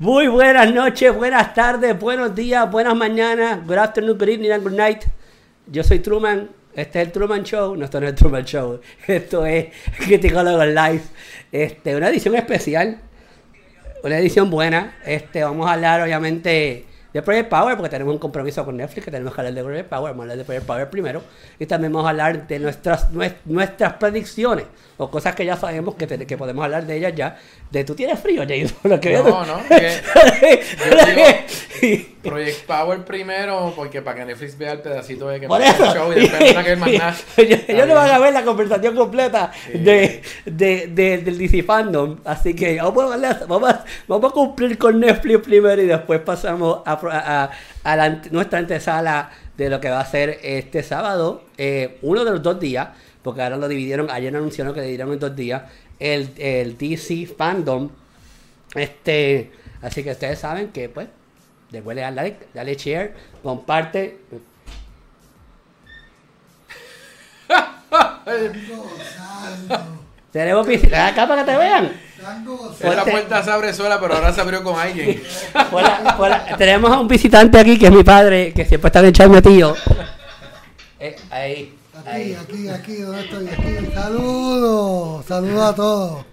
Muy buenas noches, buenas tardes, buenos días, buenas mañanas, good afternoon, good evening and good night. Yo soy Truman, este es el Truman Show, no, esto no es el Truman Show, esto es Criticólogo Live, este, una edición especial, una edición buena, este, vamos a hablar obviamente de Project Power, porque tenemos un compromiso con Netflix, que tenemos que hablar de Project Power, vamos a hablar de Project Power primero, y también vamos a hablar de nuestras, nuestras predicciones, o cosas que ya sabemos que, que podemos hablar de ellas ya. De tú tienes frío, Jason. Lo que no, no. yo digo Project Power primero, porque para que Netflix vea el pedacito de que Por eso. el show y después no que más nada. Ellos no van a ver la conversación completa de, de, de, del DC Fandom. Así que vamos a, vamos, a, vamos a cumplir con Netflix primero y después pasamos a, a, a la, nuestra antesala de lo que va a ser este sábado, eh, uno de los dos días porque ahora lo dividieron, ayer anunciaron que le dieron en dos días, el, el DC Fandom. Este, así que ustedes saben que, pues, después le dan like, dale share, comparte. Tenemos piscina acá para que te vean. la puerta se abre sola, pero ahora se abrió con alguien. tenemos a un visitante aquí que es mi padre, que siempre está echando tío. Eh, ahí. Aquí, aquí, aquí, ¿dónde estoy? Aquí. Saludos, saludos a todos.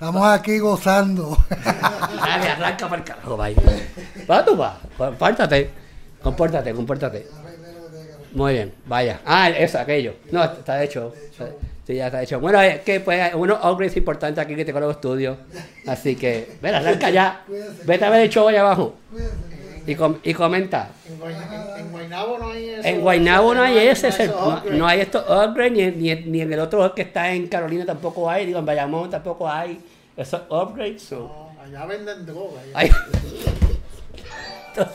Estamos aquí gozando. Dale, arranca para el carajo, vaya. Va tú, va. Compórtate. Compórtate, compórtate. Muy bien, vaya. Ah, eso, aquello. No, está hecho. Sí, ya está hecho. Bueno, es que pues unos upgrades importantes aquí que te coloco estudio. Así que, ven, arranca ya. Vete a ver el show allá abajo. Y, com y comenta. En, Guaynabo no hay eso. En Guaynabo no hay ese. No, no, hay estos upgrades, ni, ni, ni, en el otro que está en Carolina tampoco hay. Digo, en Bayamón tampoco hay esos upgrades. No, allá venden droga.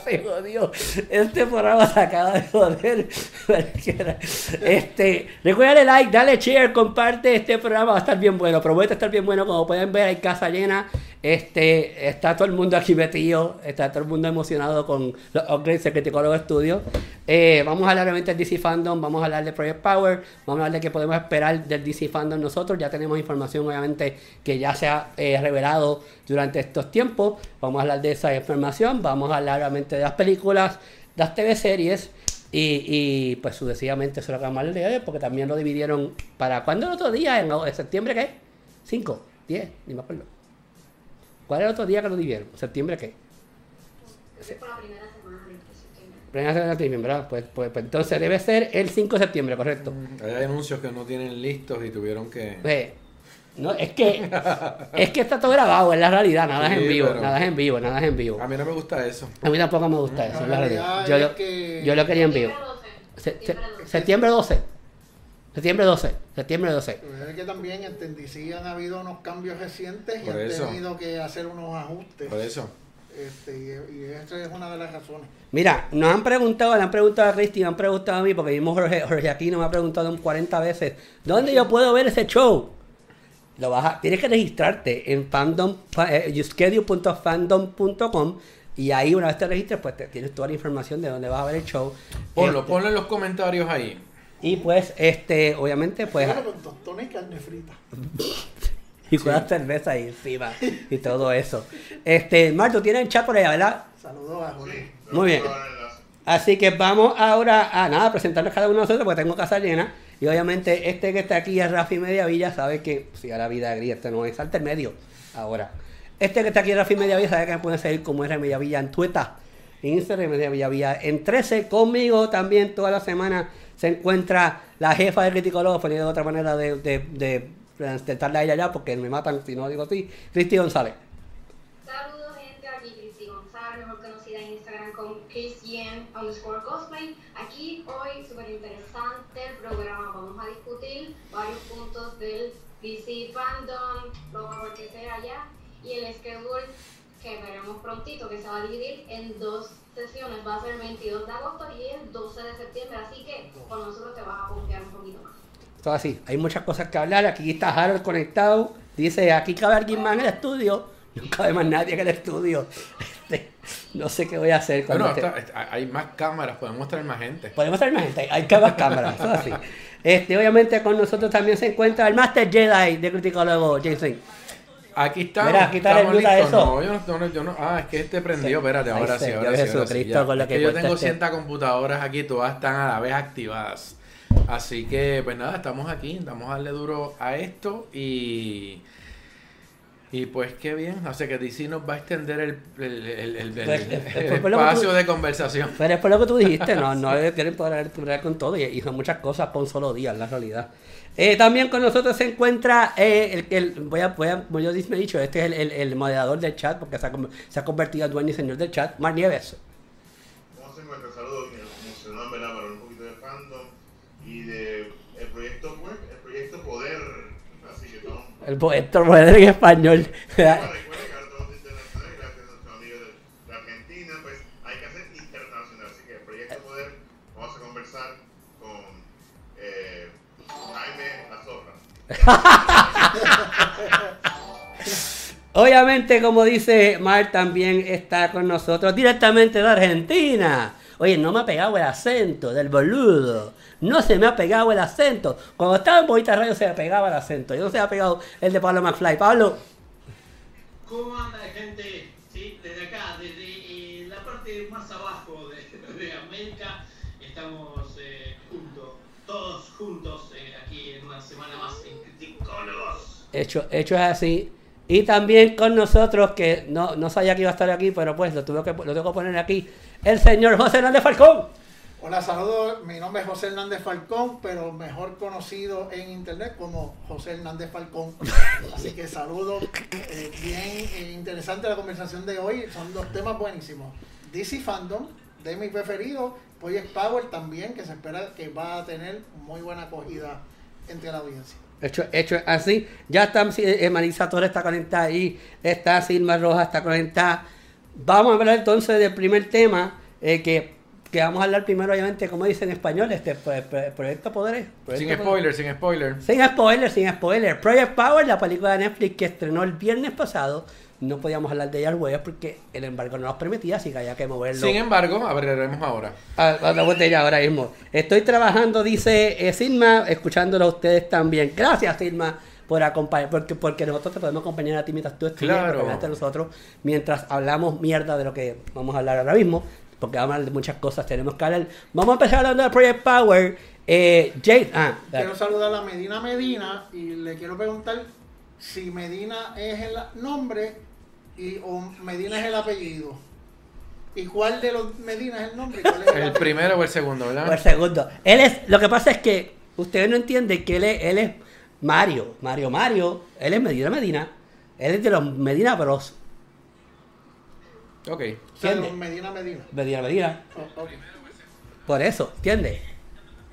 se jodió. Este programa se acaba de joder. Este, recuerda like, dale share, comparte este programa, va a estar bien bueno. Promete estar bien bueno. Como pueden ver, hay casa llena. Este, está todo el mundo aquí metido, está todo el mundo emocionado con los upgrades de Criticólogo Studio. Eh, vamos a hablar obviamente del DC Fandom, vamos a hablar de Project Power, vamos a hablar de qué podemos esperar del DC Fandom nosotros. Ya tenemos información, obviamente, que ya se ha eh, revelado durante estos tiempos. Vamos a hablar de esa información, vamos a hablar obviamente de las películas, las TV series. Y, y pues sucesivamente eso lo que vamos a hablar de hoy, porque también lo dividieron para cuándo el otro día, en, septiembre, ¿qué? ¿5? ¿10? Ni me acuerdo. ¿Cuál es el otro día que lo dividieron? ¿Septiembre qué? Por la primera semana de septiembre. Primera semana de septiembre, ¿verdad? Pues, pues, pues, entonces debe ser el 5 de septiembre, correcto. Mm, hay anuncios que no tienen listos y tuvieron que... Pues, no, es que es que está todo grabado, es la realidad, nada es en vivo, nada es en vivo, nada es en vivo. A mí no me gusta eso. A mí tampoco me gusta eso, es la realidad. Yo, lo, yo lo quería en vivo. Septiembre 12. Septiembre 12. Septiembre 12. es que también en sí han habido unos cambios recientes y han tenido que hacer unos ajustes. Por eso. Este, y, esa es una de las razones. Mira, nos han preguntado, le han preguntado a Cristi, me han preguntado a mí, porque mismo Jorge, Jorge Aquino me ha preguntado 40 veces, ¿dónde yo puedo ver ese show? Lo vas tienes que registrarte en fandom, eh, schedule.fandom.com y ahí una vez te registres, pues tienes toda la información de dónde vas a ver el show. Ponlo, este, ponlo en los comentarios ahí. Y pues, este, obviamente, pues. Bueno, con tostones y carne frita. y con la cerveza ahí encima y todo eso. Este, Marto, tienes chat por allá, ¿verdad? Saludos a Jorge. Muy bien. Así que vamos ahora a nada, presentarles cada uno de nosotros porque tengo casa llena. Y obviamente este que está aquí es Rafi Mediavilla, sabe que si a la vida gris, este no es alta medio ahora. Este que está aquí es Rafi Mediavilla, sabe que me puede seguir como R Mediavilla en Twitter, en Instagram Mediavilla en 13, conmigo también toda la semana se encuentra la jefa de Criticólogo, poniendo de otra manera de, de, de, a ella ya, porque me matan si no digo así. Cristi González. Saludos, gente. Aquí Cristi González, mejor conocida en Instagram como Christian underscore cosplay. Aquí hoy, súper interesante el programa. Vamos a discutir varios puntos del DC Fandom, lo mejor que sea allá, y el schedule que veremos prontito, que se va a dividir en dos sesiones. Va a ser el 22 de agosto y el 12 de septiembre, así que con nosotros te vas a confiar un poquito más. Todo así, hay muchas cosas que hablar. Aquí está Harold conectado. Dice, aquí cabe alguien más en el estudio. No cabe más nadie en el estudio. Este, no sé qué voy a hacer. Bueno, hay más cámaras, podemos traer más gente. Podemos traer más gente, hay más cámaras, todo así. Este, obviamente con nosotros también se encuentra el Master Jedi de Criticólogo, Jason. Aquí estamos. Mira, quítale estamos el mute a listos. eso. No, yo no, no, yo no- Ah, es que este prendió. Sí. Espérate, ahora sí, ahora sí. ahora sí, Jesucristo, ya. con Es que yo tengo este- 100 computadoras aquí, todas están a la vez activadas. Así que, pues nada, estamos aquí. Vamos a darle duro a esto y. Y pues qué bien, hace que DC nos va a extender el, el, el- el- el- Pues, eh, pues, que espacio tú- de conversación. Pero es por lo que tú dijiste, no, no quieren poder poder con todo y, y son muchas cosas por un solo día, en la realidad. Eh, también con nosotros se encuentra, eh, el, el- voy a, voy a, como yo me he dicho, este es el, el- moderador del chat, porque se ha, se ha convertido en dueño y señor del chat, Mar Nieves. ¿Cómo se encuentra? Saludos, emocionado, ¿verdad? Para un poquito de fandom y de el proyecto web, el proyecto Poder. Así que estamos. El poeta poder en español. Obviamente, como dice Mar, también está con nosotros directamente de Argentina. Oye, no me ha pegado el acento del boludo. No se me ha pegado el acento. Cuando estaba en Bonita Radio se me pegaba el acento. Y no se me ha pegado el de Pablo McFly. Pablo, ¿Cómo anda gente? Desde acá, hecho, hecho es así. Y también con nosotros, que no, no sabía que iba a estar aquí, pero pues lo, tuve que, lo tengo que poner aquí, el señor José Hernández Falcón. Hola, saludos. Mi nombre es José Hernández Falcón, pero mejor conocido en internet como José Hernández Falcón. Así que saludos. Eh, bien eh, interesante la conversación de hoy. Son dos temas buenísimos. DC Fandom, de mi preferido. Project Power también, que se espera que va a tener muy buena acogida entre la audiencia. Hecho, hecho así. Ya está eh, Marisa Torres está conectada ahí. Está Silma Roja está conectada. Vamos a hablar entonces del primer tema. eh, que, que vamos a hablar primero, obviamente, como dice en español, este pro- pro- proyecto Poderes. Sin Proyecto spoiler, sin spoiler. Sin spoiler, sin spoiler. Project Power, la película de Netflix que estrenó el viernes pasado. No podíamos hablar de ella el jueves porque el embargo no nos permitía, así que había que moverlo. Sin embargo, hablaremos ahora. a, a la botella ahora mismo. Estoy trabajando, dice eh, Silma, escuchándolo a ustedes también. Gracias, Silma, por acompañar, porque, porque nosotros te podemos acompañar a ti mientras tú estudias, Claro. a nosotros mientras hablamos mierda de lo que vamos a hablar ahora mismo, porque vamos a hablar de muchas cosas, tenemos que hablar. Vamos a empezar hablando de Project Power. Eh, Jade, ah. Quiero saludar a Medina Medina y le quiero preguntar si Medina es el nombre y, o Medina es el apellido. ¿Y cuál de los Medina es el nombre? y cuál es el primero o el segundo, O el ¿verdad? segundo. Él es, lo que pasa es que ustedes no entienden que él es, él es Mario, Mario Mario, él es Medina Medina, él es de los Medina Bros. Ok. O sea, de ¿Entiendes? los Medina Medina. Medina Medina. Oh, ok. Por eso, ¿entiendes?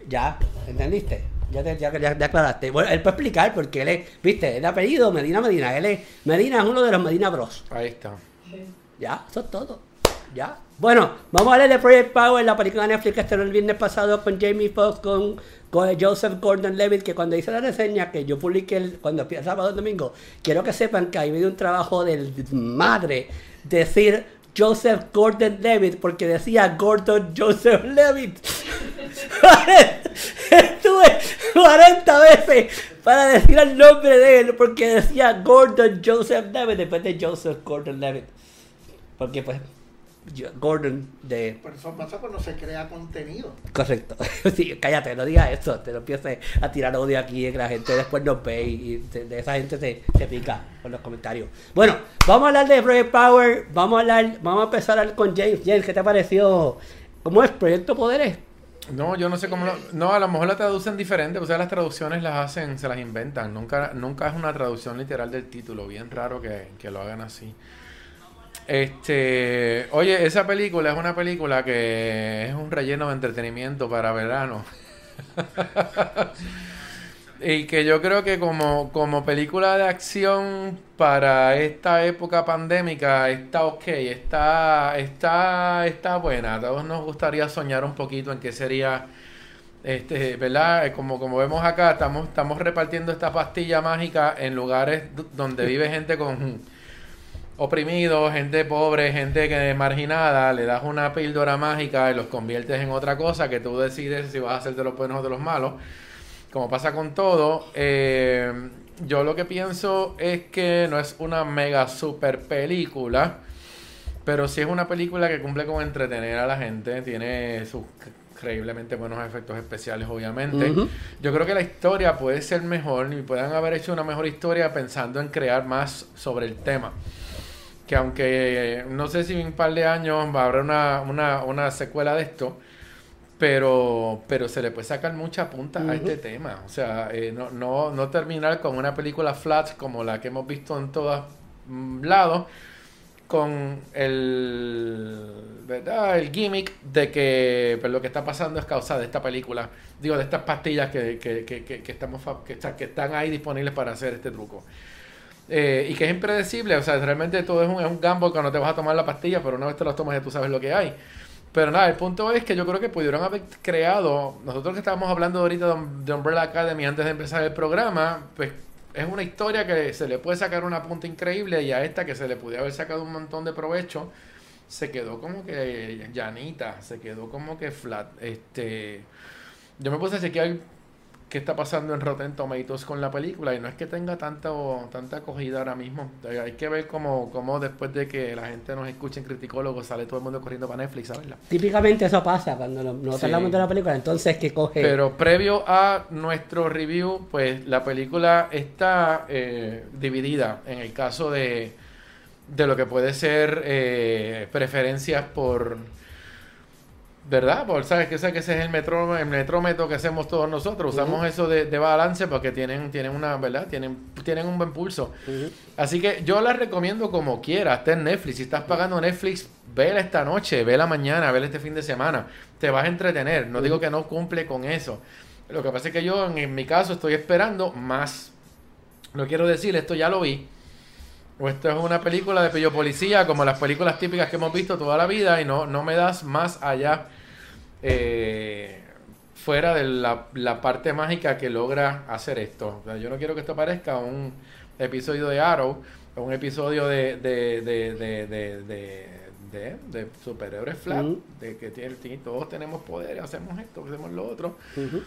Ya, ¿entendiste? Ya, te, ya, ya, ya aclaraste. Bueno, él puede explicar porque él es, viste, el apellido Medina Medina. Él es, Medina es uno de los Medina Bros. Ahí está. Ya, eso es todo. Ya. Bueno, vamos a hablar de Project Power, la película de Netflix que estrenó el viernes pasado con Jamie Foxx, con, con Joseph Gordon-Levitt, que cuando hice la reseña que yo publiqué el- cuando empieza sábado o domingo, quiero que sepan que ahí me dio un trabajo del madre decir Joseph Gordon-Levitt porque decía Gordon Joseph Levitt. Estuve 40 veces para decir el nombre de él porque decía Gordon Joseph Levitt después de Joseph Gordon-Levitt. Porque pues Gordon de Por eso pasa cuando se crea contenido. Correcto. Sí, cállate, no digas esto. Te lo empieces a tirar odio aquí que la gente después nos ve y, de, de esa gente se, se pica con los comentarios. Bueno, vamos a hablar de Project Power. Vamos a hablar, vamos a empezar a hablar con James. James, ¿qué te pareció? ¿Cómo es Proyecto Poderes? No, yo no sé cómo lo... No, a lo mejor la traducen diferente, o sea, las traducciones las hacen, se las inventan. Nunca, nunca es una traducción literal del título. Bien raro que, que lo hagan así. Este, oye, esa película es una película que es un relleno de entretenimiento para verano. y que yo creo que como, como película de acción para esta época pandémica está ok, está, está, está buena. A todos nos gustaría soñar un poquito en qué sería, este, ¿verdad? Como, como vemos acá, estamos, estamos repartiendo esta pastilla mágica en lugares donde vive gente con oprimidos, gente pobre, gente que marginada, le das una píldora mágica y los conviertes en otra cosa que tú decides si vas a ser de los buenos o de los malos. Como pasa con todo, eh, yo lo que pienso es que no es una mega super película, pero sí es una película que cumple con entretener a la gente, tiene sus increíblemente buenos efectos especiales, obviamente. Yo creo que la historia puede ser mejor y puedan haber hecho una mejor historia pensando en crear más sobre el tema. Que aunque no sé si en un par de años va a haber una, una, una secuela de esto, pero, pero se le puede sacar mucha punta a este tema. O sea, eh, no, no, no terminar con una película flat como la que hemos visto en todos mm, lados, con el, ¿verdad? el gimmick de que pues, lo que está pasando es causa de esta película, digo, de estas pastillas que, que, que, que, que estamos, que están ahí disponibles para hacer este truco. Eh, y que es impredecible, o sea, realmente todo es un, es un gamble cuando te vas a tomar la pastilla, pero una vez te las tomas ya tú sabes lo que hay. Pero nada, el punto es que yo creo que pudieron haber creado, nosotros que estábamos hablando ahorita de, Um- Umbrella Academy antes de empezar el programa, pues es una historia que se le puede sacar una punta increíble y a esta que se le pudiera haber sacado un montón de provecho, se quedó como que llanita, se quedó como que flat. Este, yo me puse a chequear qué está pasando en Rotten Tomatoes con la película y no es que tenga tanto, tanta acogida ahora mismo. Eh, Hay que ver cómo, cómo después de que la gente nos escuche en criticólogos sale todo el mundo corriendo para Netflix a verla. Típicamente eso pasa cuando no- nosotros Sí. hablamos de la película, entonces que coge... Pero previo a nuestro review, pues la película está eh, dividida en el caso de, de lo que puede ser eh, preferencias por... ¿Verdad? Por, ¿sabes? Que, sabes que ese es el, metro, el metrómetro que hacemos todos nosotros. Usamos eso de, de balance porque tienen, tienen una, ¿verdad? Tienen, tienen un buen pulso. Así que yo la recomiendo como quiera. Está en Netflix. Si estás pagando Netflix, vela esta noche, vela mañana, vela este fin de semana. Te vas a entretener. No digo que no cumple con eso. Lo que pasa es que yo, en, en mi caso, estoy esperando más. No quiero decir, esto ya lo vi. O esto es una película de pillo policía, como las películas típicas que hemos visto toda la vida, y no, no me das más allá eh, fuera de la, la parte mágica que logra hacer esto. O sea, yo no quiero que esto parezca un episodio de Arrow un episodio de, de, de, de, de, de, de- de superhéroes flat, de que tiene- todos tenemos poderes, hacemos esto, hacemos lo otro. Ujú.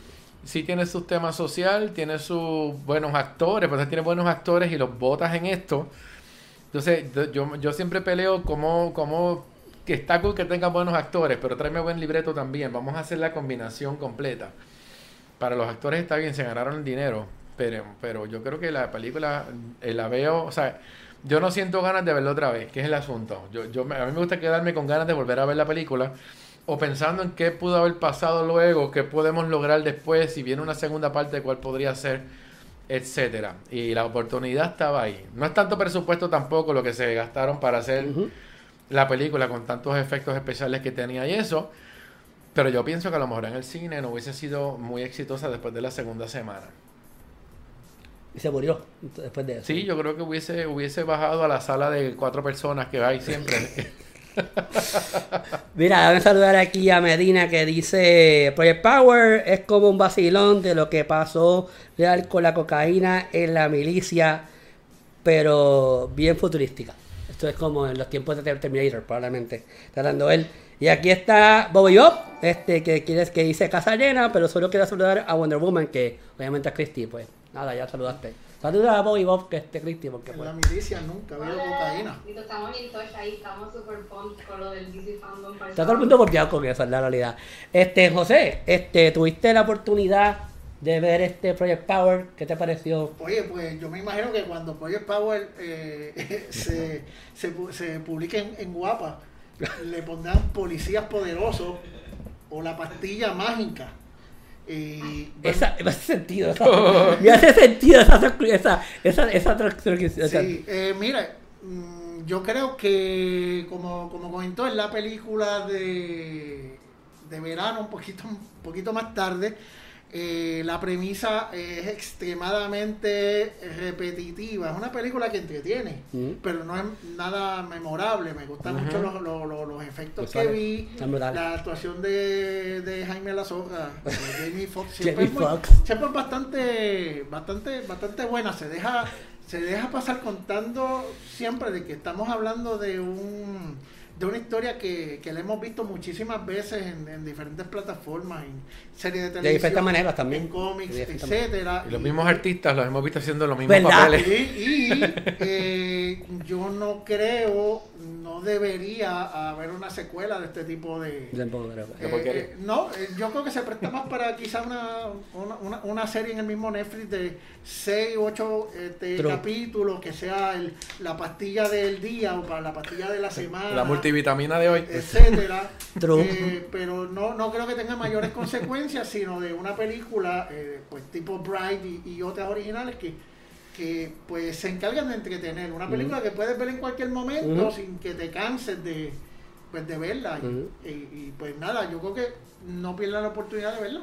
Sí tiene sus temas social, tiene sus buenos actores, pues tiene buenos actores y los botas en esto. Entonces, yo- yo, siempre peleo como, como que está cool que tengan buenos actores, pero tráeme buen libreto también. Vamos a hacer la combinación completa. Para los actores está bien, se ganaron el dinero, pero, yo creo que la película eh, la veo, o sea, yo no siento ganas de verla otra vez, que es el asunto. Yo, yo, a mí me gusta quedarme con ganas de volver a ver la película o pensando en qué pudo haber pasado luego, qué podemos lograr después, si viene una segunda parte, cuál podría ser, etcétera. Y la oportunidad estaba ahí. No es tanto presupuesto tampoco lo que se gastaron para hacer la película con tantos efectos especiales que tenía y eso. Pero yo pienso que a lo mejor en el cine no hubiese sido muy exitosa después de la segunda semana. Y se murió después de eso. Sí, yo creo que hubiese, hubiese bajado a la sala de cuatro personas que hay siempre. Mira, déjame saludar aquí a Medina que dice Project Power es como un vacilón de lo que pasó real con la cocaína en la milicia, pero bien futurística. Esto es como en los tiempos de Terminator, probablemente. Está hablando él. Y aquí está Bobby Bob, este que que dice casa llena, pero solo quiero saludar a Wonder Woman, que obviamente a Christy, pues nada, ya saludaste. Saluda a Bobby Bob, que este Christy, porque En pues. la milicia nunca ha habido cocaína. Estamos en touch ahí, estamos super pumped con lo del DC Fandom. Está todo el mundo bombeado con eso, es la realidad. Este, José, este, tuviste la oportunidad de ver este Project Power, ¿qué te pareció? Oye, pues yo me imagino que cuando Project Power eh, se, se publique en, en Guapa, le pondrán policías poderosos o la pastilla mágica. Y Esa, me hace sentido, esa- me hace sentido esa, esa, esa, esa, transcripción, Sí, eh, mira, mm, yo creo que como, como comentó en la película de, de verano, un poquito, un poquito más tarde, eh, la premisa es extremadamente repetitiva. Es una película que entretiene, Mm. pero no es nada memorable. Me gustan mucho los, los- los- los efectos que vi, la actuación de, de Jaime La Zorra, Jamie Foxx. Jamie Siempre, Foxx. siempre es bastante, bastante, bastante buena. Se deja, se deja pasar contando siempre de que estamos hablando de un de una historia que, que la hemos visto muchísimas veces en, en diferentes plataformas, en series de televisión, diferentes maneras también. en cómics, De etcétera. Y los Y- mismos artistas los hemos visto haciendo los mismos ¿Verdad? papeles. y, y, eh, yo no creo, no debería haber una secuela de este tipo de... Eh, eh, no, eh, yo creo que se presta más para quizá una, una, una- una serie en el mismo Netflix de 6, 8 True. capítulos, que sea el- la pastilla del día o para la pastilla de la semana. La multivitamina de hoy. etcétera. True. Eh, pero no, no creo que tenga mayores consecuencias, sino de una película, eh, pues tipo Bright y, y otras originales que, que pues se encargan de entretener. Una película que puedes ver en cualquier momento sin que te canses de, pues, de verla. Y- Ujú. y, y, pues nada, yo creo que no pierdan la oportunidad de verla.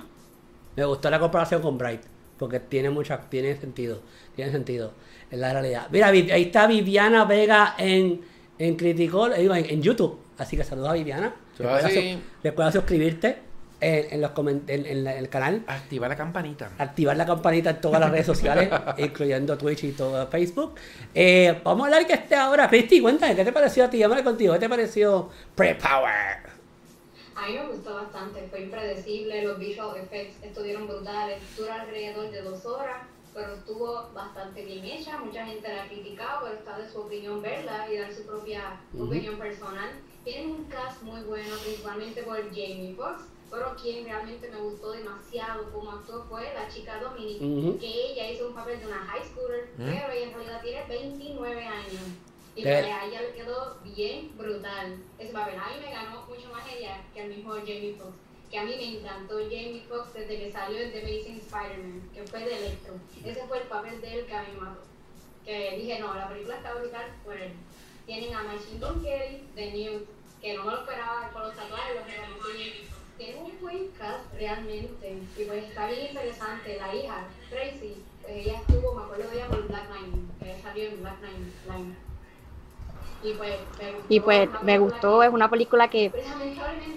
Me gustó la comparación con Bright, porque tiene mucha, tiene sentido, tiene sentido, en la realidad. Mira, ahí está Viviana Vega en, en Criticol, eh, digo, en, en YouTube, así que saludos a Viviana. Saludos, Recuerda, sí. su- recuerda suscribirte en, en los en, en la- en el canal, Activa la campanita. activar la campanita en todas las redes sociales, incluyendo Twitch y todo Facebook. Eh, vamos a hablar que esté ahora. Cristi, cuéntame, ¿qué te pareció a ti? Llámame contigo, ¿qué te pareció Pre-Power? A mí me gustó bastante, fue impredecible, los visual effects estuvieron brutales, dura alrededor de dos horas, pero estuvo bastante bien hecha, mucha gente la ha criticado, pero está de su opinión verla y dar su propia opinión personal. Tienen un cast muy bueno, principalmente por Jamie Foxx, pero quien realmente me gustó demasiado como actuó fue la chica Dominic, que ella hizo un papel de una high schooler, ¿Mm? pero ella en realidad tiene 29 años. Y Eh. a ella le quedó bien brutal ese papel. A mí me ganó mucho más ella que al mismo Jamie Foxx. Que a mí me encantó Jamie Foxx desde que salió en The Amazing Spider-Man, que fue de Electro. Ese fue el papel de él que a mí me mató. Que dije, no, la película está brutal por él. Tienen a Machine Gun Kelly de Newt, que no me lo esperaba con los tatuajes, los reconocí. Tienen un buen cast realmente. Y pues está bien interesante. La hija, Tracy, pues ella estuvo, me acuerdo de ella por Black Lightning, que salió en Black Lightning. Y pues, me gustó, Y pues me gustó, es una película que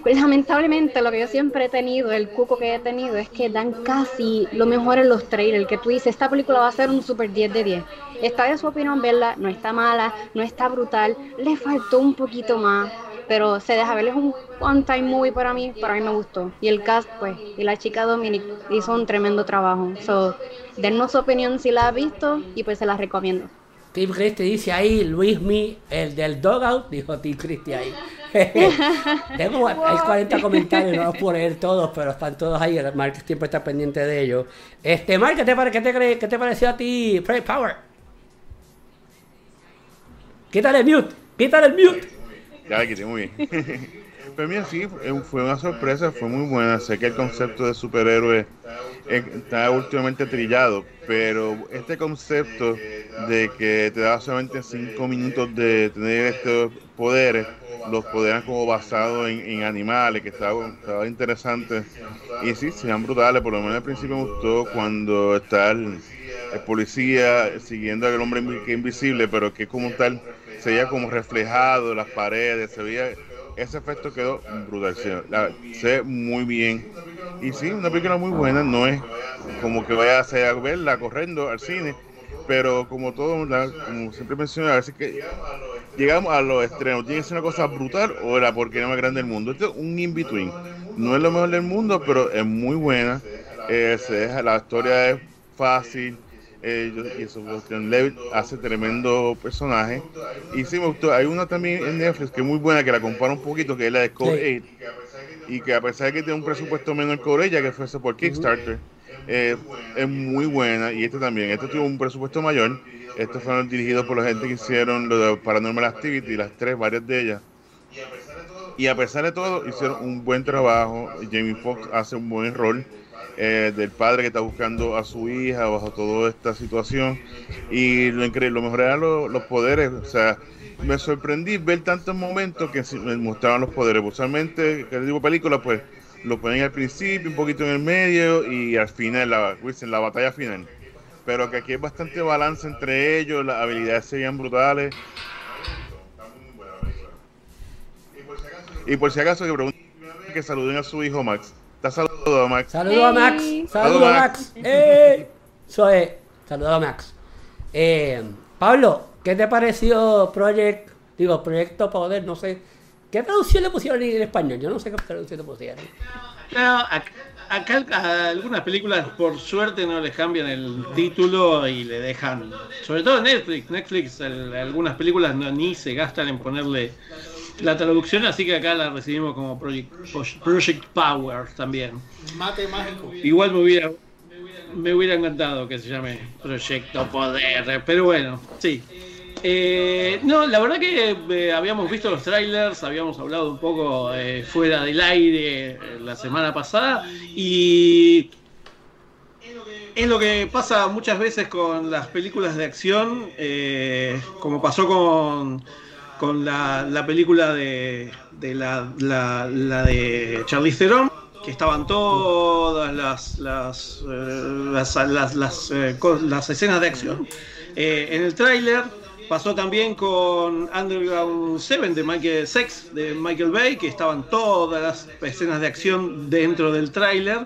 pues, lamentablemente, pues lamentablemente lo que yo siempre he tenido, el cuco que he tenido es que dan casi lo mejor en los trailers, que tú dices, esta película va a ser un super 10 de 10. Está de su opinión verla, no está mala, no está brutal, le faltó un poquito más, pero se deja ver, es un one time movie para mí, para mí me gustó. Y el cast, pues, y la chica Dominic hizo un tremendo trabajo. So, dennos su opinión si la ha visto y pues se la recomiendo. Tim Christie dice ahí, Luis Mi, el del dogout, dijo Tim Christie ahí. Tengo, hay 40 comentarios, no los puedo leer todos, pero están todos ahí. el Mark siempre está pendiente de ellos. Este, Mark, ¿qué te, pare- qué te, cre- qué te pareció a ti, Prey Power? Quítale el mute, quítale el mute. Ya quité muy bien. Mira, sí, fue una sorpresa, fue muy buena. Sé que el concepto de superhéroe eh, está últimamente trillado, pero este concepto de que te da solamente cinco minutos de tener estos poderes, los poderes como basados en, animales, que estaba, estaba interesante. Y sí, se ven brutales, por lo menos al principio me gustó cuando está el, policía siguiendo al hombre que es invisible, pero que como tal se veía como reflejado en las paredes, se veía ese efecto quedó brutal, se, ve muy bien. Y sí, una película muy buena, no es como que vaya a verla corriendo al cine, pero como todo, como siempre menciono, a veces que llegamos a los estrenos, tiene que ser una cosa brutal o la porquería más grande del mundo. Esto es un in-between. No es lo mejor del mundo, pero es muy buena. Eh, se deja- la historia es fácil. Eh, yo- y Sebastian Levitt hace tremendo personaje. Y sí me gustó. Hay una también en Netflix que es muy buena, que la compara un poquito, que es la de Code 8. Y que a pesar de que tiene un presupuesto menor que ella, que fuese por Kickstarter, eh, es muy buena. Y este también. Este tuvo un presupuesto mayor. Estos fueron dirigidos por la gente que hicieron lo de Paranormal Activity, las tres, varias de ellas. Y a pesar de todo, hicieron un buen trabajo. Jamie Foxx hace un buen rol eh, del padre que está buscando a su hija bajo toda esta situación. Y lo increíble, lo mejor eran los, poderes. O sea, me sorprendí ver tantos momentos que me mostraban los poderes. Usualmente, que digo película, pues lo ponen al principio, un poquito en el medio y al final, la, en la batalla final. Pero que aquí hay bastante balance entre ellos, las habilidades serían brutales. Y por si acaso que pregunten que saluden a su hijo Max. Está Max. Saludos a Max. Hey. Saludos a Max. ¡Ey! Eso es. Saludos a Max. Eh, Pablo, ¿qué te pareció Project, digo, Proyecto Poder, no sé, ¿Qué traducción le pusieron en español? Yo no sé qué traducción le pusieron. No, ac- acá a algunas películas por suerte no les cambian el título y le dejan, sobre todo Netflix, Netflix el- algunas películas no- ni se gastan en ponerle la traducción, así que acá la recibimos como Project, Project Power también. Mate mágico. Igual me hubiera, me hubiera encantado que se llame Proyecto Poder, pero bueno, sí. Eh, no, la verdad que eh, habíamos visto los trailers, habíamos hablado un poco eh, fuera del aire la semana pasada y es lo que pasa muchas veces con las películas de acción, como pasó con, con la, la película de, de la, de Charlize Theron, que estaban todas las, las, eh, las, eh, las escenas de acción eh, en el tráiler. Pasó también con Underground 7 de Michael Sex de Michael Bay, que estaban todas las escenas de acción dentro del tráiler.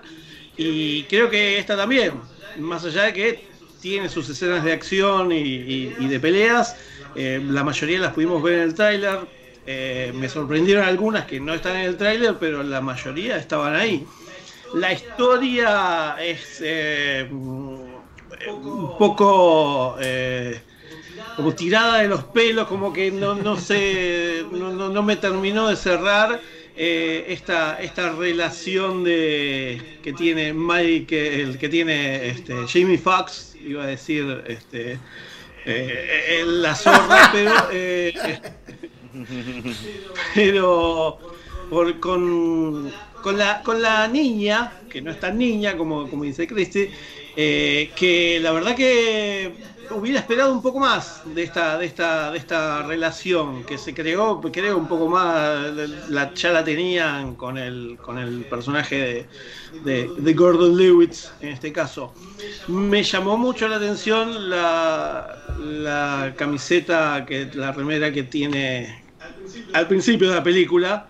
Y creo que esta también, más allá de que tiene sus escenas de acción y- y de peleas, eh, la mayoría las pudimos ver en el tráiler. Eh, me sorprendieron algunas que no están en el tráiler, pero la mayoría estaban ahí. La historia es eh, un poco como tirada de los pelos, como que no, no sé, no, no- me terminó de cerrar esta, esta relación de que tiene Mike, el que tiene este, Jamie Foxx, iba a decir este, eh, eh, la zorra, pero eh, pero con, con, la, con la niña, que no es tan niña como, como dice Cristi, que la verdad que hubiera esperado un poco más de esta, de esta, de esta relación que se creó, creo un poco más, la, ya la tenían con el, con el personaje de, de, de Gordon Lewis en este caso. Me llamó mucho la atención la, la camiseta, que, la remera que tiene al principio de la película,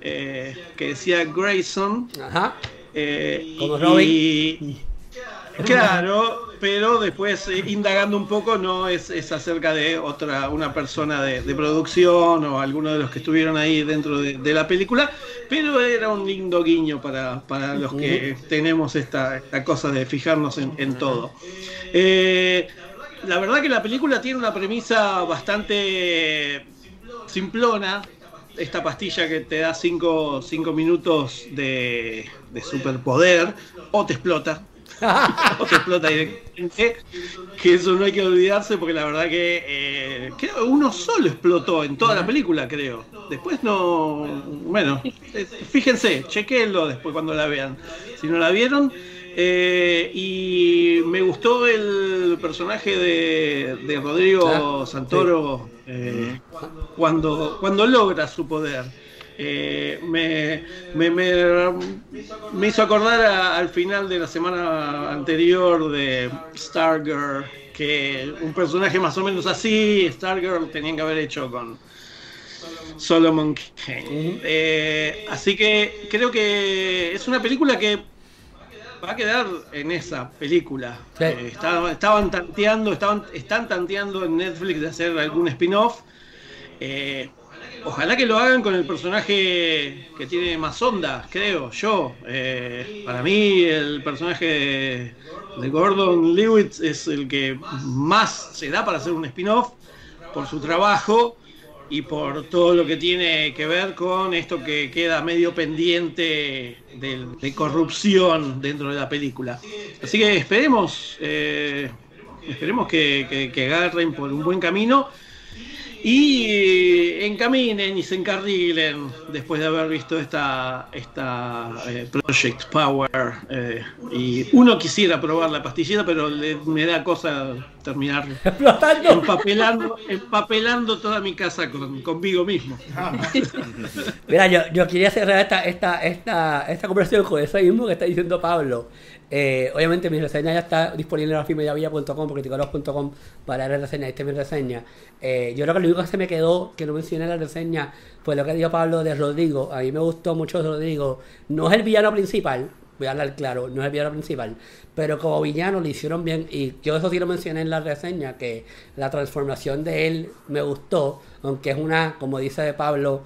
eh, que decía Grayson. Ajá. eh, Como y- Robin. claro, pero después eh, indagando un poco no es, es acerca de otra, una persona de, de producción o alguno de los que estuvieron ahí dentro de, de la película, pero era un lindo guiño para, para los que tenemos esta, esta cosa de fijarnos en, en todo. Eh, la verdad que la película tiene una premisa bastante simplona. Esta pastilla que te da 5 minutos de, de superpoder o te explota. o te explota directamente. Que eso no hay que olvidarse porque la verdad que eh, creo uno solo explotó en toda la película, creo. Después no. Bueno, fíjense, chequenlo después cuando la vean. Si no la vieron. Eh, y me gustó el personaje de, de Rodrigo Ah, Santoro eh, cuando, cuando logra su poder. Eh, me, me, me- me hizo acordar a- al final de la semana anterior de Stargirl, que un personaje más o menos así, Stargirl, tenían que haber hecho con Solomon Kane. Eh, así que creo que es una película que va a quedar en esa película. Sí. Eh, estaban tanteando, estaban, están tanteando en Netflix de hacer algún spin-off. Eh, ojalá que lo hagan con el personaje que tiene más onda, creo yo. Eh, para mí el personaje de, Gordon Lewis es el que más se da para hacer un spin-off por su trabajo y por todo lo que tiene que ver con esto que queda medio pendiente de, de corrupción dentro de la película. Así que esperemos, eh, esperemos que agarren por un buen camino y eh, encaminen y se encarrilen después de haber visto esta, esta eh, Project Power. eh, y uno quisiera probar la pastillita, pero le- me da cosa terminar empapelando, empapelando toda mi casa con, conmigo mismo. Mira, yo, yo quería cerrar esta, esta, esta, esta conversación con eso mismo que está diciendo Pablo. Eh, obviamente mi reseña ya está disponible en rafimediavilla.com, criticolos.com para la reseña. Esta es mi reseña. Eh, yo creo que lo único que se me quedó, que no mencioné en la reseña, fue lo que dijo Pablo de Rodrigo. A mí me gustó mucho Rodrigo. No es el villano principal, voy a hablar claro, no es el villano principal, pero como villano lo hicieron bien y yo eso sí lo mencioné en la reseña, que la transformación de él me gustó, aunque es una, como dice Pablo,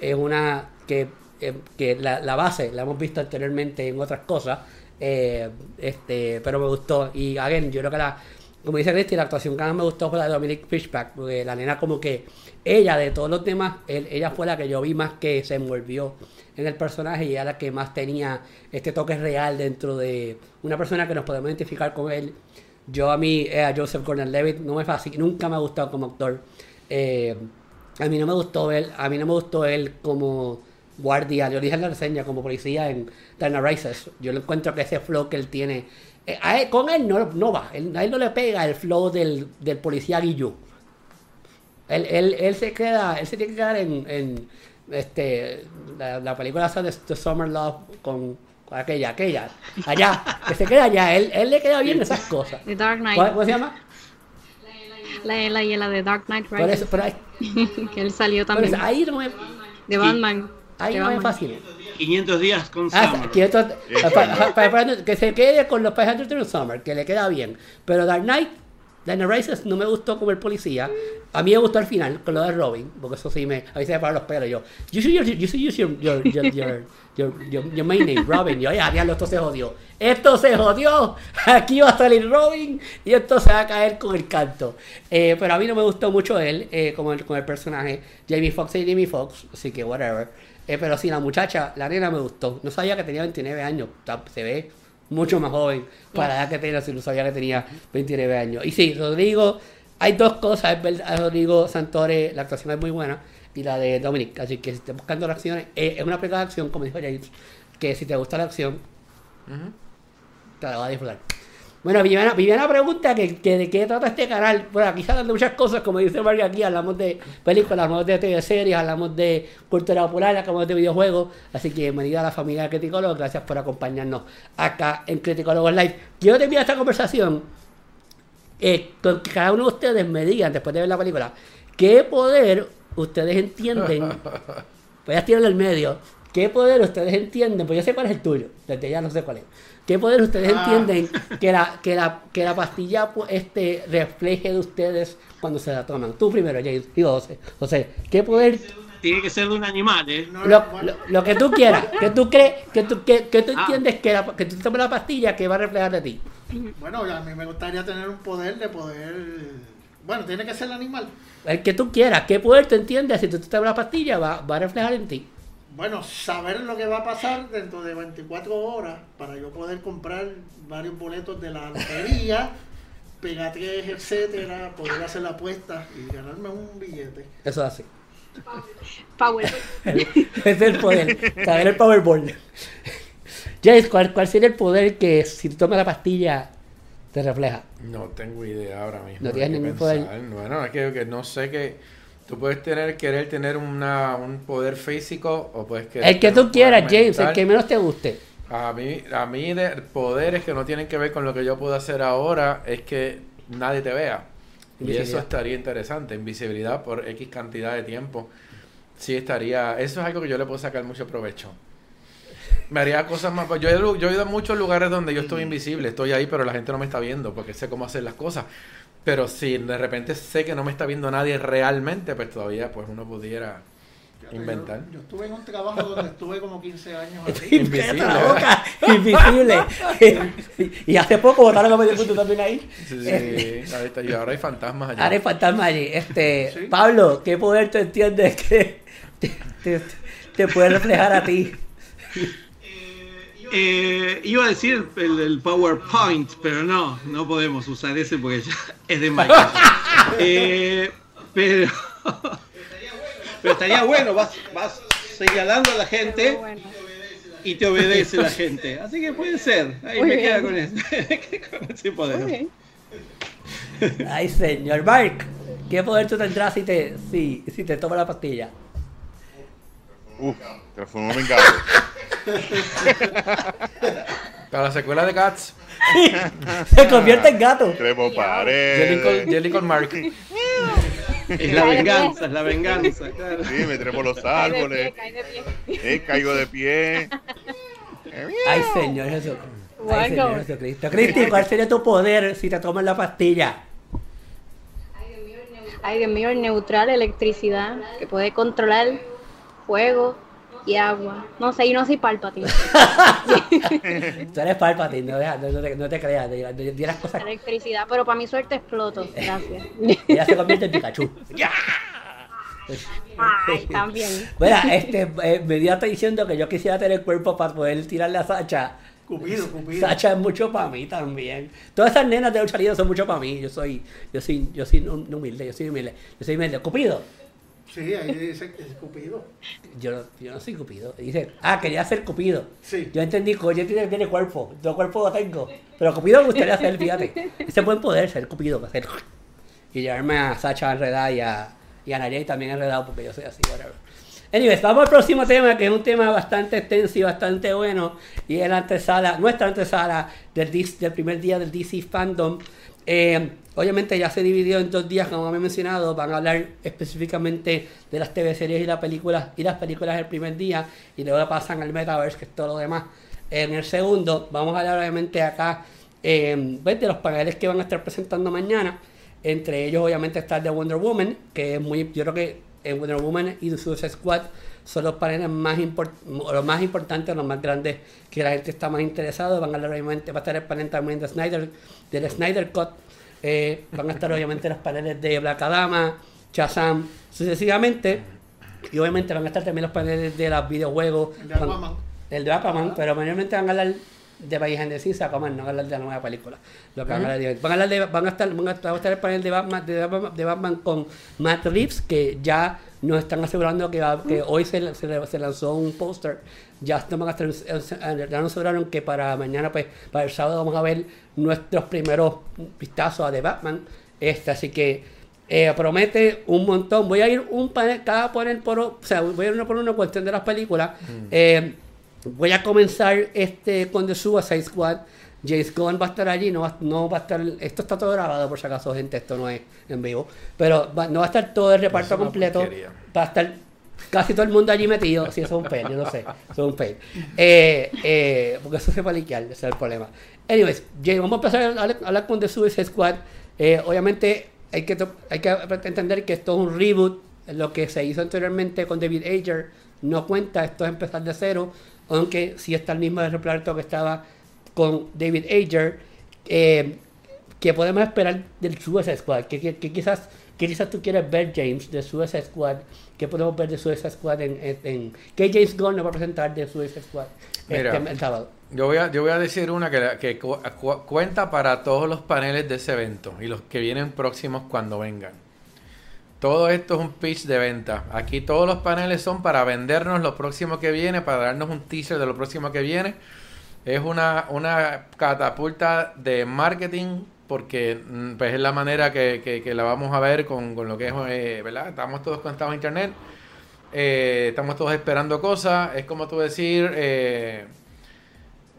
es una que, eh, que la, la base la hemos visto anteriormente en otras cosas, eh, este, pero me gustó. Y again, yo creo que la, como dice Cristi, la actuación que más me gustó fue la de Dominic Fishback, porque la nena como que ella de todos los demás, él- ella fue la que yo vi más que se envolvió en el personaje y era la que más tenía este toque real dentro de una persona que nos podemos identificar con él. Yo a mí, eh, a Joseph Gordon-Levitt, no me fascina, nunca me ha gustado como actor. Eh, a mí no me gustó él, a mí no me gustó él como guardia, yo dije en la reseña, como policía en Knight Rises. Yo le encuentro que ese flow que él tiene, eh, a él- con él no, no va, él- a él no le pega el flow del, del policía Guillú. Él, él, él se queda, él se tiene que quedar en, en este la, la película esa de, de Summer Love con, con aquella, aquella, allá, que se queda allá, él, él le queda bien esas cosas. The Dark Knight. ¿Cuál- ¿Cómo se llama? La, la, y la de Dark Knight Por eso, Rises. pero ahí, que él salió también. ahí no me, de Batman. Ahí de no Batman. fascina. 500 días con Ah, Summer. que, esto- pa- pa- pa- pa- que se quede con los 500 Summer, que le queda bien. Pero Dark Knight, Dark Knight Rises no me gustó como el policía. A mí me gustó al final, con lo de Robin, porque eso sí me. A veces me paran los pelos. Yo, you should, use- you should use your, your, your, your, your, your- your main name, Robin. Yo, ya, diablo, esto se jodió. Esto se jodió. Aquí va a salir Robin y esto se va a caer con el canto. Eh, pero a mí no me gustó mucho él, eh, como el, con el personaje. Jamie Foxx y Jamie Foxx, así que whatever. Eh, pero sí, la muchacha, la nena me gustó. No sabía que tenía 29 años. Se ve mucho más joven para la edad que tenía, si no sabía que tenía 29 años. Y sí, Rodrigo, hay dos cosas, es verdad, Rodrigo Santore, la actuación es muy buena, y la de Dominic. Así que si estás buscando la acción, eh, es una película de acción, como dijo James, que si te gusta la acción, te la vas a disfrutar. Bueno, Viviana, Viviana pregunta que, que de qué trata este canal. Bueno, aquí se hablan de muchas cosas, como dice Mark aquí, hablamos de películas, hablamos de TV series, hablamos de cultura popular, hablamos de videojuegos. Así que bienvenida a la familia de Criticólogos, gracias por acompañarnos acá en Criticólogos Live. Quiero terminar esta conversación eh, con que cada uno de ustedes me digan, después de ver la película, qué poder ustedes entienden, voy a tirarlo al medio, qué poder ustedes entienden, pues yo sé cuál es el tuyo, desde ya no sé cuál es. ¿Qué poder ustedes Ah. entienden que la, que la, que la pastilla pues, este, refleje de ustedes cuando se la toman? Tú primero, James, digo José. José, ¿qué poder Tiene que ser de un animal, ¿eh? No, lo, bueno, lo- lo que tú quieras, que tú crees, que tú, que, que tú Ah. entiendes que, la- que tú tomas la pastilla que va a reflejar de ti. bueno, a mí me gustaría tener un poder de poder. Bueno, tiene que ser el animal. El que tú quieras, qué poder tú entiendes si tú te tomas la pastilla va, va a reflejar en ti. Bueno, saber lo que va a pasar dentro de 24 horas para yo poder comprar varios boletos de la lotería, pegatres, etcétera, poder hacer la apuesta y ganarme un billete. Eso es así. Power. Ese es el poder, saber el Powerball. James, ¿cuál, ¿cuál sería el poder que si tú tomas la pastilla te refleja? No tengo idea ahora mismo. No tienes ningún poder. Bueno, es que, que no sé que tú puedes tener querer tener una, un poder físico o puedes querer El que tú quieras, James, el que menos te guste. A mí, a mí de poderes que no tienen que ver con lo que yo puedo hacer ahora es que nadie te vea. Y eso estaría interesante. Invisibilidad por X cantidad de tiempo. Sí estaría... Eso es algo que yo le puedo sacar mucho provecho. Me haría cosas más... Yo he, lu- yo he ido a muchos lugares donde yo estoy invisible. Estoy ahí, pero la gente no me está viendo porque sé cómo hacer las cosas. Pero si de repente sé que no me está viendo nadie realmente, pues todavía pues uno pudiera Fíjate, inventar. Yo, yo estuve en un trabajo donde estuve como 15 años así. Invisible. Cállate la boca, invisible. y hace poco botaron a medio punto también ahí. Sí, sí, ahí está. Y ahora hay fantasmas allá. Ahora hay fantasma allí. Este, Sí. Pablo, ¿qué poder tú entiendes que te, te- te puede reflejar a ti? Eh, iba a decir el, el PowerPoint, pero no, no podemos usar ese porque ya es de Microsoft. Eh, pero, pero estaría bueno, vas, vas señalando a la gente Bueno. y te obedece la gente. Así que puede ser, ahí Muy me bien. queda con ese, con ese poder. Ay, señor Mark, ¿qué poder tú tendrás si te, si, si te tomas la pastilla? Uf, transformó en gato. Para la secuela de Cats, Se convierte en gato. Con, paredes. Jelly con Mark. Es la venganza, es la venganza, claro. Sí, me trepo los Cae de pie, árboles. cae de pie. Eh, caigo de pie. Ay, señor Jesús. Ay, señor Bueno. Jesucristo. Cristi, ¿cuál sería tu poder si te tomas la pastilla? Ay, Dios mío, el neutral, electricidad, que puede controlar fuego y agua. No sé, y no soy Palpatine. Tú eres Palpatine, no, deja- no, no te, no te creas, di, di- las cosas. Electricidad, pero para mi suerte exploto. Gracias. Ella se convierte en Pikachu. Ay, también. Bueno, este, eh, me dio hasta diciendo que yo quisiera tener cuerpo para poder tirarle a Sacha. Cupido, Cupido. Sacha es mucho para mí también. Todas esas nenas de lucha libre son mucho para mí. Yo soy, yo soy, yo soy humilde, yo soy humilde. Yo soy humilde. Cupido. Sí, ahí dice que es Cupido. Yo, no- yo no soy Cupido. Dice, ah, quería ser Cupido. Sí. Yo entendí que yo tiene, tiene cuerpo. Yo cuerpo lo tengo. Pero Cupido me gustaría ser, fíjate. Ese buen poder, ser Cupido. Hacer, y llevarme a Sacha enredada y a, y a Nayeli también enredado porque yo soy así, whatever. Anyways, vamos al próximo tema, que es un tema bastante extenso y bastante bueno. Y es la antesala, nuestra antesala del, del primer día del DC Fandom. Eh, obviamente ya se dividió en dos días, como había mencionado. Van a hablar específicamente de las TV series y las películas y las películas el primer día. Y luego pasan al Metaverse, que es todo lo demás. En el segundo, vamos a hablar obviamente acá eh, pues, de los paneles que van a estar presentando mañana. Entre ellos, obviamente, está el de Wonder Woman, que es muy. Yo creo que en Wonder Woman y Suicide Squad son los paneles más, import- los más importantes, los más grandes que la gente está más interesado. Van a hablar, obviamente, va a estar el panel también de Snyder, del Snyder Cut. Eh, van a estar, obviamente, los paneles de Black Adama, Shazam, sucesivamente. Y obviamente van a estar también los paneles de los videojuegos. El de Aquaman. El de Aquaman, pero mayormente van a hablar de País en Decisa, Aquaman, no van a hablar de la nueva película. Lo que van, a hablar de- van a hablar de- van a estar, van a estar, el panel de Batman, de, Batman, de Batman con Matt Reeves, que ya nos están asegurando que, va- que hoy se, se, se lanzó un póster. Ya ya nos aseguraron que para mañana, pues, para el sábado vamos a ver nuestros primeros vistazos a The Batman. Este, así que eh, promete un montón. Voy a ir un panel, cada panel por, o sea, voy a ir uno por uno cuestión de las películas. Eh, voy a comenzar este con The Suicide Squad. James Gunn va a estar allí, no va, no va a estar, esto está todo grabado por si acaso, gente, esto no es en vivo, pero va- no va a estar todo el reparto completo, porquería. va a estar casi todo el mundo allí metido, si eso es un fail, yo no sé, eso es un fail, Eh, eh, porque eso se puede liquear, ese es el problema. Anyways, Jay, vamos a empezar a hablar, a hablar con The Suicide Squad, Eh, obviamente hay que, hay que entender que esto es un reboot, lo que se hizo anteriormente con David Ayer no cuenta, esto es empezar de cero, aunque sí está el mismo reparto que estaba con David Ayer, eh, que podemos esperar del Suicide Squad, que, que- que quizás que quizás tú quieres ver James de Suicide Squad, que podemos ver de Suicide Squad en, en, en- que James Gunn nos va a presentar de Suicide Squad Mira. este, el sábado. Yo voy a, yo voy a decir una que, que cu- cuenta para todos los paneles de ese evento y los que vienen próximos cuando vengan. Todo esto es un pitch de venta. Aquí todos los paneles son para vendernos lo próximo que viene, para darnos un teaser de lo próximo que viene. Es una, una catapulta de marketing porque mm, pues es la manera que, que- la vamos a ver con, con lo que es, eh, ¿verdad? Estamos todos conectados a internet. eh, estamos todos esperando cosas. Es como tú decir... eh,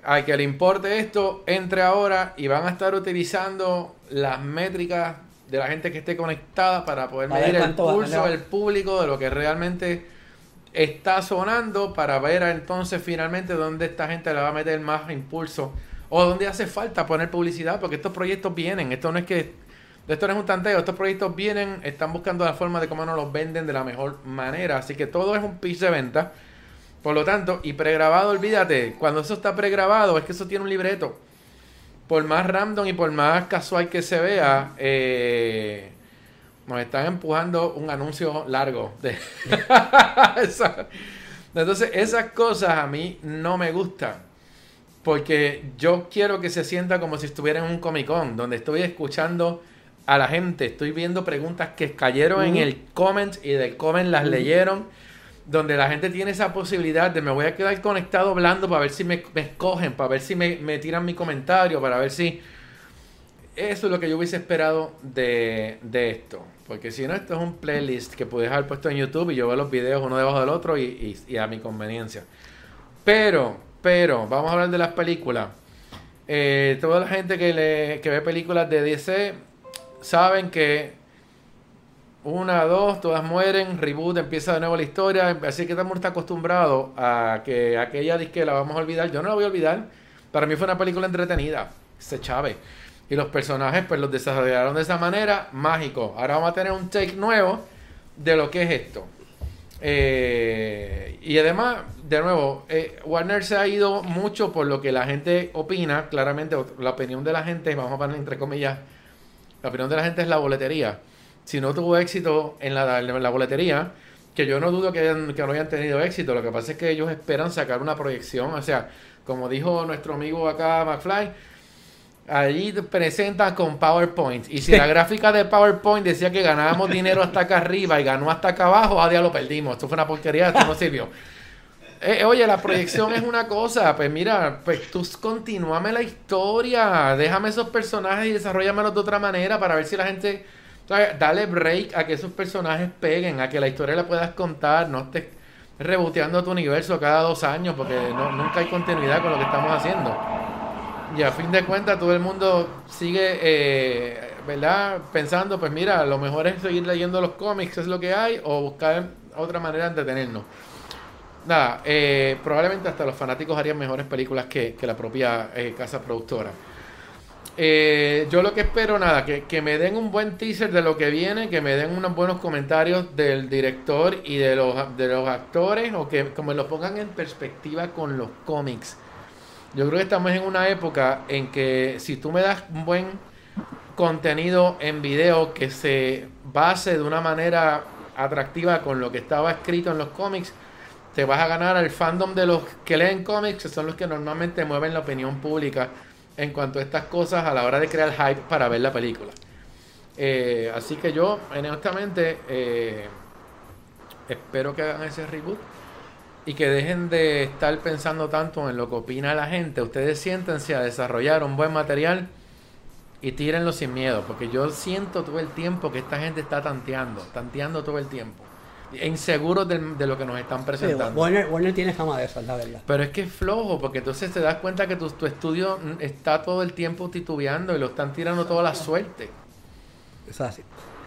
al que le importe esto, entre ahora y van a estar utilizando las métricas de la gente que esté conectada para poder medir el pulso del público de lo que realmente está sonando para ver entonces finalmente dónde esta gente le va a meter más impulso o dónde hace falta poner publicidad porque estos proyectos vienen, esto no es que esto no es un tanteo, estos proyectos vienen, están buscando la forma de cómo nos los venden de la mejor manera, así que todo es un pitch de venta. Por lo tanto, y pregrabado, olvídate, cuando eso está pregrabado, es que eso tiene un libreto. Por más random y por más casual que se vea, eh, nos están empujando un anuncio largo. de- Entonces, esas cosas a mí no me gustan. Porque yo quiero que se sienta como si estuviera en un Comic Con, donde estoy escuchando a la gente, estoy viendo preguntas que cayeron en el comment y del comment las leyeron, donde la gente tiene esa posibilidad de me voy a quedar conectado hablando para ver si me, escogen, para ver si me, tiran mi comentario, para ver si... Eso es lo que yo hubiese esperado de, de esto. Porque si no, esto es un playlist que puedes haber puesto en YouTube y yo veo los videos uno debajo del otro y, y- y a mi conveniencia. Pero, pero, vamos a hablar de las películas. Eh, toda la gente que, le, que ve películas de DC saben que una, dos, todas mueren, reboot, empieza de nuevo la historia. Así que estamos acostumbrados a que aquella disque la vamos a olvidar. Yo no la voy a olvidar. Para mí fue una película entretenida. Se chave. Y los personajes, pues los desarrollaron de esa manera, mágico. Ahora vamos a tener un take nuevo de lo que es esto. Eh, y además, de nuevo, eh, Warner se ha ido mucho por lo que la gente opina. Claramente, la opinión de la gente, vamos a poner entre comillas, la opinión de la gente es la boletería. Si no tuvo éxito en la, en la boletería, que yo no dudo que, hayan- que no hayan tenido éxito, lo que pasa es que ellos esperan sacar una proyección. O sea, como dijo nuestro amigo acá, McFly, Allí presentan con PowerPoint. Y si la gráfica de PowerPoint decía que ganábamos dinero hasta acá arriba y ganó hasta acá abajo, a día lo perdimos. Esto fue una porquería, esto no sirvió. Eh, oye, la proyección es una cosa. Pues mira, pues tú continúame la historia. Déjame esos personajes y desarrollamelos de otra manera para ver si la gente. Dale break a que esos personajes peguen, a que la historia la puedas contar. No estés reboteando tu universo cada dos años porque no, nunca hay continuidad con lo que estamos haciendo. Y a fin de cuentas todo el mundo sigue, eh, ¿verdad? Pensando, pues mira, lo mejor es seguir leyendo los cómics, es lo que hay, o buscar otra manera de entretenernos. Nada, eh, probablemente hasta los fanáticos harían mejores películas que, que la propia eh, casa productora. Eh, yo lo que espero, nada, que, que me den un buen teaser de lo que viene, que me den unos buenos comentarios del director y de los, de los actores, o que como lo pongan en perspectiva con los cómics. Yo creo que estamos en una época en que si tú me das un buen contenido en video que se base de una manera atractiva con lo que estaba escrito en los cómics, te vas a ganar al fandom de los que leen cómics, que son los que normalmente mueven la opinión pública en cuanto a estas cosas a la hora de crear hype para ver la película. Eh, así que yo, honestamente, eh, espero que hagan ese reboot y que dejen de estar pensando tanto en lo que opina la gente. Ustedes siéntense a desarrollar un buen material y tírenlo sin miedo, porque yo siento todo el tiempo que esta gente está tanteando, tanteando todo el tiempo, inseguros de, de lo que nos están Sí, presentando. Warner, Warner tiene fama de eso, es la verdad. Pero es que es flojo, porque entonces te das cuenta que tu, tu estudio está todo el tiempo titubeando y lo están tirando toda la suerte. Es así.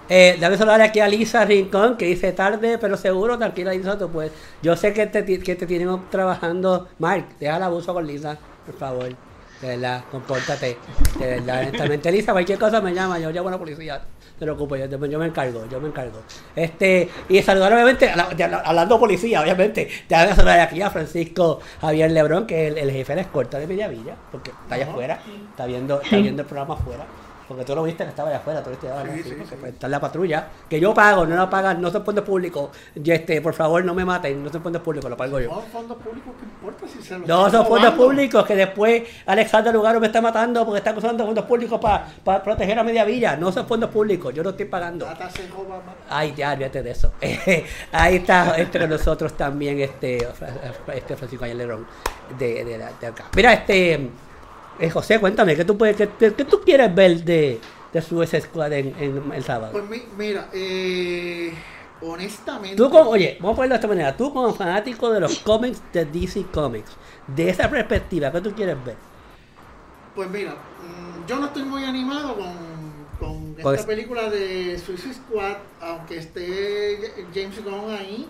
Eh, dame saludar aquí a Lisa Rincón, que dice tarde, pero seguro, tranquila Lisa, tú puedes. Yo sé que te, que te tienen trabajando. Mark, deja el abuso con Lisa, por favor. De verdad, compórtate. De verdad, honestamente. Lisa, cualquier cosa me llama, yo llamo a la policía. Te preocupes, yo, yo me encargo, yo me encargo. Este, y saludar obviamente, a la- de- hablando policía, obviamente, te voy a saludar aquí a Francisco Javier Lebrón, que es el, el jefe de la escolta de Mediavilla, porque está allá afuera, está viendo, está viendo el programa afuera. Porque tú lo viste que estaba allá afuera, tú lo viste ahora, Sí, sí, sí, pues, está en la patrulla, que yo pago, no la pagan, no son fondos públicos. Y este, por favor, no me maten, no son fondos públicos, lo pago yo. Son fondos públicos, ¿qué importa si se los No son fondos públicos que después Alexander Lugaro me está matando porque está usando fondos públicos para proteger a Media Villa. No son fondos públicos, yo no estoy pagando. Más. Ay, ya, olvídate de eso. Ahí está con nosotros también, este, este Francisco Ayerlerón de, de, de acá. Mira, este, eh, José, cuéntame, ¿qué tú, puedes, qué, qué- qué tú quieres ver de, de Suicide Squad en, en el sábado? Pues mi- mira, eh, honestamente. Tú como, oye, vamos a ponerlo de esta manera, tú como fanático de los cómics de DC Comics, de esa perspectiva, ¿qué tú quieres ver? Pues mira, mm, yo no estoy muy animado con, con esta Pues- película de Suicide Squad, aunque esté James Gunn ahí,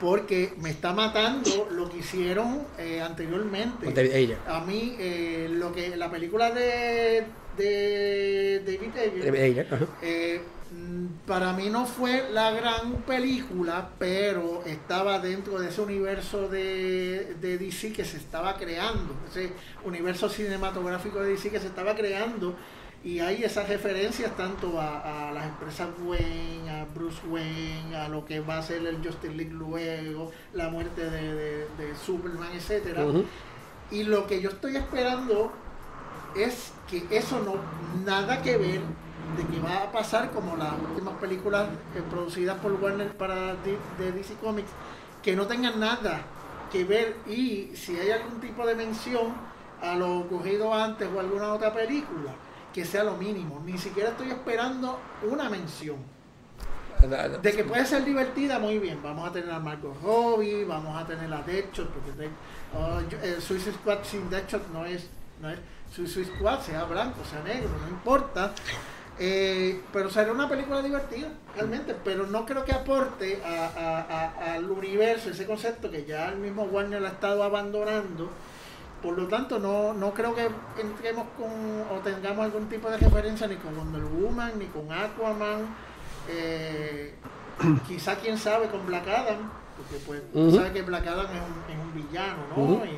porque me está matando lo que hicieron eh, anteriormente. Ayer. A mí, eh, lo que la película de, de David Ayer, David eh, para mí no fue la gran película, pero estaba dentro de ese universo de, de DC que se estaba creando, ese universo cinematográfico de DC que se estaba creando. Y hay esas referencias tanto a, a las empresas Wayne, a Bruce Wayne, a lo que va a ser el Justice League luego, la muerte de, de- de Superman, etcétera. Ujú. Y lo que yo estoy esperando es que eso no nada que ver de que va a pasar como las últimas películas eh, producidas por Warner para D- de DC Comics que no tengan nada que ver y si hay algún tipo de mención a lo ocurrido antes o alguna otra película que sea lo mínimo ni siquiera estoy esperando una mención de que puede ser divertida, muy bien. Vamos a tener a Margot Robbie, vamos a tener a Deadshot, porque de, oh, yo- eh, Suicide Squad sin Deadshot no es, no es Suicide Squad, sea blanco, sea negro, no importa. Eh, pero será una película divertida, realmente, pero no creo que aporte a- a- a- al universo, ese concepto que ya el mismo Warner ha estado abandonando. Por lo tanto, no, no creo que entremos con o tengamos algún tipo de referencia ni con Wonder Woman, ni con Aquaman, eh, quizá quién sabe con Black Adam, porque pues Ujú. tú sabes que Black Adam es un, es un villano, ¿no? Y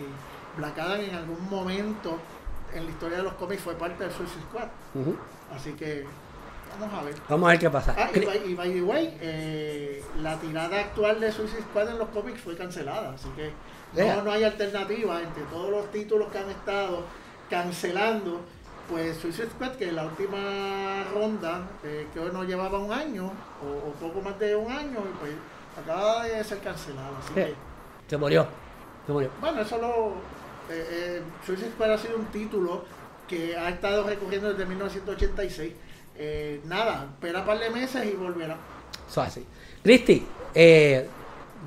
Black Adam en algún momento en la historia de los cómics fue parte del Suicide Squad, así que vamos a ver. Vamos a ver qué pasa. Ah, y Cri- by, y by the way, eh, la tirada actual de Suicide Squad en los cómics fue cancelada, así que No, no hay alternativa entre todos los títulos que han estado cancelando. Pues Suicide Squad, que en la última ronda, eh, que hoy no llevaba un año, o, o poco más de un año, y pues acaba de ser cancelado. Así Sí. que, Se murió. Se murió. bueno, eso lo. Eh, eh, Suicide Squad ha sido un título que ha estado recurriendo desde 1986. Eh, nada, espera un par de meses y volverá. Eso así. Cristi, eh,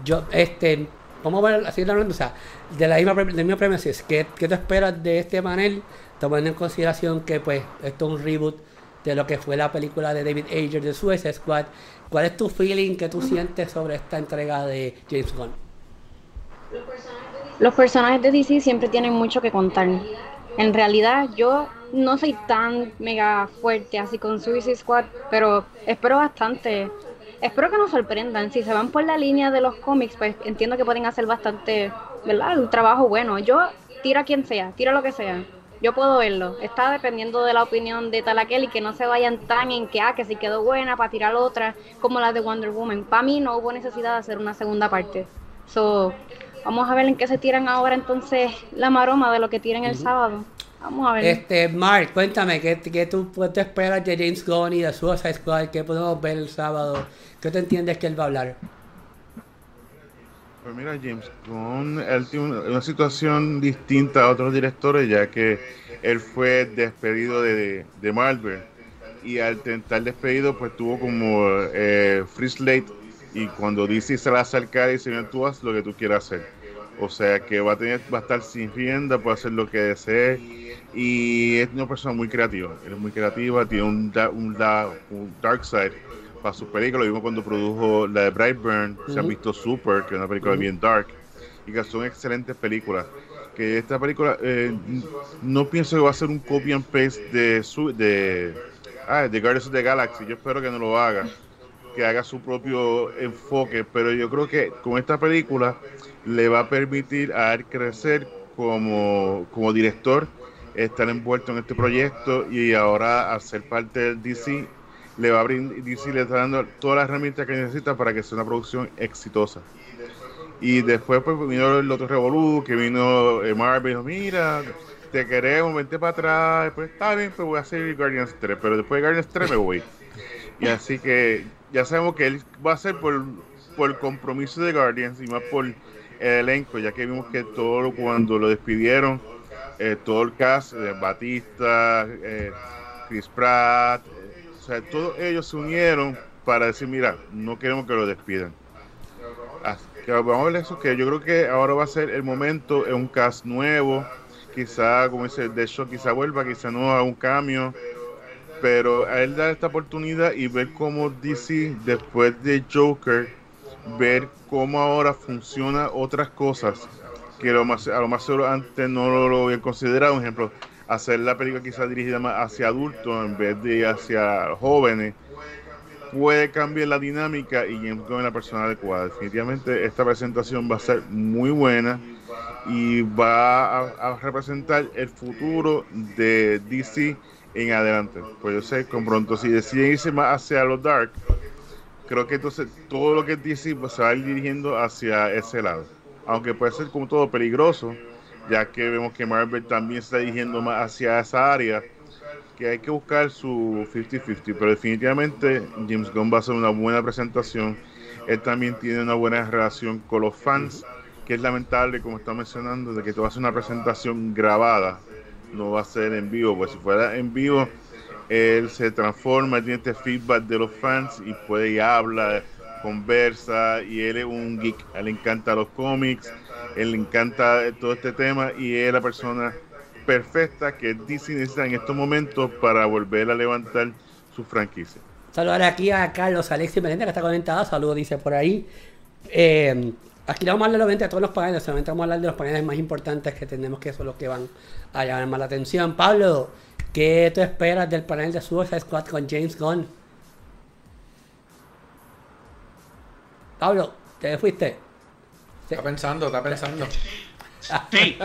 yo, este, vamos a ver, así hablando, o sea, de la misma, del mismo premises, ¿qué, ¿qué te esperas de este panel? Tomando en consideración que, pues, esto es un reboot de lo que fue la película de David Ayer de Suicide Squad. ¿Cuál es tu feeling que tú sientes sobre esta entrega de James Gunn? Los personajes de DC siempre tienen mucho que contar. En realidad, yo no soy tan mega fuerte así con Suicide Squad, pero espero bastante. Espero que nos sorprendan. Si se van por la línea de los cómics, pues entiendo que pueden hacer bastante, ¿verdad? Un trabajo bueno. Yo tiro a quien sea, tiro lo que sea. Yo puedo verlo. Está dependiendo de la opinión de tal aquel y que no se vayan tan en que, ah, que si quedó buena para tirar otra, como la de Wonder Woman. Para mí no hubo necesidad de hacer una segunda parte. So, vamos a ver en qué se tiran ahora entonces la maroma de lo que tiran el sábado. Vamos a ver. Este, Mark, cuéntame, ¿qué, qué tú pues, te esperas de James Gunn y de Suicide Squad? ¿Qué podemos ver el sábado? ¿Qué te entiendes que él va a hablar? Pues mira, James Gunn, él tiene una, situación distinta a otros directores, ya que él fue despedido de, de Marvel. Y al tentar despedido, pues tuvo como eh, free slate. Y cuando DC se la va a acercar y dice, "Mira, tú haz lo que tú quieras hacer. O sea que va a tener, va a estar sin rienda, puede hacer lo que desee. Y es una persona muy creativa. Él es muy creativa, tiene un, da- un, da- un dark side para sus películas. Lo vimos cuando produjo la de Brightburn. Se han Ujú. visto Super, que es una película bien dark. Y que son excelentes películas. Que esta película eh, no pienso que va a ser un copy and paste de, su, de, ah, de Guardians of the Galaxy. Yo espero que no lo haga. Que haga su propio enfoque. Pero yo creo que con esta película le va a permitir a él crecer como, como director, estar envuelto en este proyecto y ahora ser parte del DC le va a brindar, DC le está dando todas las herramientas que necesita para que sea una producción exitosa. Y después pues vino el otro revolú, que vino eh, Marvel, dijo, mira, te queremos, vente para atrás, pues está bien, pues voy a hacer Guardians 3, pero después de Guardians 3 me voy. Y así que ya sabemos que él va a ser por, por compromiso de Guardians y más por el elenco, ya que vimos que todo cuando lo despidieron, eh, todo el cast, eh, Batista, eh, Chris Pratt, eh, o sea, todos ellos se unieron para decir, mira, no queremos que lo despidan. Que vamos a ver eso, que yo creo que ahora va a ser el momento, es un cast nuevo, quizá, como dice, de hecho, quizá vuelva, quizá no haga un cambio, pero a él dar esta oportunidad y ver cómo DC, después de Joker, ver cómo ahora funciona otras cosas que lo más, a lo más seguro antes no lo, lo habían considerado. Un ejemplo, hacer la película quizás dirigida más hacia adultos en vez de hacia jóvenes puede cambiar la dinámica y James Gunn la persona adecuada. Definitivamente esta presentación va a ser muy buena y va a, a representar el futuro de DC en adelante. Pues yo sé, con pronto, si deciden irse más hacia lo dark, creo que entonces todo lo que pues, se va a ir dirigiendo hacia ese lado. Aunque puede ser como todo peligroso, ya que vemos que Marvel también está dirigiendo más hacia esa área, que hay que buscar su 50-50. Pero definitivamente James Gunn va a hacer una buena presentación. Él también tiene una buena relación con los fans, que es lamentable, como está mencionando, de que a hacer una presentación grabada, no va a ser en vivo, pues si fuera en vivo él se transforma, tiene este feedback de los fans y puede y habla, conversa y él es un geek, él le encanta los cómics, él le encanta todo este tema y es la persona perfecta que DC necesita en estos momentos para volver a levantar su franquicia. Saludar aquí a Carlos Alexis Meléndez que está conectado. Saludos, dice por ahí. Eh, aquí vamos a hablar a todos los paneles. Solamente vamos a hablar de los paneles más importantes que tenemos, que son los que van a llamar más la atención. Pablo, ¿qué tú esperas del panel de Suicide Squad con James Gunn? Pablo, ¿te fuiste? Está pensando, está pensando. Sí,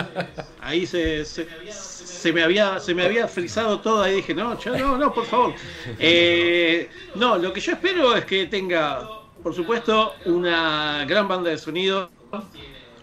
ahí se, se, se me había se me había frisado todo ahí dije no yo, no no por favor Eh, no lo que yo espero es que tenga por supuesto una gran banda de sonido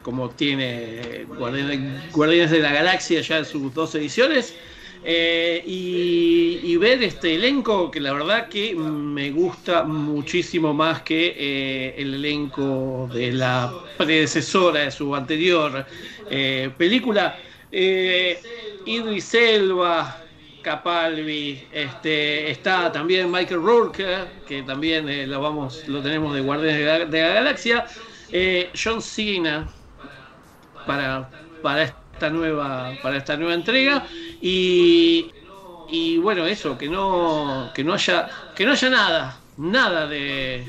como tiene Guardianes, Guardianes de la Galaxia ya en sus dos ediciones eh, y, ver este elenco que la verdad que me gusta muchísimo más que eh, el elenco de la predecesora de su anterior eh, película. Eh, Idris Elba, Capalvi, este, está también Michael Rourke, que también lo, vamos, lo tenemos de Guardianes de la, de la Galaxia. John Cena para, para esta nueva para esta nueva entrega. Y, bueno eso que no que no haya que no haya nada nada de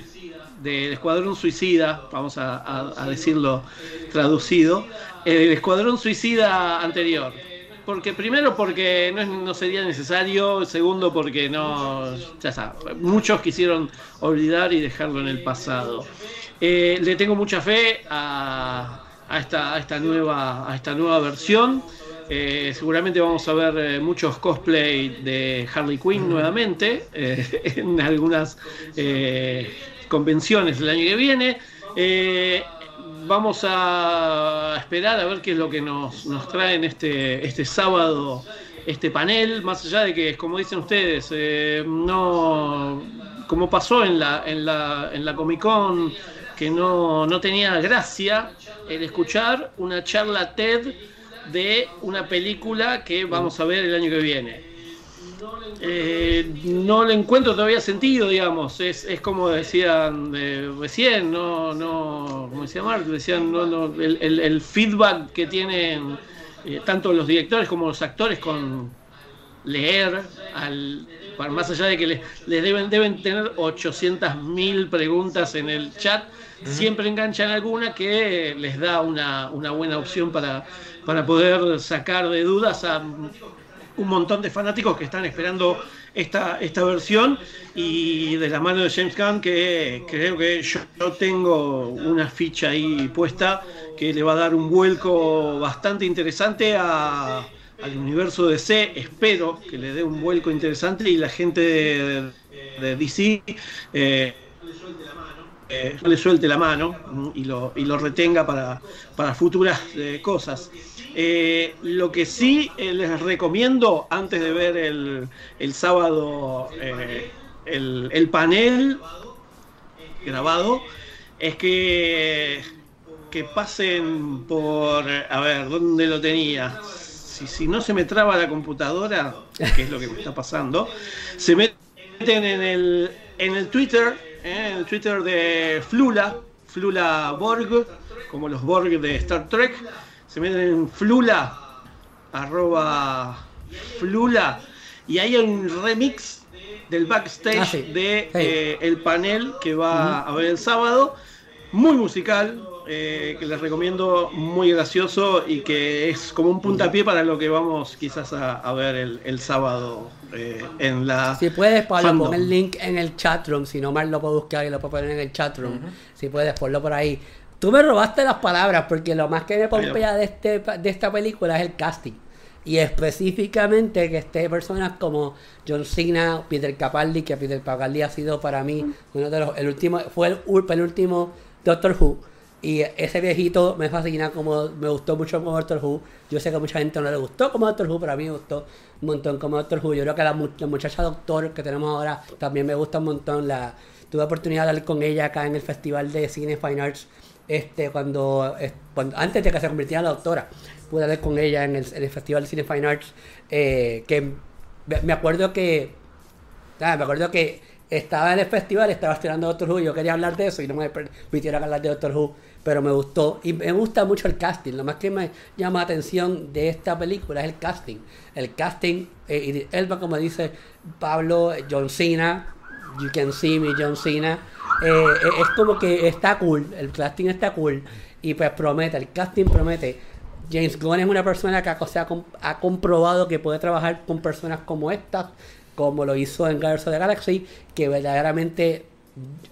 del escuadrón suicida vamos a, decirlo traducido el escuadrón suicida anterior. Porque primero porque no, no sería necesario segundo porque no ya sabes muchos quisieron olvidar y dejarlo en el pasado. Eh, le tengo mucha fe a, a esta, a esta nueva a esta nueva versión. Eh, seguramente vamos a ver eh, muchos cosplay de Harley Quinn nuevamente eh, en algunas eh, convenciones el año que viene. Vamos a esperar a ver qué es lo que nos, nos traen este, este sábado, este panel, más allá de que, como dicen ustedes, no como pasó en la, en la, en la Comic Con, que no, no tenía gracia el escuchar una charla TED de una película que vamos a ver el año que viene. Eh, no le encuentro todavía sentido, digamos. Es, es como decían eh, recién, no, no, como decía Mark, decían, no, no, el, el- el feedback que tienen eh, tanto los directores como los actores con leer, al, más allá de que les, les deben, deben tener 800.000 preguntas en el chat, siempre enganchan alguna que les da una, una buena opción para, para poder sacar de dudas a un montón de fanáticos que están esperando esta, esta versión. Y de la mano de James Gunn que creo que yo, tengo una ficha ahí puesta que le va a dar un vuelco bastante interesante a- al universo DC, espero que le dé un vuelco interesante y la gente de, de DC eh, eh, le suelte la mano mm, y lo, y lo retenga para, para futuras eh, cosas. Eh, lo que sí eh, les recomiendo antes de ver el, el sábado el, el panel grabado es que, que pasen por, a ver, ¿dónde lo tenía? Si, si no se me traba la computadora, que es lo que me está pasando, se meten en el, en el Twitter, eh, en el Twitter de Flula, Flula Borg, como los Borg de Star Trek, se meten en Flula, arroba Flula, y hay un remix del backstage Ah, sí. de Sí. eh, el panel que va a ver el sábado, muy musical, eh, que les recomiendo, muy gracioso y que es como un puntapié para lo que vamos quizás a, a ver el, el sábado eh, en la Si puedes, Pablo, fandom. pon el link en el chatroom. Si no, Mar lo puedo buscar y lo puedo poner en el chatroom. Si puedes, ponlo por ahí. Tú me robaste las palabras porque lo más que me pompea de, este, de esta película es el casting. Y específicamente que esté personas como John Cena, Peter Capaldi, que Peter Capaldi ha sido para mí uno de los, el último, fue el penúltimo Doctor Who. Y ese viejito me fascina, como me gustó mucho como Doctor Who. Yo sé que a mucha gente no le gustó como Doctor Who, pero a mí me gustó un montón como Doctor Who. Yo creo que la, la muchacha doctor que tenemos ahora también me gusta un montón. La, tuve oportunidad de hablar con ella acá en el Festival de Cine Fine Arts este, cuando, es- cuando antes de que se convirtiera en la doctora. Pude hablar con ella en el, Festival de Cine Fine Arts. eh, que me acuerdo que me acuerdo que estaba en el festival, estaba estrenando Doctor Who, yo quería hablar de eso y no me permitieron hablar de Doctor Who, pero me gustó y me gusta mucho el casting. Lo más que me llama la atención de esta película es el casting. El casting, eh, Elba, como dice Pablo, John Cena, You Can See Me, John Cena, eh, eh, es como que está cool, el casting está cool y pues promete, el casting promete. James Gunn es una persona que o sea, ha comprobado que puede trabajar con personas como estas, como lo hizo en Guardians of the Galaxy, que verdaderamente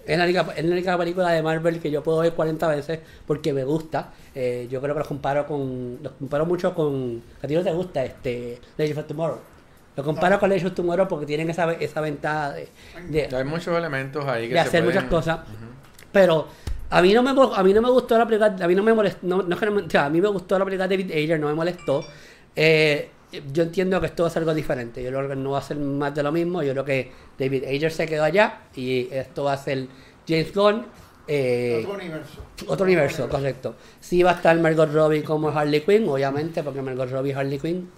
es la, única, es la única película de Marvel que yo puedo ver 40 veces porque me gusta. Eh, yo creo que los comparo con. Los comparo mucho con. A ti no te gusta este. Legend of Tomorrow. Lo comparo con Legend of Tomorrow porque tienen esa, esa ventaja de, de, Hay muchos elementos ahí que de se hacer pueden- muchas cosas. Pero a mí no me a mí no me gustó la película, a mí no me molestó, no, no es que no me- o sea, a mí me gustó la película de David Ayer, no me molestó. Eh, yo entiendo que esto va a ser algo diferente. Yo creo que no va a ser más de lo mismo. Yo creo que David Ayer se quedó allá y esto va a ser James Gunn. eh, Otro universo. otro universo, correcto. Sí va a estar Margot Robbie como Harley Quinn, obviamente, porque Margot Robbie y Harley Quinn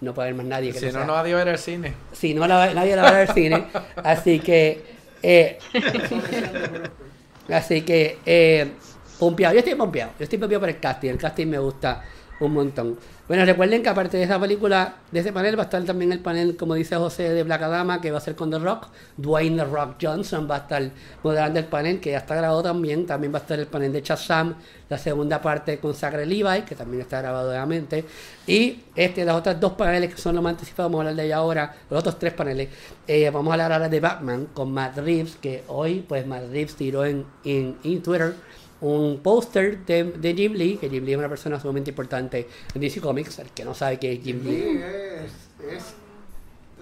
no puede haber más nadie que Si no no, sea- no nadie va a ir al cine. si no, la, nadie la va a ver al cine. Así que, eh, así que, eh, pompeado. Yo estoy pompeado. Yo estoy pompeado por el casting. El casting me gusta un montón. Bueno, recuerden que aparte de esa película, de ese panel, va a estar también el panel, como dice José, de Black Adama, que va a ser con The Rock. Dwayne The Rock Johnson va a estar moderando el panel, que ya está grabado también. También va a estar el panel de Shazam, la segunda parte con Zachary Levi, que también está grabado nuevamente. Y este, las otras dos paneles que son los más anticipados, vamos a hablar de ella ahora. Los otros tres paneles. eh, vamos a hablar ahora de Batman con Matt Reeves, que hoy, pues Matt Reeves tiró en, en, en Twitter un póster de, de Jim Lee, que Jim Lee es una persona sumamente importante en DC Comics, el que no sabe que es Jim Sí, Lee. es, es,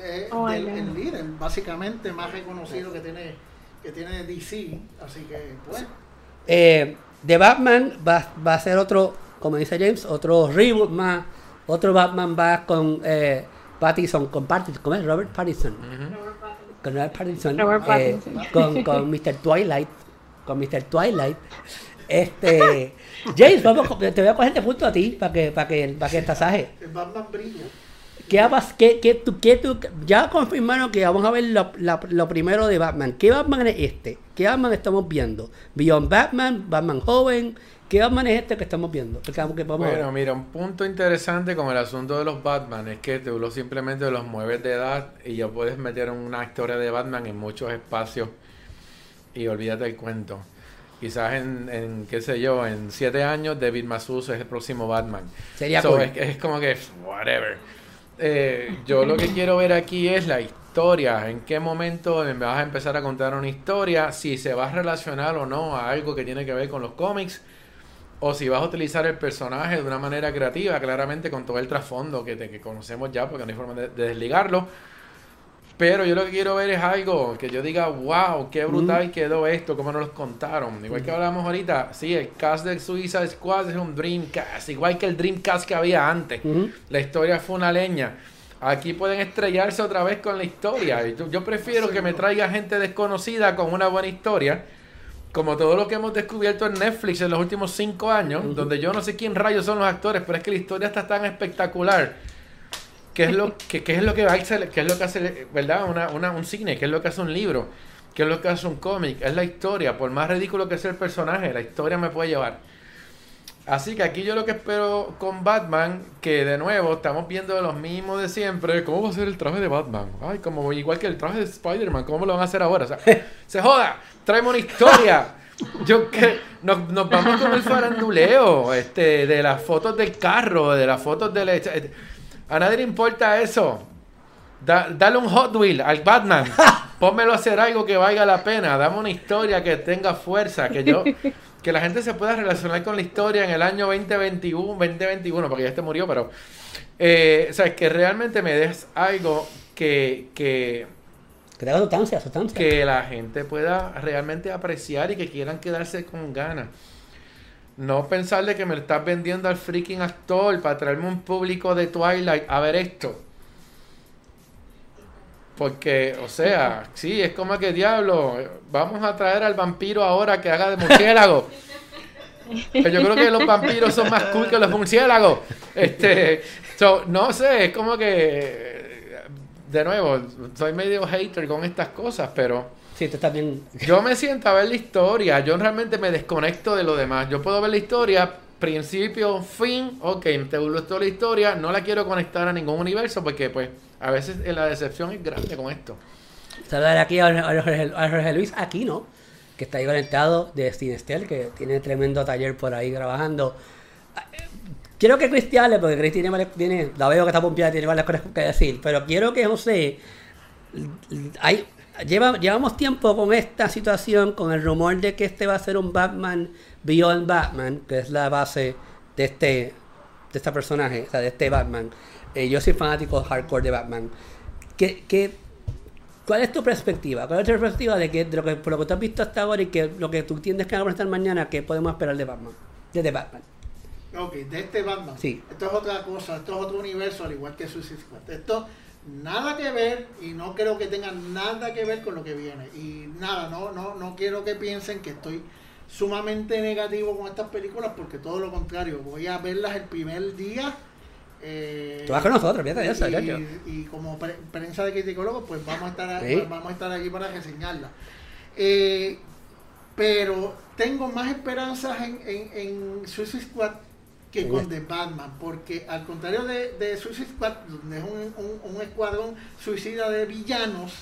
es Oh, el, líder, básicamente más reconocido que tiene, que tiene DC. Así que, pues, Eh, de Batman va, va a ser otro, como dice James, otro reboot más. Otro Batman va con eh, Pattinson, con Pattinson, ¿cómo es? Robert Pattinson. Con Robert Pattinson. Robert eh, Pattinson. con, con Mr. Twilight. Con Mr. Twilight. Este. James, vamos, te voy a coger de punto a ti para que, para que, para que el tasaje. el Batman brilla. ¿Qué, qué, qué tú- qué tú- ya confirmaron que vamos a ver lo, la- lo primero de Batman. ¿Qué Batman es este? ¿Qué Batman estamos viendo? Beyond Batman, Batman joven. ¿Qué Batman es este que estamos viendo? Que, que vamos a ver. Bueno, mira, un punto interesante con el asunto de los Batman es que tú lo simplemente los mueves de edad y ya puedes meter una historia de Batman en muchos espacios y olvídate el cuento. Quizás en, en, qué sé yo, en siete años David Masus es el próximo Batman. Sería So, cool. es, es como que, whatever. Eh, yo lo que quiero ver aquí es la historia. ¿En qué momento me vas a empezar a contar una historia? Si se va a relacionar o no a algo que tiene que ver con los cómics. O si vas a utilizar el personaje de una manera creativa, claramente con todo el trasfondo que, te- que conocemos ya, porque no hay forma de, de desligarlo. Pero yo lo que quiero ver es algo que yo diga, wow, qué brutal quedó esto, cómo nos lo contaron. Igual que hablamos ahorita, sí, el cast de Suicide Squad es un Dreamcast, igual que el Dreamcast que había antes. La historia fue una leña. Aquí pueden estrellarse otra vez con la historia. Yo prefiero que me traiga gente desconocida con una buena historia. Como todo lo que hemos descubierto en Netflix en los últimos cinco años, donde yo no sé quién rayos son los actores, pero es que la historia está tan espectacular. ¿Qué es lo que, qué es lo que hace, qué es lo que hace, verdad? Una, una- un cine, ¿qué es lo que hace un libro? ¿Qué es lo que hace un cómic? Es la historia. Por más ridículo que sea el personaje, la historia me puede llevar. Así que aquí yo lo que espero con Batman, que de nuevo estamos viendo los mismos de siempre. ¿Cómo va a ser el traje de Batman? Ay, como igual que el traje de Spider-Man, ¿cómo lo van a hacer ahora? O sea, se joda, traemos una historia. Yo que nos, nos vamos con el faranduleo, este, de las fotos del carro, de las fotos del este, a nadie le importa eso. Da- dale un Hot Wheel al Batman. Pónmelo a hacer algo que valga la pena. Dame una historia que tenga fuerza. Que yo que la gente se pueda relacionar con la historia en el año 2021, 2021 porque ya este murió, pero. Eh, o sea, que realmente me des algo que, que, Que sustancia, sustancia. que la gente pueda realmente apreciar y que quieran quedarse con ganas. No pensar de que me lo estás vendiendo al freaking actor para traerme un público de Twilight a ver esto. Porque, o sea, sí, es como que diablo, vamos a traer al vampiro ahora que haga de murciélago. Pero yo creo que los vampiros son más cool que los murciélagos. Este, so, no sé, es como que, de nuevo, soy medio hater con estas cosas, pero Sí, tú estás bien. yo me siento a ver la historia. Yo realmente me desconecto de lo demás. Yo puedo ver la historia, principio, fin. Ok, te gustó la historia. No la quiero conectar a ningún universo porque, pues, a veces la decepción es grande con esto. Saludar aquí a Jorge, a Jorge Luis Aquino, que está ahí conectado de Sinestel, que tiene tremendo taller por ahí trabajando. Quiero que Cristian hable, porque Chris tiene, tiene, la veo que está pompeada, tiene varias cosas que decir, pero quiero que José, hay, lleva, llevamos tiempo con esta situación, con el rumor de que este va a ser un Batman Beyond Batman, que es la base de este, de este personaje, o sea, de este Batman. Eh, yo soy fanático hardcore de Batman. ¿Qué, qué, ¿Cuál es tu perspectiva? ¿Cuál es tu perspectiva de, que, de lo que, por lo que tú has visto hasta ahora y que lo que tú entiendes que van a presentar mañana, qué podemos esperar de Batman? De Batman. Ok, de este Batman. Sí. Esto es otra cosa, esto es otro universo, al igual que Suicide Squad. Esto nada que ver y no creo que tenga nada que ver con lo que viene. Y nada, no, no, no quiero que piensen que estoy sumamente negativo con estas películas porque todo lo contrario, voy a verlas el primer día. Eh, Tú vas con nosotros, fíjate de eso, y, como pre- prensa de criticólogos, pues vamos a estar, Sí. vamos a estar aquí para reseñarla. Eh, pero tengo más esperanzas en, en, en Suicide Squad que con. The Batman, porque al contrario de, de Suicide Squad, donde es un, un- un escuadrón suicida de villanos,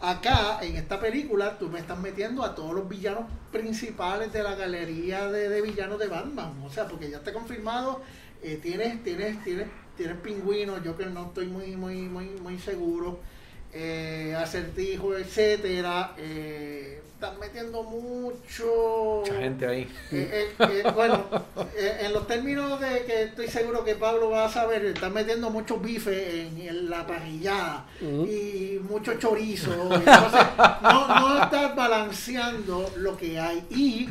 acá en esta película tú me estás metiendo a todos los villanos principales de la galería de, de villanos de Batman, o sea, porque ya está confirmado, eh, tienes, tienes, tienes, tienes pingüinos, yo que no estoy muy, muy, muy, muy seguro, eh, acertijo, etcétera, eh, están metiendo mucho Mucha gente ahí. eh, eh, eh, bueno, eh, en los términos de que estoy seguro que Pablo va a saber, están metiendo mucho bife en, en la parrillada y mucho chorizo. Entonces, no, no estás balanceando lo que hay. Y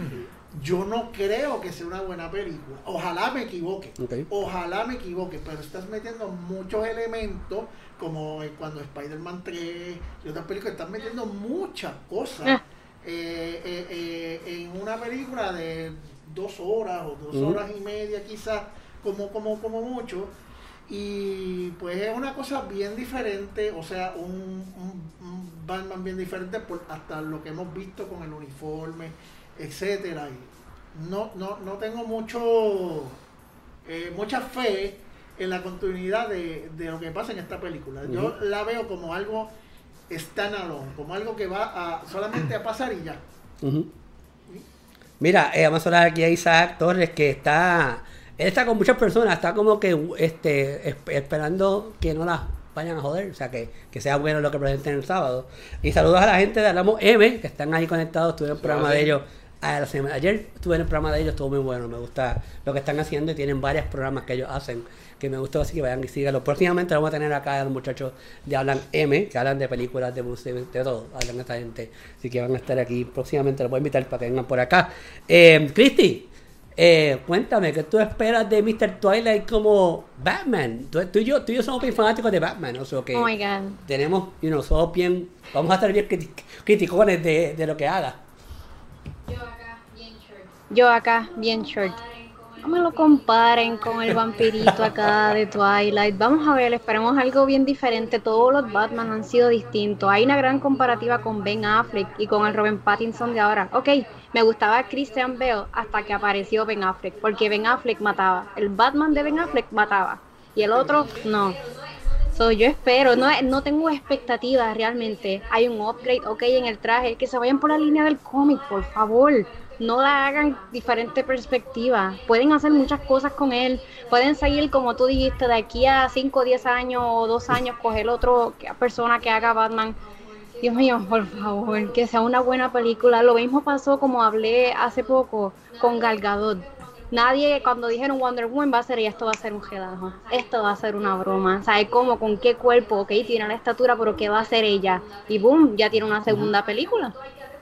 yo no creo que sea una buena película. Ojalá me equivoque. Ojalá me equivoque, pero estás metiendo muchos elementos, como cuando Spider-Man 3 y otras películas, están metiendo muchas cosas Ah. En una película de dos horas o dos horas y media quizás, como, como, como mucho. Y pues es una cosa bien diferente, o sea, un, un- un Batman bien diferente por hasta lo que hemos visto con el uniforme, etcétera. Y no, no, no tengo mucho eh, mucha fe en la continuidad de, de lo que pasa en esta película. Yo la veo como algo standalone, como algo que va a solamente a pasar y ya. Mira, eh, vamos a hablar aquí a Isaac Torres, que está, él está con muchas personas, está como que este, esp- esperando que no las vayan a joder, o sea, que, que sea bueno lo que presenten el sábado. Y saludos a la gente de Hablamos M, que están ahí conectados, estuve en el programa de ellos. a la semana- Ayer estuve en el programa de ellos, estuvo muy bueno, me gusta lo que están haciendo y tienen varios programas que ellos hacen que me gustó, así que vayan y síganlo. Próximamente vamos a tener acá a los muchachos de Hablan M, que hablan de películas, de museo, de todo, hablan esta gente. Así que van a estar aquí próximamente, los voy a invitar para que vengan por acá. Eh, Cristi, eh, cuéntame, ¿qué tú esperas de Mr. Twilight como Batman? Tú, tú y yo, tú y yo somos bien fanáticos de Batman, o sea que Oh my god. tenemos, you know, somos bien, vamos a estar bien criti- criticones de, de lo que haga. Yo acá, bien short. Yo acá, bien short. No me lo comparen con el vampirito acá de Twilight. Vamos a ver, esperemos algo bien diferente. Todos los Batman han sido distintos. Hay una gran comparativa con Ben Affleck y con el Robin Pattinson de ahora. Ok, me gustaba Christian Bale hasta que apareció Ben Affleck, porque Ben Affleck mataba. El Batman de Ben Affleck mataba. Y el otro, no. So, yo espero, no, no tengo expectativas realmente. Hay un upgrade, ok, en el traje. Que se vayan por la línea del cómic, por favor. No la hagan diferente perspectiva. Pueden hacer muchas cosas con él. Pueden seguir, como tú dijiste, de aquí a 5, 10 años o 2 años, coger otro persona que haga Batman. Dios mío, por favor, que sea una buena película. Lo mismo pasó como hablé hace poco con Gal Gadot. Nadie, cuando dijeron Wonder Woman va a ser, y esto va a ser un relajo, esto va a ser una broma. ¿Sabes cómo? ¿Con qué cuerpo? Ok, tiene la estatura, pero ¿qué va a hacer ella? Y boom, ya tiene una segunda película.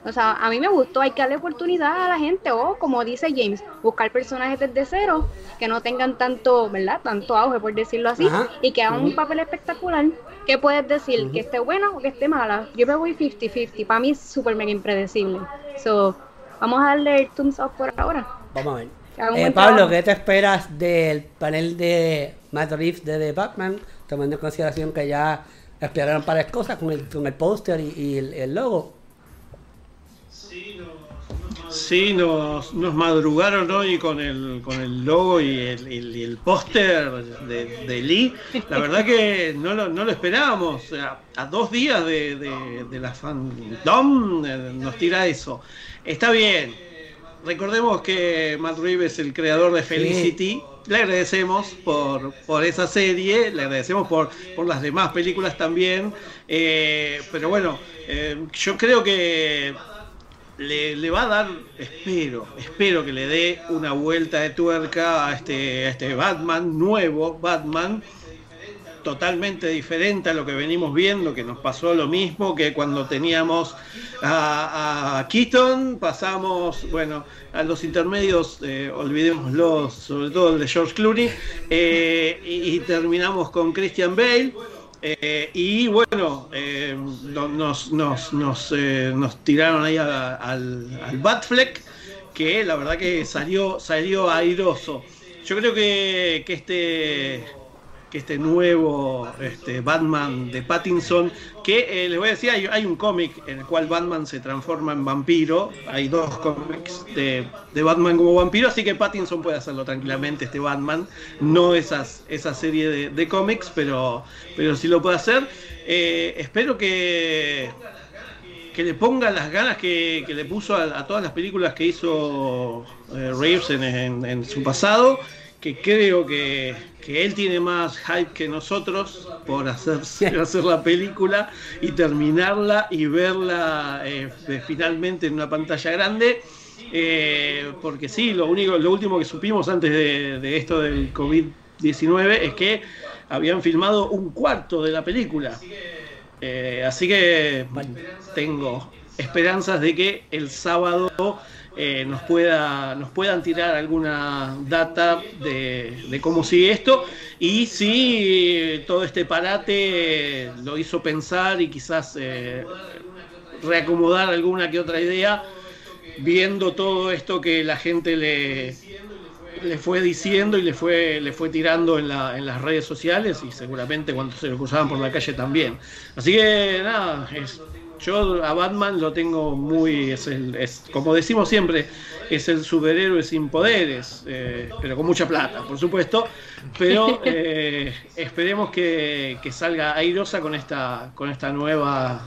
O sea, a mí me gustó, hay que darle oportunidad a la gente, o como dice James, buscar personajes desde cero, que no tengan tanto, ¿verdad? Tanto auge, por decirlo así, Ajá. y que hagan un papel espectacular. ¿Qué puedes decir? ¿Que esté buena o que esté mala? Yo me voy 50-50, para mí es súper mega impredecible. So, vamos a darle el thumbs up por ahora. Vamos a ver. Eh, Pablo. ¿qué te esperas del panel de Matt Reeves de The Batman? Tomando en consideración que ya exploraron varias cosas con el, con el póster y, y el, el logo. Sí, nos, nos maduró. Sí, nos, nos madrugaron hoy con el, con el logo y el, el- póster de, de Lee. La verdad que no lo, no lo esperábamos. A dos días de, de- de la fandom eh, nos tira eso. Está bien. Recordemos que Matt Reeves es el creador de Felicity le agradecemos por, por esa serie, le agradecemos por, por las demás películas también. Eh, pero bueno, eh, yo creo que le, le, va a dar, espero, espero que le dé una vuelta de tuerca a este, este Batman, nuevo Batman, totalmente diferente a lo que venimos viendo, que nos pasó lo mismo que cuando teníamos a, a Keaton, pasamos, bueno, a los intermedios, eh, olvidémoslos, sobre todo el de George Clooney, eh, y, y, terminamos con Christian Bale. Eh, y bueno, eh, nos, nos, nos, eh, nos, tiraron ahí al, al Batfleck, que la verdad que salió, salió airoso. Yo creo que, que este que este nuevo este, Batman de Pattinson, que eh, les voy a decir, hay, un cómic en el cual Batman se transforma en vampiro, hay dos cómics de, Batman como vampiro, así que Pattinson puede hacerlo tranquilamente, este Batman, no esas, esa serie de, cómics, pero, pero sí lo puede hacer. Eh, espero que, que le ponga las ganas que, le puso a, todas las películas que hizo eh, Reeves en su pasado, que creo que, que él tiene más hype que nosotros por hacer, hacer la película y terminarla y verla eh, finalmente en una pantalla grande. Eh, porque sí, lo único, lo último que supimos antes de, de esto del COVID-19 es que habían filmado un cuarto de la película. Eh, así que tengo esperanzas de que el sábado eh, nos, pueda, nos puedan tirar alguna data de, de, cómo sigue esto y si todo este parate lo hizo pensar y quizás eh, reacomodar alguna que otra idea viendo todo esto que la gente le, le fue diciendo y le fue, le fue tirando en, la, en las redes sociales y seguramente cuando se lo cruzaban por la calle también. Así que nada, es, yo a Batman lo tengo muy, es, el, es como decimos siempre, es el superhéroe sin poderes, eh, pero con mucha plata, por supuesto. Pero eh, esperemos que, que, salga airosa con esta, con esta nueva,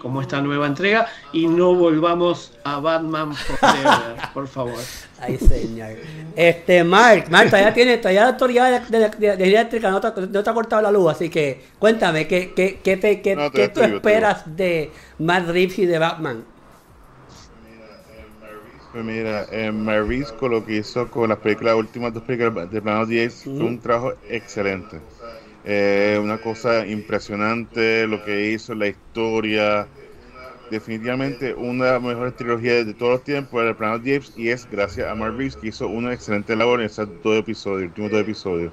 como esta nueva entrega y no volvamos a Batman Forever, por favor. Ay, señor. Este, Mark, Mark, todavía tiene, todavía la autoridad de, de, de, de eléctrica no te, no te, ha cortado la luz, así que cuéntame, ¿qué, qué, qué, te, qué, no, ¿qué tú esperas de Matt Reeves y de Batman? Pues mira, eh, lo que hizo con las películas, las últimas dos películas de Planos 10 mm. fue un trabajo excelente. Eh, una cosa impresionante lo que hizo, la historia, definitivamente una de las mejores trilogías de todos los tiempos Planet of the Apes y es gracias a Mark Reeves que hizo una excelente labor en esos dos episodios, últimos dos episodios.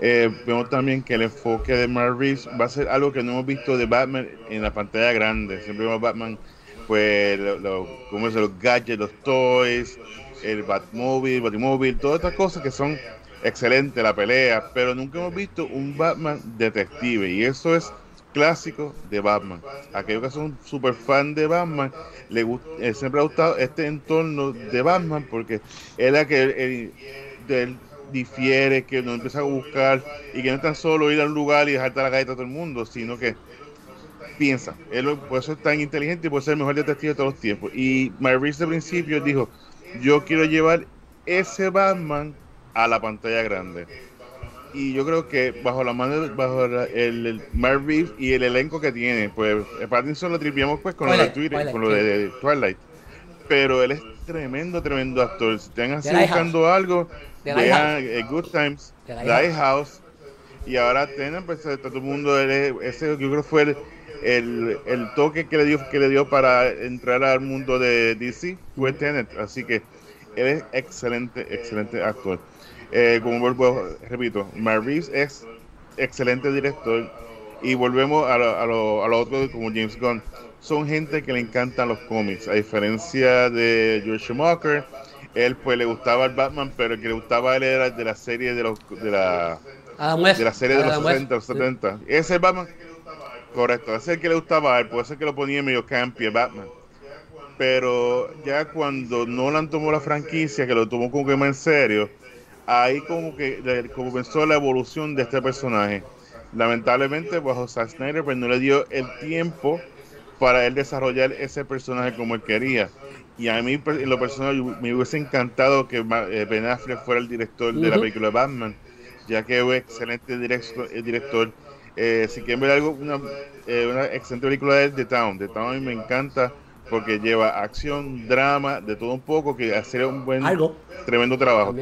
Eh, vemos también que el enfoque de Mark Reeves va a ser algo que no hemos visto de Batman en la pantalla grande. Siempre vemos Batman, pues, lo, como es, los gadgets, los toys, el Batmobile, Batimóvil, todas estas cosas que son excelentes, la pelea, pero nunca hemos visto un Batman detective y eso es clásico de Batman. Aquellos que son super fan de Batman, le eh, siempre ha gustado este entorno de Batman porque es la que él, él difiere, que no empieza a buscar y que no es tan solo ir a un lugar y dejarte la galleta a todo el mundo, sino que piensa. Él por eso es tan inteligente y puede ser el mejor detective de todos los tiempos. Y Maurice de principio dijo, yo quiero llevar ese Batman a la pantalla grande. Y yo creo que bajo la mano bajo la, el, el y el elenco que tiene pues Pattinson lo tripiamos pues con Twilight, lo de Twitter Twilight, con lo de, de, Twilight. Pero él es tremendo tremendo actor. Si están así buscando algo vean eh, Good Times Die House y ahora tienen pues todo el mundo él, ese yo creo fue el, el, el, toque que le dio que le dio para entrar al mundo de DC fue Tenet. Así que él es excelente excelente actor eh, como vuelvo, repito, Marvis es excelente director y volvemos a lo, a, lo, a lo, otro como James Gunn. Son gente que le encantan los cómics, a diferencia de George Schumacher, él pues le gustaba el Batman, pero el que le gustaba a él era de la serie de los de la, de la serie de los 60, los 70. Ese es el Batman, correcto, ese es el que le gustaba a él, puede ser que lo ponía medio campi el Batman. Pero ya cuando Nolan tomó la franquicia, que lo tomó como que más en serio, ahí como que comenzó la evolución de este personaje. Lamentablemente, bajo Zack pues no le dio el tiempo para él desarrollar ese personaje como él quería. Y a mí, en lo personal, me hubiese encantado que eh, Ben Affleck fuera el director de la película de Batman, ya que es un excelente director. director. Eh, si quieren ver algo, una, eh, una excelente película de The Town. The Town a mí me encanta porque lleva acción, drama, de todo un poco, que hace un buen, tremendo trabajo.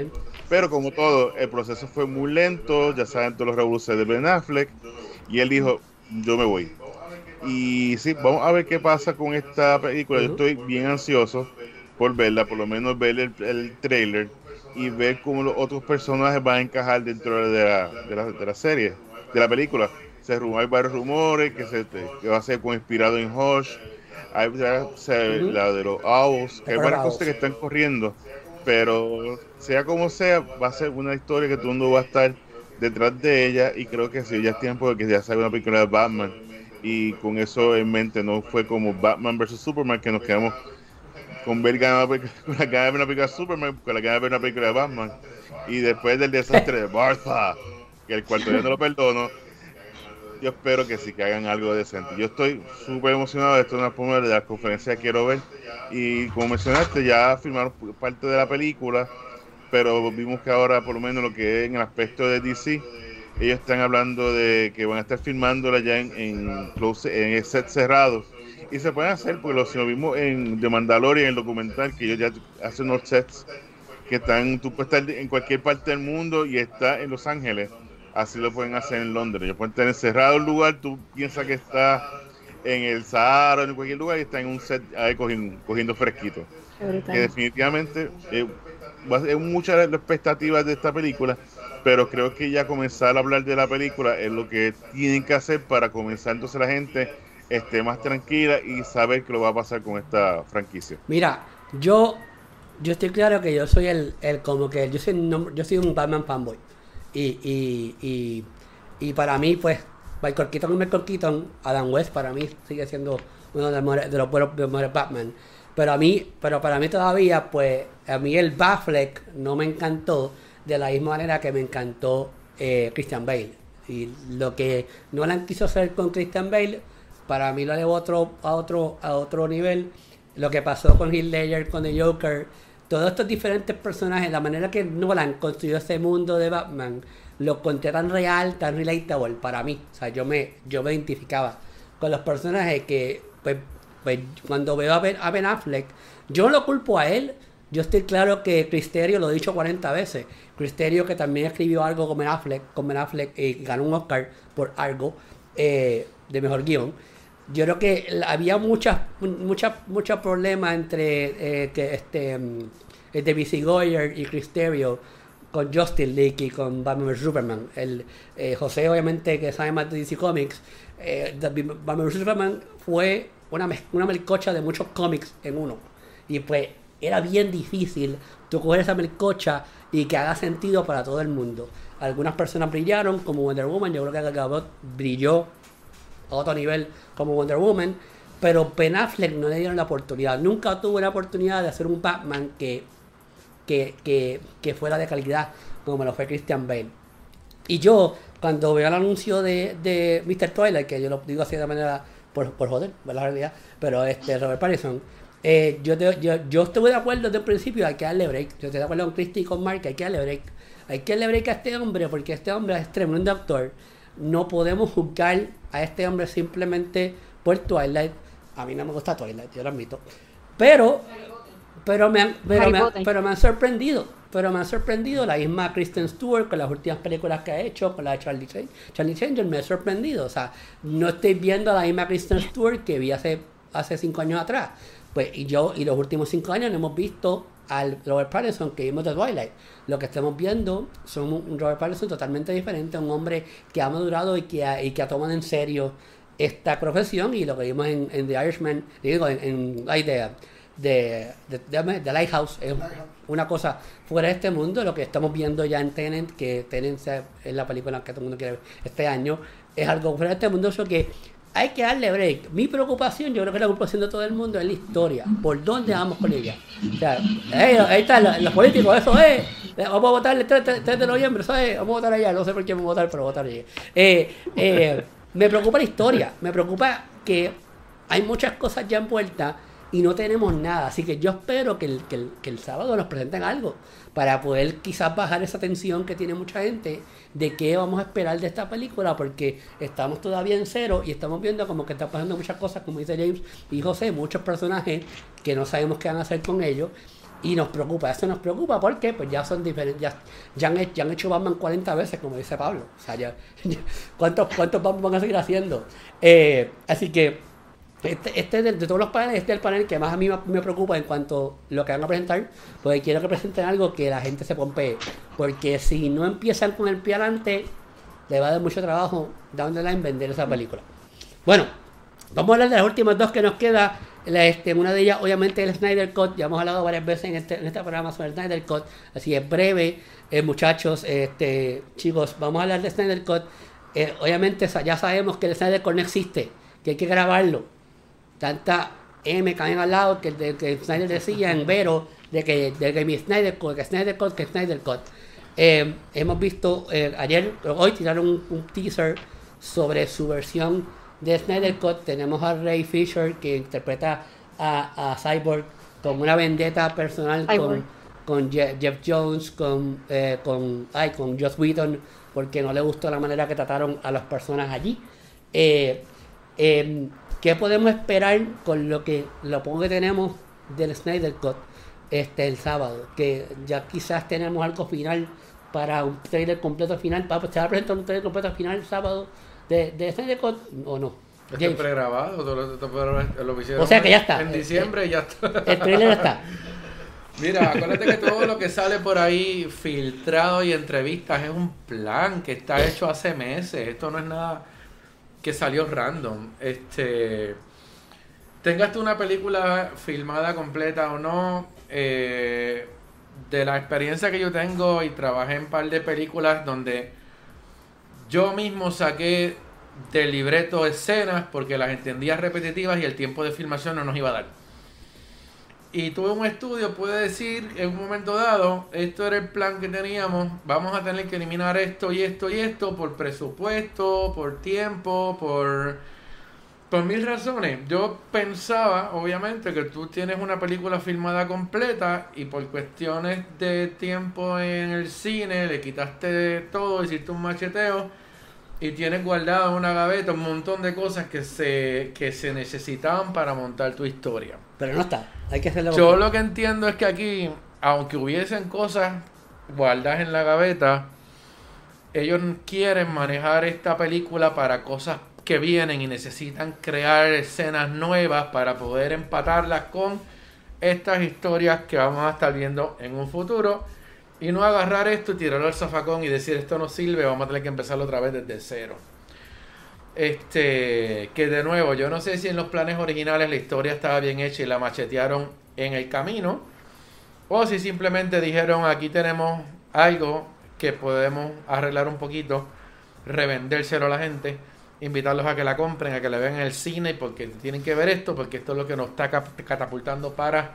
Pero como todo, el proceso fue muy lento, ya saben todos los revoluciones de Ben Affleck, y él dijo, yo me voy. Y sí, vamos a ver qué pasa con esta película. Yo estoy bien ansioso por verla, por lo menos ver el, el trailer y ver cómo los otros personajes van a encajar dentro de la, de la, de la serie, de la película. Se hay varios rumores que, se, que va a ser inspirado en Hush, hay la de los Owls, hay varias cosas que están corriendo, pero sea como sea, va a ser una historia que todo el mundo va a estar detrás de ella y creo que sí, ya es tiempo de que ya salga una película de Batman. Y con eso en mente no fue como Batman vs Superman que nos quedamos con ver la de ver una película de Superman con la gana de ver una película de Batman. Y después del desastre de Bartha que el cuarto día no lo perdono yo espero que sí que hagan algo decente yo estoy súper emocionado esto es una forma de la conferencia que quiero ver y como mencionaste ya firmaron parte de la película pero vimos que ahora por lo menos lo que es en el aspecto de DC ellos están hablando de que van a estar filmándola ya en, en, en set cerrado. Y se pueden hacer, porque lo, si vimos en The Mandalorian, el documental, que ellos ya hacen unos sets que están, tú puedes estar en cualquier parte del mundo y está en Los Ángeles. Así lo pueden hacer en Londres. Ellos pueden estar encerrado en un lugar, tú piensas que está en el Sahara o en cualquier lugar y está en un set ahí cogiendo, fresquito. Que definitivamente eh, es muchas las expectativas de esta película pero creo que ya comenzar a hablar de la película es lo que tienen que hacer para comenzar entonces la gente esté más tranquila y saber qué lo va a pasar con esta franquicia. Mira, yo yo estoy claro que yo soy el, el como que yo soy yo soy un Batman fanboy y, y, y, y para mí pues Michael Keaton y Michael Keaton Adam West para mí sigue siendo uno de los de los buenos, Batman pero a mí pero para mí todavía pues a mí el Batfleck no me encantó de la misma manera que me encantó eh, Christian Bale. Y lo que Nolan quiso hacer con Christian Bale, para mí lo llevó otro, a, otro, a otro nivel. Lo que pasó con Heath Ledger, con The Joker, todos estos diferentes personajes, la manera que Nolan construyó ese mundo de Batman, lo conté tan real, tan relatable para mí. O sea, yo me, yo me identificaba con los personajes que, pues, pues cuando veo a Ben, a ben Affleck, yo no lo culpo a él. Yo estoy claro que Cristerio, lo he dicho 40 veces, Cristerio, que también escribió algo con Ben Affleck, con ben Affleck y ganó un Oscar por algo eh, de mejor guion. Yo creo que había muchas, muchas, muchos problemas entre eh, que este mm, de Goyer y Cristerio con Justin League y con Batman vs Superman. El, eh, José, obviamente, que sabe más de DC Comics, eh, Batman Superman fue una, una melcocha de muchos cómics en uno. Y pues era bien difícil tú coger esa melcocha y que haga sentido para todo el mundo. Algunas personas brillaron como Wonder Woman, yo creo que Gal brilló a otro nivel como Wonder Woman, pero Ben Affleck no le dieron la oportunidad. Nunca tuvo la oportunidad de hacer un Batman que, que, que, fuera de calidad como lo fue Christian Bale. Y yo, cuando veo el anuncio de, de Mr. Twilight, que yo lo digo así de manera por, por joder, la realidad, pero este Robert Pattinson eh, yo, yo, yo estuve de acuerdo desde el principio, hay que darle break. Yo estoy de acuerdo con Christy y con Mark, hay que darle break. Hay que darle break a este hombre porque este hombre es tremendo actor. No podemos juzgar a este hombre simplemente por Twilight. A mí no me gusta Twilight, yo lo admito. Pero, pero me han, pero, me, pero me han sorprendido. Pero me han sorprendido la misma Kristen Stewart con las últimas películas que ha hecho, con la de Charlie, Charlie Changer, me ha sorprendido. O sea, no estoy viendo a la misma Kristen Stewart que vi hace, hace cinco años atrás. Pues y yo y los últimos cinco años no hemos visto al Robert Pattinson que vimos de Twilight. Lo que estamos viendo son un Robert Pattinson totalmente diferente, un hombre que ha madurado y que ha, y que ha tomado en serio esta profesión y lo que vimos en, The Irishman, digo, en, la idea de, de, Lighthouse es una cosa fuera de este mundo, lo que estamos viendo ya en Tenant, que Tenant es la película que todo el mundo quiere ver este año, es algo fuera de este mundo, eso que hay que darle break. Mi preocupación, yo creo que la preocupación de todo el mundo es la historia. ¿Por dónde vamos con ella? O sea, ahí están los, políticos, eso es. Vamos a votar el 3, de noviembre, ¿sabes? Vamos a votar allá. No sé por qué vamos a votar, pero votar allá. Eh, eh, me preocupa la historia. Me preocupa que hay muchas cosas ya envueltas y no tenemos nada. Así que yo espero que el, que el sábado nos presenten algo para poder quizás bajar esa tensión que tiene mucha gente de qué vamos a esperar de esta película, porque estamos todavía en cero y estamos viendo como que están pasando muchas cosas, como dice James y José, muchos personajes que no sabemos qué van a hacer con ellos. Y nos preocupa, eso nos preocupa porque pues ya son diferentes, ya, ya, han, ya han hecho Batman 40 veces, como dice Pablo. O sea, ya- ¿cuántos, ¿cuántos Batman van a seguir haciendo? Eh, así que este, este de, todos los paneles, este es el panel que más a mí me, preocupa en cuanto a lo que van a presentar, porque quiero que presenten algo que la gente se pompee. Porque si no empiezan con el pie adelante, le va a dar mucho trabajo down the line vender esa película. Bueno, vamos a hablar de las últimas dos que nos queda. Este, una de ellas, obviamente, el Snyder Cut. Ya hemos hablado varias veces en este, en este programa sobre el Snyder Cut. Así es breve, eh, muchachos, este, chicos, vamos a hablar de Snyder Cut. Eh, obviamente, ya sabemos que el Snyder Cut no existe, que hay que grabarlo. Tanta M hay al lado que, de- que Snyder decía en Vero de que, de que mi Snyder Cut, que Snyder Cut, que Snyder Cut. Eh, hemos visto eh, ayer, hoy tiraron un, un teaser sobre su versión de Snyder Cut. Tenemos a Ray Fisher que interpreta a, a Cyborg con una vendetta personal con, Cyborg. con Je- Jeff Jones, con, eh, con, ay, con Joss Whedon, porque no le gustó la manera que trataron a las personas allí. Eh, eh, ¿Qué podemos esperar con lo que lo poco que tenemos del Snyder Cut este el sábado? Que ya quizás tenemos algo final para un trailer completo final. ¿Va- ¿Se va a presentar un trailer completo final el sábado de, de Snyder Cut o no? Esto es James, pregrabado, todo lo, todo lo- lo hicieron O sea que ya está. En diciembre ya está. el trailer está. Mira, acuérdate que todo lo que sale por ahí filtrado y entrevistas es un plan que está hecho hace meses. Esto no es nada que salió random. Este, tengas tú una película filmada completa o no, eh, de la experiencia que yo tengo y trabajé en un par de películas donde yo mismo saqué del libreto escenas porque las entendía repetitivas y el tiempo de filmación no nos iba a dar. Y tuve un estudio, puede decir en un momento dado, esto era el plan que teníamos, vamos a tener que eliminar esto y esto y esto por presupuesto, por tiempo, por, por mil razones. Yo pensaba, obviamente, que tú tienes una película filmada completa y por cuestiones de tiempo en el cine le quitaste todo, hiciste un macheteo y tienes guardado en una gaveta un montón de cosas que se, que se necesitaban para montar tu historia. Pero no está. Hay que hacerlo. Yo lo que entiendo es que aquí, aunque hubiesen cosas guardadas en la gaveta, ellos quieren manejar esta película para cosas que vienen y necesitan crear escenas nuevas para poder empatarlas con estas historias que vamos a estar viendo en un futuro y no agarrar esto y tirarlo al zafacón y decir esto no sirve, vamos a tener que empezarlo otra vez desde cero. Este, que de nuevo, yo no sé si en los planes originales la historia estaba bien hecha y la machetearon en el camino, o si simplemente dijeron aquí tenemos algo que podemos arreglar un poquito, revendérselo a la gente, invitarlos a que la compren, a que la vean en el cine, porque tienen que ver esto, porque esto es lo que nos está catapultando para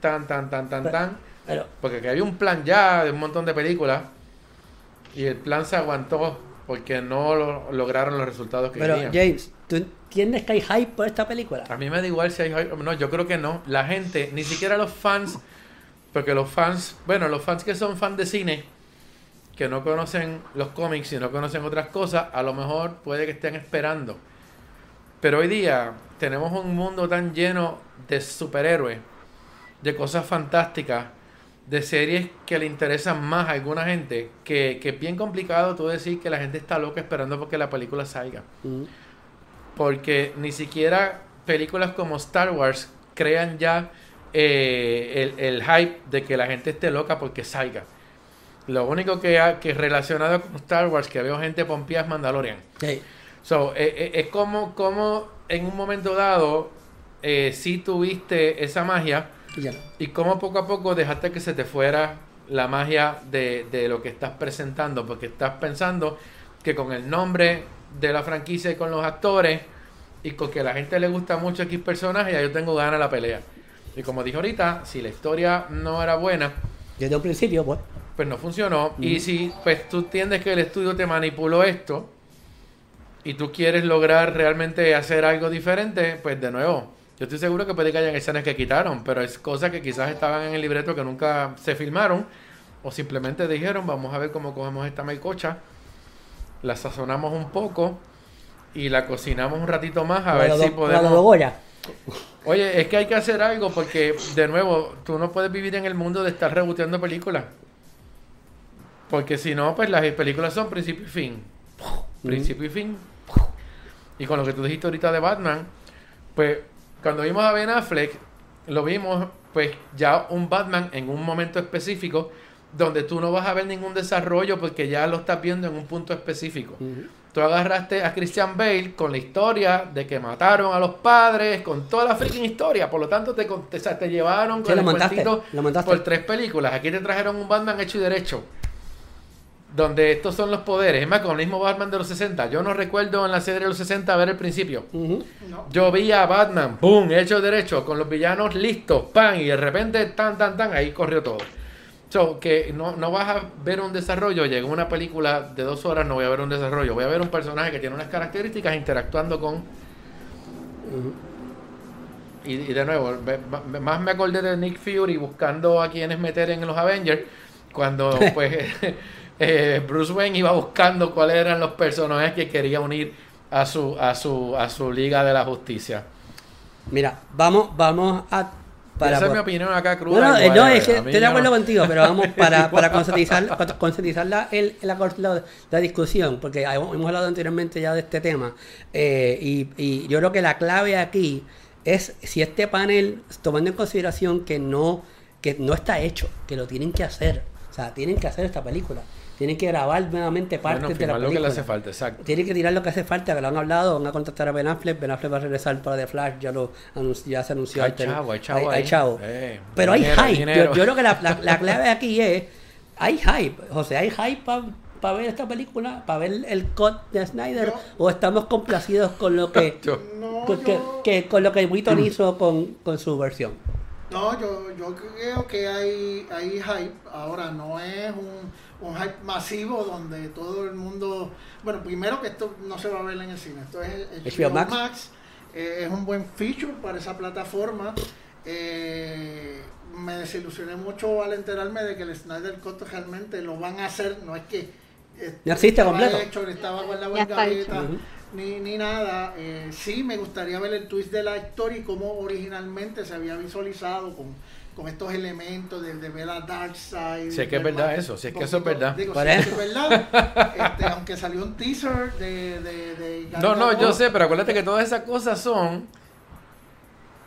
tan, tan, tan, tan, Pero- tan. Pero, Porque que había un plan ya de un montón de películas y el plan se aguantó porque no lo- lograron los resultados que pero querían. James, ¿tú entiendes que hay hype por esta película? A mí me da igual si hay hype- No, yo creo que no. La gente, ni siquiera los fans, porque los fans, bueno, los fans que son fans de cine, que no conocen los cómics y no conocen otras cosas, a lo mejor puede que estén esperando. Pero hoy día tenemos un mundo tan lleno de superhéroes, de cosas fantásticas, de series que le interesan más a alguna gente, que, que es bien complicado tú decir que la gente está loca esperando porque la película salga. Mm. Porque ni siquiera películas como Star Wars crean ya eh, el, el hype de que la gente esté loca porque salga. Lo único que, ha, que relacionado con Star Wars que veo gente pompía es Mandalorian. Sí. So, eh, eh, es como, como en un momento dado sí tuviste esa magia Y ya no. y como poco a poco dejaste que se te fuera la magia de, de lo que estás presentando, porque estás pensando que con el nombre de la franquicia y con los actores y con que a la gente le gusta mucho X personaje, ya yo tengo ganas de la pelea. Y como dije ahorita, si la historia no era buena, Desde un principio, pues. pues no funcionó. Y si pues tú entiendes que el estudio te manipuló esto y tú quieres lograr realmente hacer algo diferente, pues de nuevo, Yo estoy seguro que puede que hayan escenas que quitaron, pero es cosas que quizás estaban en el libreto que nunca se filmaron, o simplemente dijeron, vamos a ver cómo cogemos esta melcocha, la sazonamos un poco y la cocinamos un ratito más a ver si podemos... de Goya. Oye, es que hay que hacer algo porque, de nuevo, tú no puedes vivir en el mundo de estar reboteando películas. Porque si no, pues las películas son principio y fin. Principio y fin. Y con lo que tú dijiste ahorita de Batman, pues cuando vimos a Ben Affleck, lo vimos pues ya un Batman en un momento específico donde tú no vas a ver ningún desarrollo porque ya lo estás viendo en un punto específico. Tú agarraste a Christian Bale con la historia de que mataron a los padres, con toda la freaking historia. Por lo tanto, te, te, o sea, te llevaron con el montaste. por tres películas. Aquí te trajeron un Batman hecho y derecho. Donde estos son los poderes. Es más, con el mismo Batman de los 60. Yo no recuerdo en la serie de los 60 ver el principio. No. Yo vi a Batman, ¡pum! Hecho derecho, con los villanos listos, ¡pam! Y de repente, tan, tan, tan, ahí corrió todo. So, que no, no vas a ver un desarrollo, llega una película de dos horas, no voy a ver un desarrollo, voy a ver un personaje que tiene unas características interactuando con... Y, y de nuevo, más me acordé de Nick Fury buscando a quienes meter en los Avengers, cuando pues eh, Bruce Wayne iba buscando cuáles eran los personajes que quería unir a su, a su, a su Liga de la Justicia. Mira, vamos, vamos a. Esa es mi opinión acá cruda. no, eh, no, es que estoy de acuerdo no- contigo, pero vamos para, para concientizar, con- concientizar la, el- la, la- la discusión, porque hemos hemos hablado anteriormente ya de este tema, eh, y, y yo creo que la clave aquí es si este panel, tomando en consideración que no, que no está hecho, que lo tienen que hacer, o sea, tienen que hacer esta película, tienen que grabar nuevamente partes Bueno, de la filmar lo que le película. hace falta, exacto. Tiene que tirar lo que hace falta, que lo han hablado, van a contactar a Ben Affleck, Ben Affleck va a regresar para The Flash, ya lo ya se anunció. Hay chavo, hay chavo Hay, hay chavo. Eh, Pero hay hype. Yo, yo creo que la, la- la clave aquí es, hay hype. José, hay hype para ver esta película, para ver el cut de Snyder, Yo- o estamos complacidos con lo que, Yo- No, con, que, yo- que- con lo que Witton hizo con, con su versión. No, yo, yo creo que hay, hay hype. Ahora no es un, un hype masivo donde todo el mundo. Bueno, primero que esto no se va a ver en el cine. Esto es el HBO Max. eh, es un buen feature para esa plataforma. Eh, me desilusioné mucho al enterarme de que el Snyder Cut realmente lo van a hacer. No es que. eh, Ya existe estaba completo. hecho, estaba Ya está gaveta, hecho. Ujú. Ni, ni nada. Eh, sí, me gustaría ver el twist de la historia y cómo originalmente se había visualizado con, con estos elementos de, de ver a Darkseid. Si es que es ver verdad eso, si es que eso es verdad. Digo, Por si es eso. que es verdad. Este, aunque salió un teaser de... de, de No, no, yo sé, pero acuérdate que todas esas cosas son.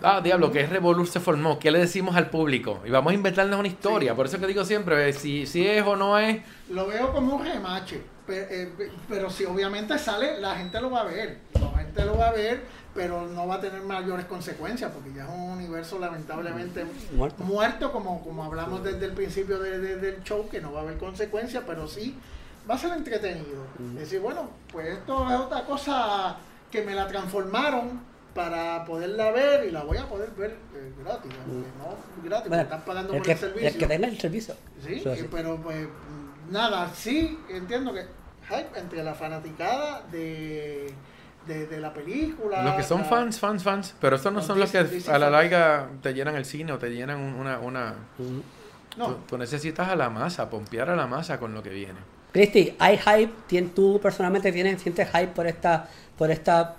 Ah, diablo, que es Revolur se formó. ¿Qué le decimos al público? Y vamos a inventarnos una historia. Sí. Por eso que digo siempre, si, si es o no es. Lo veo como un remache, pero, pero si obviamente sale, la gente lo va a ver. La gente lo va a ver, pero no va a tener mayores consecuencias, porque ya es un universo lamentablemente Muerto. muerto, como, como hablamos desde el principio de- de- del show, que no va a haber consecuencias, pero sí va a ser entretenido. Decir, bueno, pues esto es otra cosa que me la transformaron para poderla ver y la voy a poder ver eh, gratis, aunque no gratis, porque Bueno, están pagando el por que, el servicio. el que tenga el servicio. Eh, sí. pero pues nada, sí entiendo que hype entre la fanaticada de, de, de la película. Los que son la- fans, fans, fans. Pero estos no son los que a la larga te llenan el cine o te llenan un- una. una. No, tú, tú necesitas a la masa, pompear a la masa con lo que viene. Cristi, ¿hay hype? ¿Tien- ¿Tú personalmente tienes, sientes hype por esta, por esta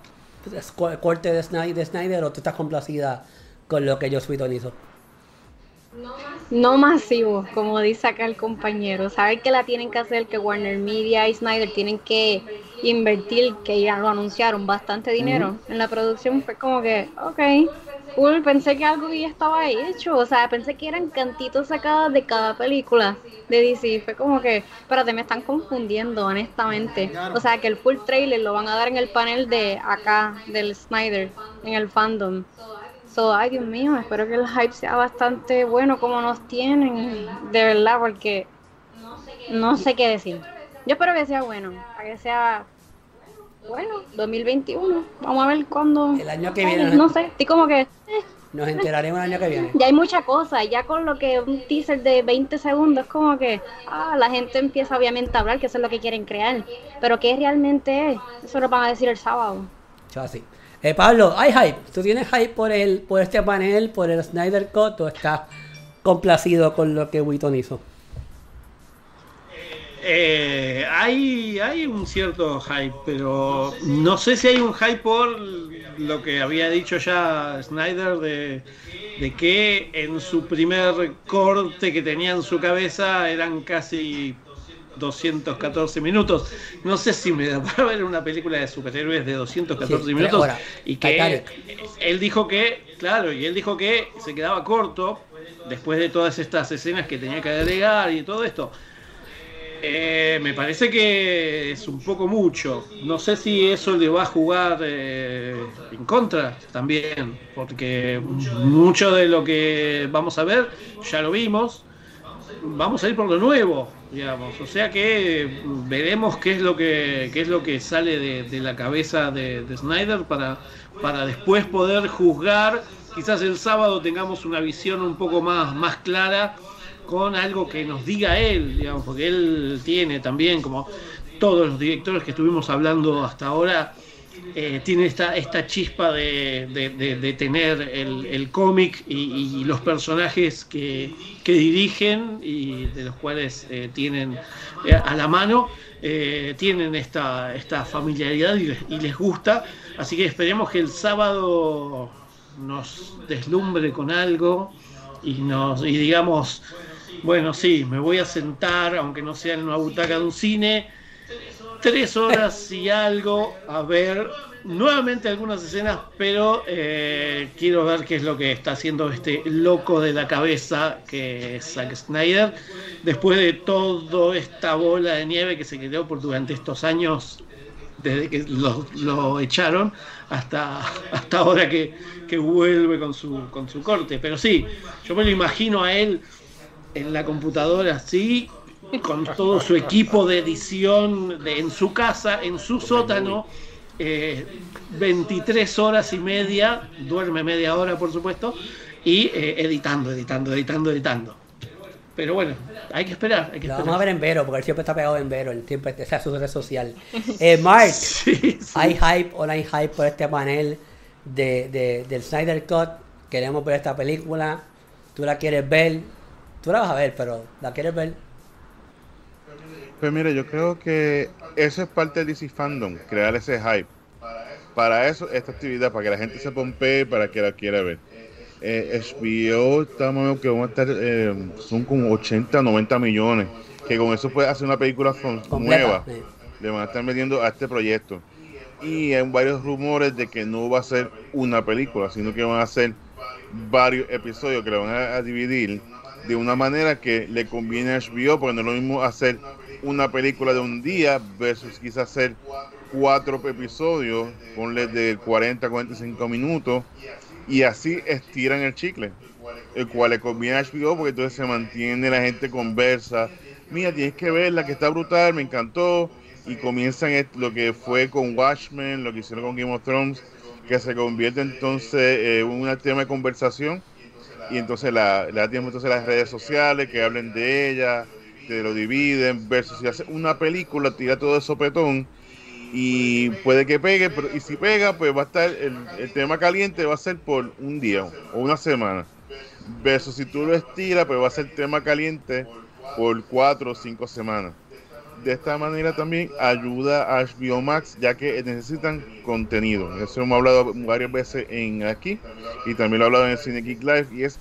co- corte de Snyder, de Snyder o tú estás complacida con lo que Joss Whedon hizo? No. No masivo, como dice acá el compañero. Saber que la tienen que hacer, que Warner Media y Snyder tienen que invertir, que ya lo anunciaron, bastante dinero en la producción. Fue como que, ok, cool, pensé que algo ya estaba hecho. O sea, pensé que eran cantitos sacados de cada película de DC. Fue como que, espérate, me están confundiendo, honestamente. O sea, que el full trailer lo van a dar en el panel de acá, del Snyder, en el fandom. So, ay Dios mío, espero que el hype sea bastante bueno como nos tienen, de verdad, porque no sé qué decir. Yo espero que sea bueno, para que sea bueno, 2021. Vamos a ver cuándo. El año que Ay, viene. No sé, estoy como que eh, Nos enteraremos el año que viene. ya hay mucha cosa, ya con lo que un teaser de 20 segundos, como que ah, la gente empieza obviamente a hablar, que eso es lo que quieren crear, pero ¿qué realmente es? Eso lo van a decir el sábado. Chao, así. Eh, Pablo, hay hype. ¿Tú tienes hype por el, por este panel, por el Snyder Cut o estás complacido con lo que Witton hizo? Eh, hay, hay un cierto hype, pero no sé si hay un hype por lo que había dicho ya Snyder de, de que en su primer corte que tenía en su cabeza eran casi 214 minutos. No sé si me da para ver una película de superhéroes de 214 Sí, minutos. ahora, Y que él dijo que, claro, y él dijo que se quedaba corto después de todas estas escenas que tenía que agregar y todo esto. Eh, me parece que es un poco mucho. No sé si eso le va a jugar eh, en contra también, porque mucho de lo que vamos a ver ya lo vimos. Vamos a ir por lo nuevo, O sea que veremos qué es lo que qué es lo que sale de, de la cabeza de, de Snyder para, para después poder juzgar. Quizás el sábado tengamos una visión un poco más, más clara con algo que nos diga él, digamos, porque él tiene también, como todos los directores que estuvimos hablando hasta ahora, eh, tiene esta, esta chispa de, de- tener el, el cómic y, los personajes que, que dirigen y de los cuales eh, tienen eh, a la mano, eh, tienen esta, esta familiaridad y les, y les gusta. Así que esperemos que el sábado nos deslumbre con algo y nos y digamos bueno sí me voy a sentar aunque no sea en una butaca de un cine tres horas y algo a ver nuevamente algunas escenas pero eh, quiero ver qué es lo que está haciendo este loco de la cabeza que es Zack Snyder después de toda esta bola de nieve que se creó por durante estos años desde que lo, lo echaron hasta, hasta ahora que, que vuelve con su, con su corte. Pero sí, yo me lo imagino a él en la computadora así, con todo su equipo de edición de- en su casa, en su sótano, eh, 23 horas y media, duerme media hora por supuesto, y eh, editando, editando, editando, editando. Pero bueno, hay que esperar, hay que Lo esperar. vamos a ver en Vero, porque él siempre está pegado en Vero, él siempre esa es su red social. Eh, Mark, ¿hay hype o no hay hype por este panel de, de- del Snyder Cut? Queremos ver esta película, tú la quieres ver, tú la vas a ver, pero ¿la quieres ver? Pues mira, yo creo que eso es parte del DC Fandom, crear ese hype. Para eso, esta actividad, para que la gente se pompee, para que la quiera ver. Eh, HBO, estamos que vamos a estar, eh, son como 80, 90 millones, que con eso puede hacer una película from- nueva. Le van a estar metiendo a este proyecto. Y hay varios rumores de que no va a ser una película, sino que van a ser varios episodios que le van a, a dividir de una manera que le conviene a HBO, porque no es lo mismo hacer una película de un día versus quizás hacer cuatro episodios, ponle de 40 a 45 minutos, y así estiran el chicle, el cual le conviene a HBO porque entonces se mantiene, la gente conversa, mira, tienes que verla, que está brutal, me encantó, y comienzan lo que fue con Watchmen, lo que hicieron con Game of Thrones, que se convierte entonces en un tema de conversación, y entonces la, tiempo entonces las redes sociales que hablen de ella, que lo dividen, versus si hace una película, tira todo de sopetón, y puede que pegue, pero y si pega, pues va a estar el, el tema caliente va a ser por un día o una semana. Versus si tú lo estiras, pues va a ser tema caliente por cuatro o cinco semanas. De esta manera también ayuda a HBO Max, ya que necesitan contenido. Eso hemos hablado varias veces en aquí y también lo he hablado en el Cine Geek Live y es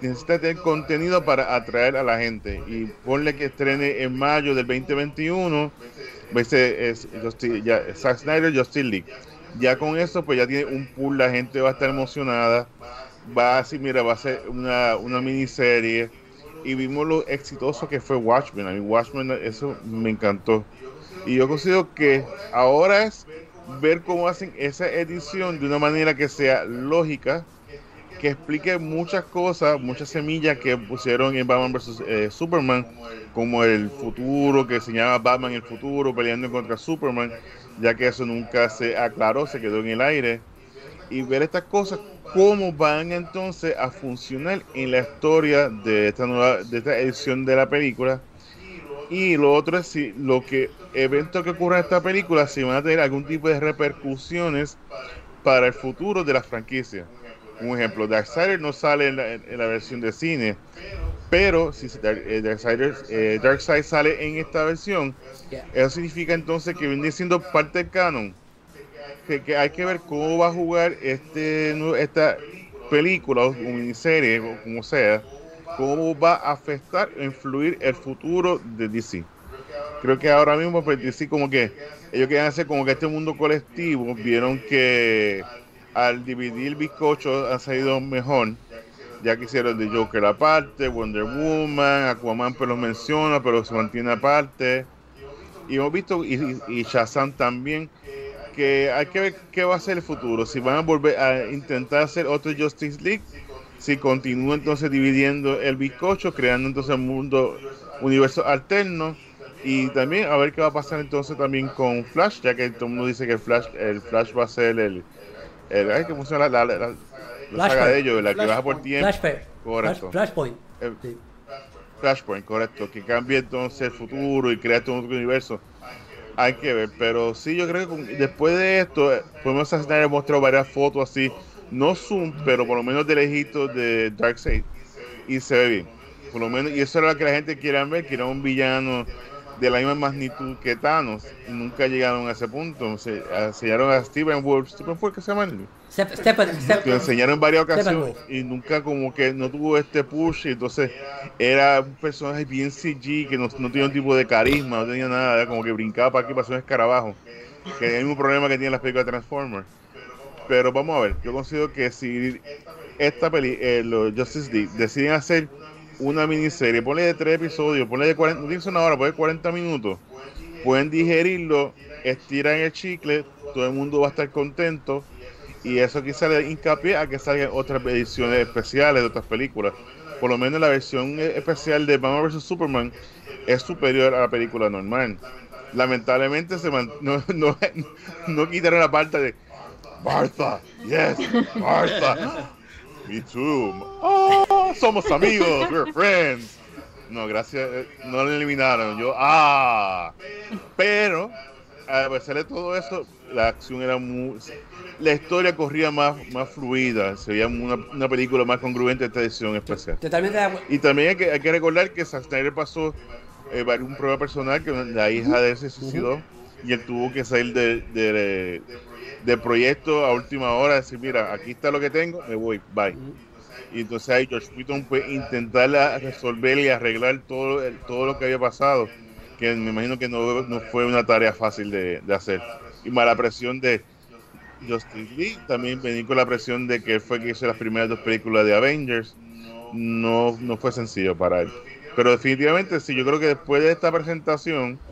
necesita tener contenido para atraer a la gente y ponle que estrene en mayo del 2021 Ese es Justi- ya, Zack Snyder, Justin League. Ya con eso, pues ya tiene un pool, la gente va a estar emocionada. Va a mira, va a ser una, una miniserie. Y vimos lo exitoso que fue Watchmen. A mí Watchmen, eso me encantó. Y yo considero que ahora es ver cómo hacen esa edición de una manera que sea lógica, que explique muchas cosas, muchas semillas que pusieron en Batman vs. eh, Superman, como el futuro, que enseñaba Batman el futuro peleando contra Superman, ya que eso nunca se aclaró, se quedó en el aire. Y ver estas cosas, cómo van entonces a funcionar en la historia de esta nueva, de esta edición de la película. Y lo otro es si lo que eventos que ocurran en esta película, si van a tener algún tipo de repercusiones para el futuro de la franquicia. Un ejemplo, Darksiders no sale en la, en la versión de cine, pero si Dark- eh, Darksiders, eh, Darkseid sale en esta versión, eso significa entonces que viene siendo parte del canon. Que, que hay que ver cómo va a jugar este esta película o miniserie, o como sea, cómo va a afectar o influir el futuro de DC. Creo que ahora mismo pues DC como que ellos querían hacer como que este mundo colectivo, vieron que al dividir el bizcocho ha salido mejor, ya que hicieron de Joker aparte, Wonder Woman, Aquaman pues lo menciona, pero se mantiene aparte. Y hemos visto, y, y- Shazam también, que hay que ver qué va a ser el futuro. Si van a volver a intentar hacer otro Justice League, si continúa entonces dividiendo el bizcocho, creando entonces un mundo, universo alterno. Y también a ver qué va a pasar entonces también con Flash, ya que todo el mundo dice que Flash, el Flash va a ser el, el ay, ¿cómo se llama la, la, la- la saga de ellos, la que baja por tiempo. Flashpoint. Correcto. Flash- Flashpoint. Eh, Sí. Flashpoint, correcto, que cambie entonces el futuro y crea todo un universo. Hay que ver, pero sí, yo creo que con- después de esto, eh, podemos hacer mostrado varias fotos así, no zoom, pero por lo menos de lejitos de Darkseid, y se ve bien. Por lo menos, y eso era lo que la gente quiere ver, que era un villano de la misma magnitud que Thanos, y nunca llegaron a ese punto. Se enseñaron a Steven Wolf, Steven Wolf, ¿qué se llama? él? Lo enseñaron en varias ocasiones y nunca como que no tuvo este push entonces era un personaje bien CG que no, no tenía un tipo de carisma, no tenía nada, era como que brincaba para aquí hacer un escarabajo, que es el mismo problema que tienen las películas de Transformers. Pero vamos a ver, yo considero que si esta peli, eh, los Justice League deciden hacer una miniserie, ponle de tres episodios, ponle de 40, no tiene que ser una hora, ponle 40 minutos, pueden digerirlo, estiran el chicle, todo el mundo va a estar contento y eso quizá le hincapié a que salgan otras ediciones especiales de otras películas. Por lo menos la versión especial de Batman vs Superman es superior a la película normal. Lamentablemente se man- no, no, no quitaron la parte de Martha, yes, Martha, me too, oh, somos amigos, we're friends. No, gracias, eh, no lo eliminaron. Yo, ah, pero a pesar de todo eso, la acción era muy. La historia corría más, más fluida, se veía una, una película más congruente esta edición especial. Totalmente. Y también hay que, hay que recordar que Zack Snyder pasó eh, un problema personal que la hija de él se suicidó y él tuvo que salir de- de- del proyecto a última hora, decir, mira, aquí está lo que tengo, me voy, bye. Y entonces ahí George Whedon puede intentar resolver y arreglar todo, todo lo que había pasado, que me imagino que no, no fue una tarea fácil de, de hacer. Y más la presión de Justice League, también venir con la presión de que fue que hizo las primeras dos películas de Avengers, no, no fue sencillo para él. Pero definitivamente sí, yo creo que después de esta presentación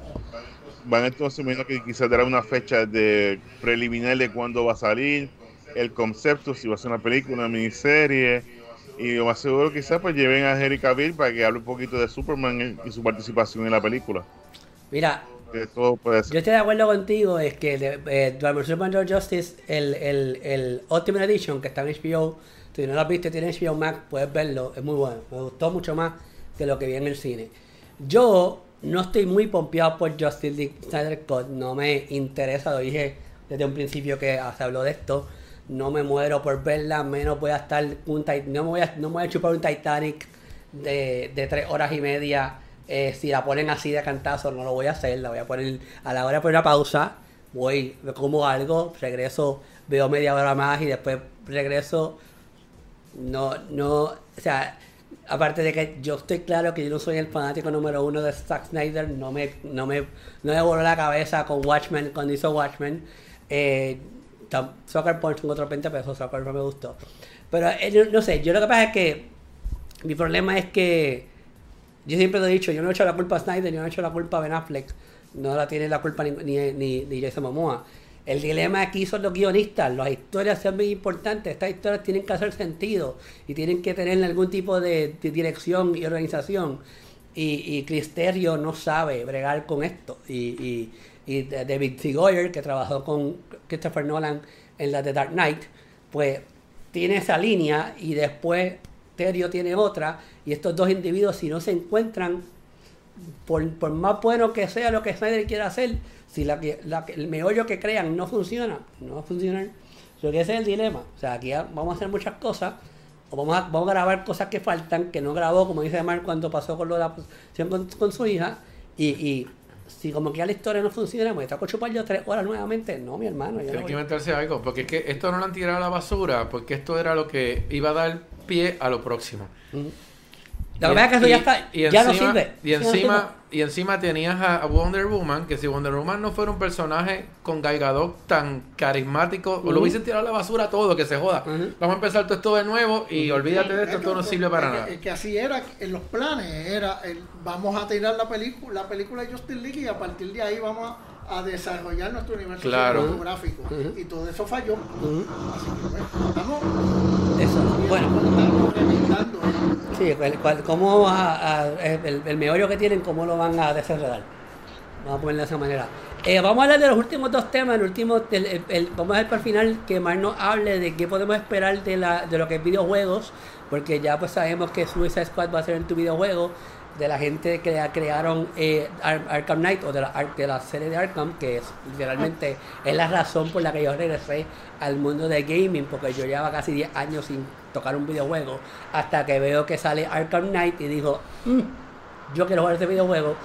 van entonces me imagino que quizás dará una fecha de preliminar de cuándo va a salir, el concepto, si va a ser una película, una miniserie, y lo más seguro quizás pues lleven a Henry Cavill para que hable un poquito de Superman y su participación en la película. Mira, Que todo puede ser. yo estoy de acuerdo contigo, es que de, eh, Superman Justice, el, el, el Ultimate Edition que está en HBO, si no lo has visto y tienes HBO Max, puedes verlo, es muy bueno, me gustó mucho más que lo que vi en el cine. Yo no estoy muy pompeado por Justice League Snyder Cut, no me interesa, lo dije desde un principio que se habló de esto, no me muero por verla, menos voy a estar un no me voy a, no me voy a chupar un Titanic de, de tres horas y media. eh, si la ponen así de cantazo, no lo voy a hacer, la voy a poner a la hora de poner una pausa, voy, me como algo, regreso, veo media hora más y después regreso. No, no, o sea, aparte de que yo estoy claro que yo no soy el fanático número uno de Zack Snyder, no me, no me, no me voló la cabeza con Watchmen, cuando hizo Watchmen. Eh, Soccer Punch con otros 20 pesos, Soccer no me gustó. Pero eh, no sé, yo lo que pasa es que mi problema es que yo siempre lo he dicho, yo no he hecho la culpa a Snyder, yo no he hecho la culpa a Ben Affleck, no la tiene la culpa ni, ni, ni, ni Jason Momoa. El dilema aquí son los guionistas, las historias son muy importantes, estas historias tienen que hacer sentido y tienen que tener algún tipo de, dirección y organización. Y, y Cristerio no sabe bregar con esto. Y, David C. Goyer, que trabajó con Christopher Nolan en la de Dark Knight, pues tiene esa línea y después Terio tiene otra. Y estos dos individuos, si no se encuentran, por, por más bueno que sea lo que Snyder quiera hacer, si la, que- la que- el meollo que crean no funciona, no va a funcionar. So que ese es el dilema. O sea, aquí vamos a hacer muchas cosas. O vamos a, vamos a grabar cosas que faltan, que no grabó, como dice Mar cuando pasó con lo de la posición con, con su hija. Y, y si como que ya la historia no funciona, pues está con chupar yo tres horas nuevamente. No, mi hermano. yo no Tiene voy. que inventarse algo, porque es que esto no lo han tirado a la basura, porque esto era lo que iba a dar pie a lo próximo. Es que eso ya está, y ya no encima- sirve. Y no encima, y encima tenías a, Wonder Woman, que si Wonder Woman no fuera un personaje con Gal Gadot tan carismático, o Ujú. lo hubiesen tirado a la basura todo, que se joda. Vamos a empezar todo esto de nuevo y olvídate de esto, Es esto no sirve para es que- nada. Es que así era en los planes, era el, vamos a tirar la película, la película de Justin League y a partir de ahí vamos a, a desarrollar nuestro universo Claro. cinematográfico. Y todo eso falló. Así que estamos. Bueno. Sí, el, cómo el, el meollo que tienen, cómo lo van a desenredar. Vamos a ponerlo de esa manera. Eh, vamos a hablar de los últimos dos temas. El último, vamos a ver para el final que Mar nos hable de qué podemos esperar de, la, de lo que es videojuegos, porque ya pues sabemos que Suicide Squad va a ser en tu videojuego, de la gente que crearon eh, Ar- Arkham Knight o de la, de la serie de Arkham, que es literalmente es la razón por la que yo regresé al mundo de gaming, porque yo llevaba casi 10 años sin tocar un videojuego, hasta que veo que sale Arkham Knight y digo, "Mm, yo quiero jugar este videojuego,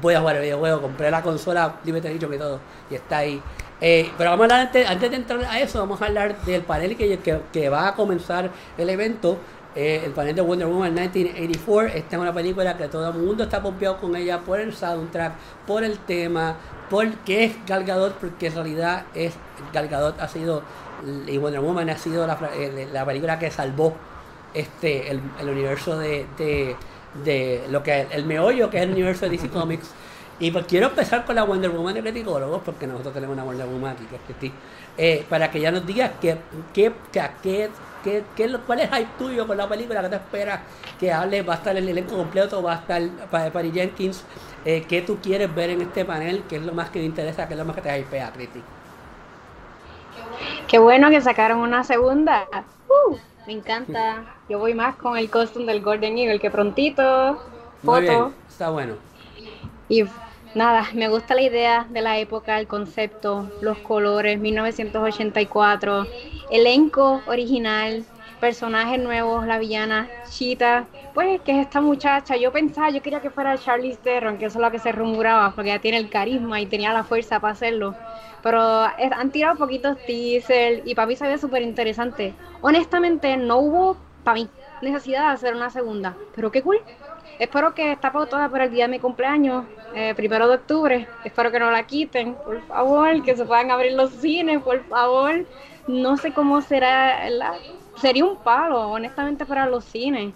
voy a jugar el videojuego, compré la consola Limited Edition y todo, y está ahí. Eh, pero vamos a hablar antes, de entrar a eso, vamos a hablar del panel que, que va a comenzar el evento. Eh, el panel de Wonder Woman 1984. Esta es una película que todo el mundo está pompeado con ella por el soundtrack, por el tema, por qué es Gal Gadot, porque en realidad es Gal Gadot ha sido y Wonder Woman ha sido la, la película que salvó este el, el universo de, de, de lo que el meollo que es el universo de DC Comics y pues quiero empezar con la Wonder Woman de Criticólogos porque nosotros tenemos una Wonder Woman aquí que es Cristi, eh, para que ya nos digas qué, qué, qué, qué, qué, qué cuál es el hype tuyo con la película, qué te esperas que hable, va a estar el elenco completo, va a estar Pa- Patty Jenkins, eh, qué tú quieres ver en este panel, qué es lo más que te interesa, qué es lo más que te hypea, Cristi. Qué bueno que sacaron una segunda. Uh, me encanta. Yo voy más con el costume del Golden Eagle que prontito. Muy bien, Foto. está bueno. Y nada, me gusta la idea de la época, el concepto, los colores, 1984, elenco original, personajes nuevos, la villana Cheetah. Pues que es esta muchacha, yo pensaba, yo quería que fuera Charlize Theron, que eso es lo que se rumoraba, porque ella tiene el carisma y tenía la fuerza para hacerlo. Pero han tirado poquitos teasers y para mí se ve súper interesante. Honestamente, no hubo, para mí, necesidad de hacer una segunda. Pero qué cool. Espero que está pautada para el día de mi cumpleaños, eh, primero de octubre. Espero que no la quiten, por favor, que se puedan abrir los cines, por favor. No sé cómo será, la... sería un palo, honestamente, para los cines.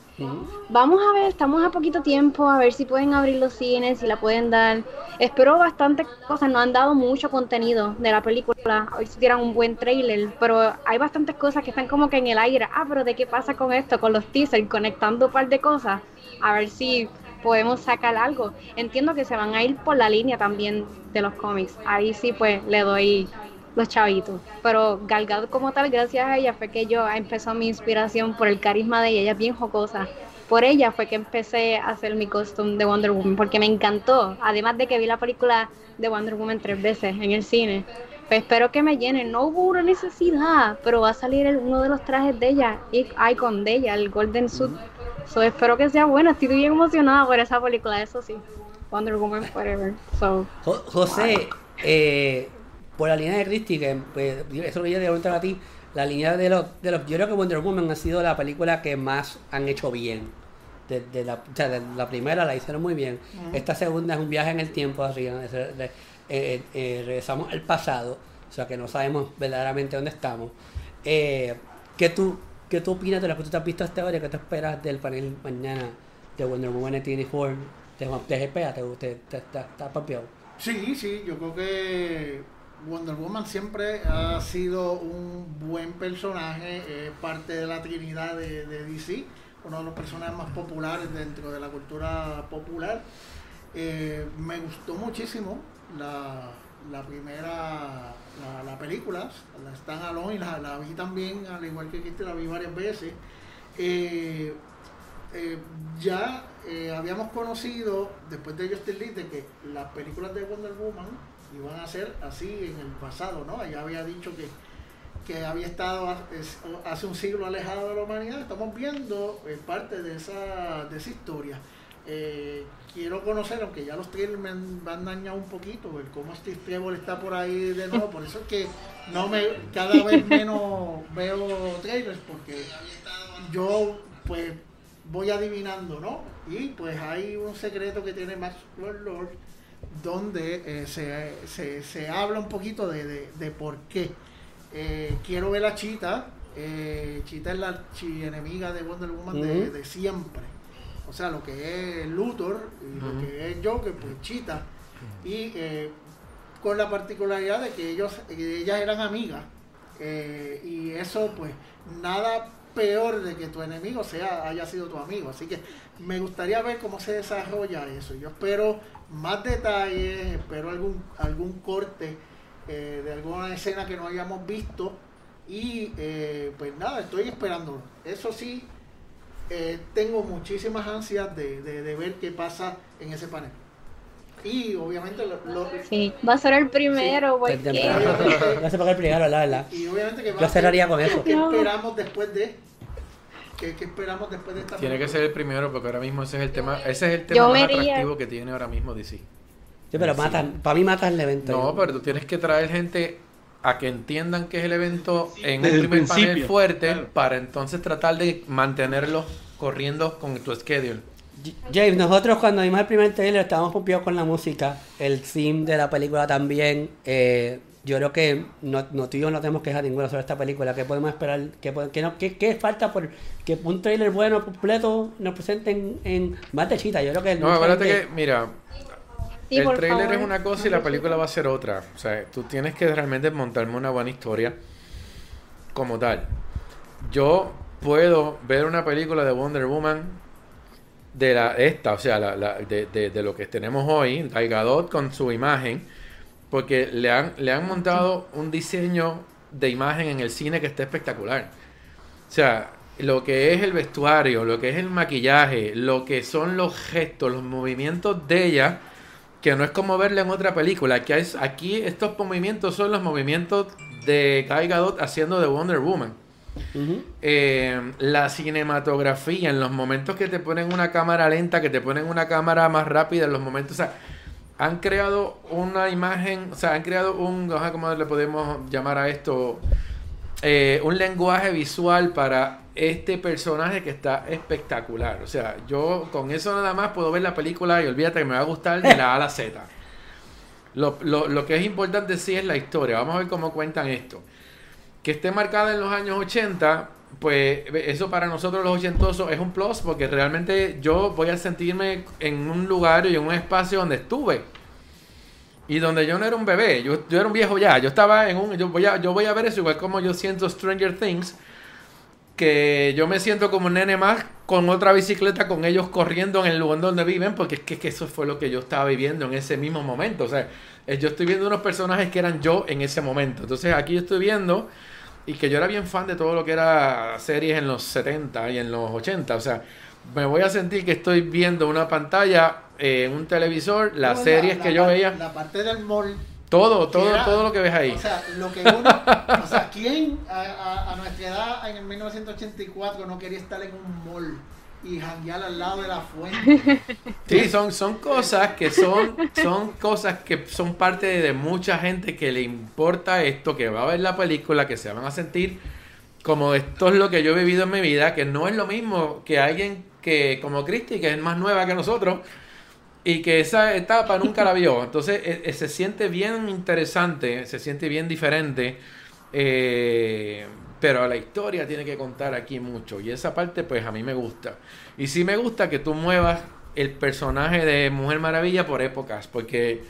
Vamos a ver, estamos a poquito tiempo, a ver si pueden abrir los cines, si la pueden dar. Espero bastantes cosas, no han dado mucho contenido de la película. Hoy se tiran un buen trailer, pero hay bastantes cosas que están como que en el aire. Ah, pero ¿de qué pasa con esto? Con los teasers, conectando un par de cosas. A ver si podemos sacar algo. Entiendo que se van a ir por la línea también de los cómics. Ahí sí, pues le doy los chavitos. Pero Gal Gadot como tal, gracias a ella fue que yo empezó mi inspiración por el carisma de ella, ella es bien jocosa. Por ella fue que empecé a hacer mi costume de Wonder Woman, porque me encantó. Además de que vi la película de Wonder Woman tres veces en el cine. Pues espero que me llenen. No hubo una necesidad, pero va a salir el- uno de los trajes de ella, y icon de ella, el Golden Suit. So, espero que sea buena. Estoy bien emocionada por esa película, eso sí. Wonder Woman Forever. So, Jo- José, eh, por la línea de Christie, que pues, eso es lo yo te preguntar a ti, la línea de los, de los. Yo creo que Wonder Woman ha sido la película que más han hecho bien. Desde la, o sea, de la primera la hicieron muy bien. Esta segunda es un viaje en el tiempo, así, eh, eh, eh, regresamos al pasado, o sea que no sabemos verdaderamente dónde estamos. Eh, ¿qué, tú, ¿Qué tú opinas de lo que tú te has visto hasta ahora? ¿Qué te esperas del panel mañana de Wonder Woman 1984? ¿Te, te, te, te, te, te, te, papeado? Sí, sí, yo creo que Wonder Woman siempre ha sido un buen personaje, es parte de la trinidad de, DC, uno de los personajes más populares dentro de la cultura popular. Eh, me gustó muchísimo la, primera, la, la película, la Stan Alone, y la, vi también, al igual que Cristi, la vi varias veces. Eh, eh, ya eh, habíamos conocido, después de Justin Lee, de que las películas de Wonder Woman iban a ser así en el pasado, ¿no? Ella había dicho que que había estado ha- es- hace un siglo alejado de la humanidad, estamos viendo eh, parte de esa, de esa historia. Eh, quiero conocer, aunque ya los trailers me han, dañado un poquito, el cómo Steve Trevor está por ahí de nuevo, por eso es que no me cada vez menos veo trailers, porque yo pues voy adivinando, ¿no? Y pues hay un secreto que tiene Max Lord donde eh, se, se, se habla un poquito de, de, de por qué. Eh, quiero ver a Chita. Eh, Chita es la chi- enemiga de Wonder Woman de, siempre. O sea, lo que es Luthor y lo Ujú. que es Joker, pues Chita. Y eh, con la particularidad de que ellos, ellas eran amigas. Eh, y eso, pues, nada peor de que tu enemigo sea haya sido tu amigo. Así que me gustaría ver cómo se desarrolla eso. Yo espero más detalles, espero algún, algún corte eh, de alguna escena que no hayamos visto. Y eh, pues nada, estoy esperándolo. Eso sí, eh, tengo muchísimas ansias de, de- de ver qué pasa en ese panel. Y obviamente lo, lo- Sí, va a ser el primero, temprano. No el primero, la verdad. y obviamente que va Yo a ser- cerraría con eso. ¿Qué No. esperamos después de? ¿Qué, qué esperamos después de esta Tiene que ser el primero porque ahora mismo ese es el tema, ese es el tema Yo más vería- atractivo que tiene ahora mismo DC. Sí, pero matan, para mí matan el evento. No, pero tú tienes que traer gente a que entiendan que es el evento en Desde un el primer panel principio, fuerte claro. para entonces tratar de mantenerlos corriendo con tu schedule. James, nosotros cuando vimos el primer trailer estábamos pompidos con la música, el theme de la película también. eh, yo creo que no, no, tú y yo no tenemos queja ninguna sobre esta película. ¿Qué podemos esperar? ¿Qué, qué no- qué- qué falta por que un trailer bueno, completo, nos presenten en más de chita? Yo creo que No, acuérdate que, mira, Sí, el trailer favor. es una cosa y la película va a ser otra. O sea, tú tienes que realmente montarme una buena historia como tal. Yo puedo ver una película de Wonder Woman de la esta, o sea, la, la- de, lo que tenemos hoy, Gal Gadot con su imagen, porque le han, le han montado un diseño de imagen en el cine que está espectacular. O sea, lo que es el vestuario, lo que es el maquillaje, lo que son los gestos, los movimientos de ella, que no es como verla en otra película. Aquí, hay- aquí estos movimientos son los movimientos de Gal Gadot haciendo de Wonder Woman. Eh, la cinematografía, en los momentos que te ponen una cámara lenta, que te ponen una cámara más rápida, en los momentos, o sea, han creado una imagen, o sea, han creado un, ajá, ¿cómo le podemos llamar a esto? Eh, un lenguaje visual para este personaje que está espectacular. O sea, yo con eso nada más puedo ver la película y olvídate que me va a gustar de la A a la Z. Lo, lo- lo que es importante sí es la historia. Vamos a ver cómo cuentan esto. Que esté marcada en los años 80, pues eso para nosotros los ochentosos es un plus porque realmente yo voy a sentirme en un lugar y en un espacio donde estuve. Y donde yo no era un bebé, yo, yo era un viejo ya, yo estaba en un, yo voy, a, yo voy a ver eso igual como yo siento Stranger Things, que yo me siento como un nene más con otra bicicleta con ellos corriendo en el lugar donde viven, porque es que, que eso fue lo que yo estaba viviendo en ese mismo momento. O sea, eh, yo estoy viendo unos personajes que eran yo en ese momento. Entonces aquí yo estoy viendo y que yo era bien fan de todo lo que era series en los 70 y en los 80. O sea, me voy a sentir que estoy viendo una pantalla, eh, un televisor, las No, series la- que la yo veía, La parte del mall. todo, todo, era- todo lo que ves ahí. O sea, lo que uno. o sea, ¿quién a, a- a nuestra edad en el 1984 no quería estar en un mall y janguear al lado de la fuente? Sí, son, son cosas que son, son cosas que son parte de mucha gente que le importa esto, que va a ver la película, que se van a sentir como esto es lo que yo he vivido en mi vida, que no es lo mismo que alguien que como Cristi, que es más nueva que nosotros, y que esa etapa nunca la vio. Entonces eh, eh, se siente bien interesante, se siente bien diferente, eh, pero la historia tiene que contar aquí mucho. Y esa parte pues a mí me gusta. Y sí me gusta que tú muevas el personaje de Mujer Maravilla por épocas, porque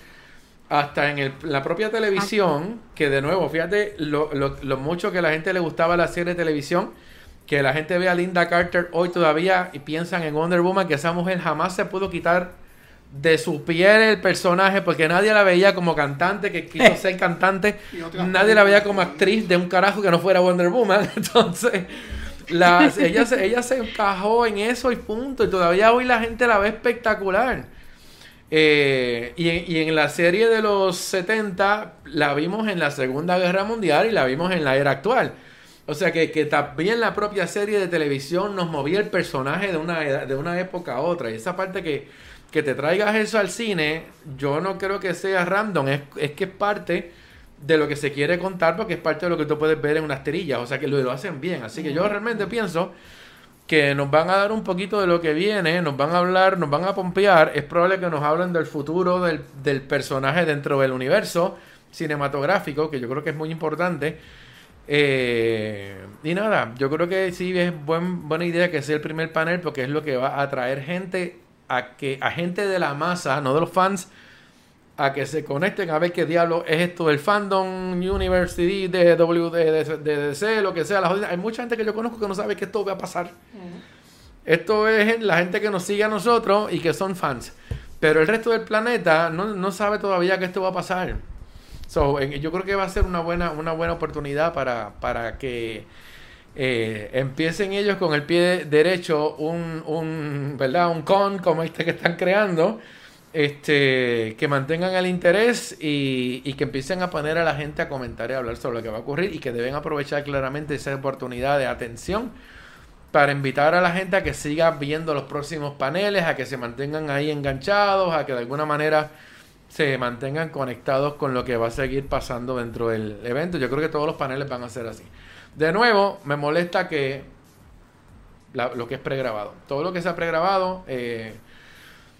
hasta en el- la propia televisión, que de nuevo, fíjate lo, lo- lo mucho que a la gente le gustaba la serie de televisión, que la gente ve a Linda Carter hoy todavía y piensan en Wonder Woman, que esa mujer jamás se pudo quitar de su piel el personaje, porque nadie la veía como cantante, que quiso ser cantante, nadie la veía como actriz de un carajo que no fuera Wonder Woman, entonces... Ella, se, ella se encajó en eso y punto. Y todavía hoy la gente la ve espectacular. Eh, y, en, y en la serie de los 70 la vimos en la Segunda Guerra Mundial y la vimos en la era actual. O sea que, que también la propia serie de televisión nos movía el personaje de una, edad- de una época a otra. Y esa parte que, que te traigas eso al cine, yo no creo que sea random, es, es que es parte de lo que se quiere contar porque es parte de lo que tú puedes ver en unas tirillas. O sea que lo, lo hacen bien. Así que yo realmente pienso que nos van a dar un poquito de lo que viene, nos van a hablar, nos van a pompear. Es probable que nos hablen del futuro del, del personaje dentro del universo cinematográfico, que yo creo que es muy importante. Eh, y nada, yo creo que sí es buen, buena idea que sea el primer panel porque es lo que va a atraer gente a que a gente de la masa, no de los fans, a que se conecten a ver qué diablo es esto del fandom, University, de W, de, de- de DC, lo que sea. la jodida. Hay mucha gente que yo conozco que no sabe que esto va a pasar. Esto es la gente que nos sigue a nosotros y que son fans. Pero el resto del planeta no, no sabe todavía que esto va a pasar. So, yo creo que va a ser una buena, una buena oportunidad para, para que eh, empiecen ellos con el pie derecho un, ¿verdad? un con como este que están creando. Este, que mantengan el interés y, y que empiecen a poner a la gente a comentar y a hablar sobre lo que va a ocurrir y que deben aprovechar claramente esa oportunidad de atención para invitar a la gente a que siga viendo los próximos paneles, a que se mantengan ahí enganchados, a que de alguna manera se mantengan conectados con lo que va a seguir pasando dentro del evento. Yo creo que todos los paneles van a ser así. De nuevo, me molesta que la- lo que es pregrabado. Todo lo que sea pregrabado eh,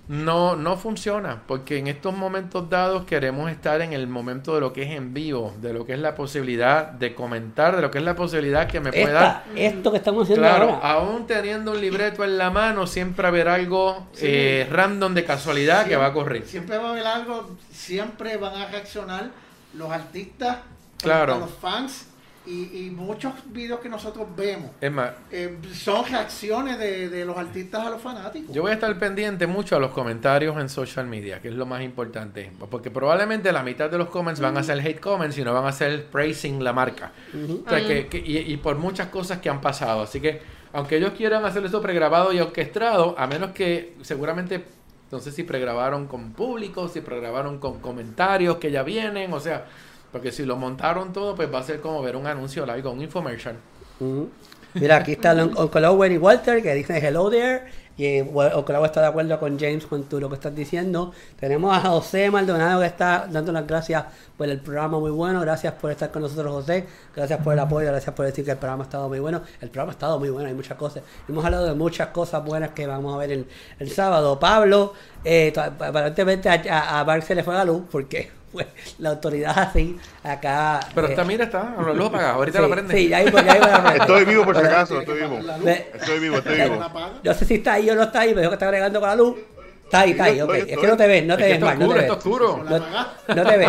no, no funciona, porque en estos momentos dados queremos estar en el momento de lo que es en vivo, de lo que es la posibilidad de comentar, de lo que es la posibilidad que me pueda... Esta, esto que estamos haciendo Claro, ahora. aún teniendo un libreto en la mano, siempre habrá algo Sí. eh, random de casualidad que va a ocurrir. Siempre va a haber algo, siempre van a reaccionar los artistas, Claro. los fans y, y muchos videos que nosotros vemos Es más, eh, son reacciones de, de los artistas a los fanáticos. yo voy a estar pendiente mucho a los comentarios en social media, que es lo más importante. Porque probablemente la mitad de los comments van a ser hate comments y no van a ser praising la marca. O sea, que, que- y, y por muchas cosas que han pasado. Así que, aunque ellos quieran hacer eso pregrabado y orquestado, a menos que seguramente, no sé si pregrabaron con público, si pregrabaron con comentarios que ya vienen, o sea, porque si lo montaron todo, pues va a ser como ver un anuncio live, un infomercial. Ujú. Mira, aquí está Uncle Owen y Walter que dicen hello there. Y eh, Uncle Owen está de acuerdo con James con tú lo que estás diciendo. Tenemos a José Maldonado que está dando las gracias por el programa muy bueno. Gracias por estar con nosotros, José. Gracias por el apoyo. Gracias por decir que el programa ha estado muy bueno. El programa ha estado muy bueno. Hay muchas cosas. Hemos hablado de muchas cosas buenas que vamos a ver el, el sábado. Pablo, eh, aparentemente a, a, a Mark se le fue la luz porque pues, la autoridad así acá. Pero eh, está, mira, está, lo lo apaga, ahorita sí, lo prende. Sí, ya iba, ya iba a prender. Estoy vivo por si acaso, estoy vivo. Estoy vivo, estoy ¿La vivo. no sé si está ahí o no está ahí, me dijo que está agregando con la luz. Está ahí, está ahí, ok. Es que no te ves, no te ves mal, no oscuro, te está ves.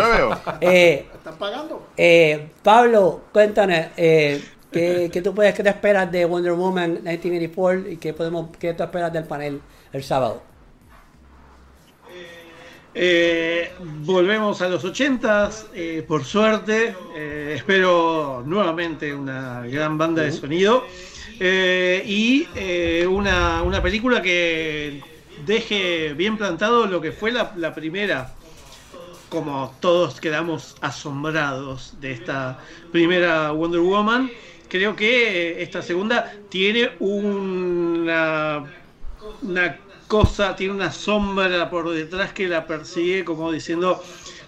Eh, ¿Están pagando? eh, Pablo, cuéntanos, eh, ¿qué, qué tú puedes, qué te esperas de Wonder Woman 1984 y qué, podemos, qué tú esperas del panel el sábado? Eh, volvemos a los 80s, eh, por suerte. eh, espero nuevamente una gran banda de sonido. y una, una película que deje bien plantado lo que fue la, primera. Como todos quedamos asombrados de esta primera Wonder Woman, creo que esta segunda tiene una cosa, tiene una sombra por detrás que la persigue como diciendo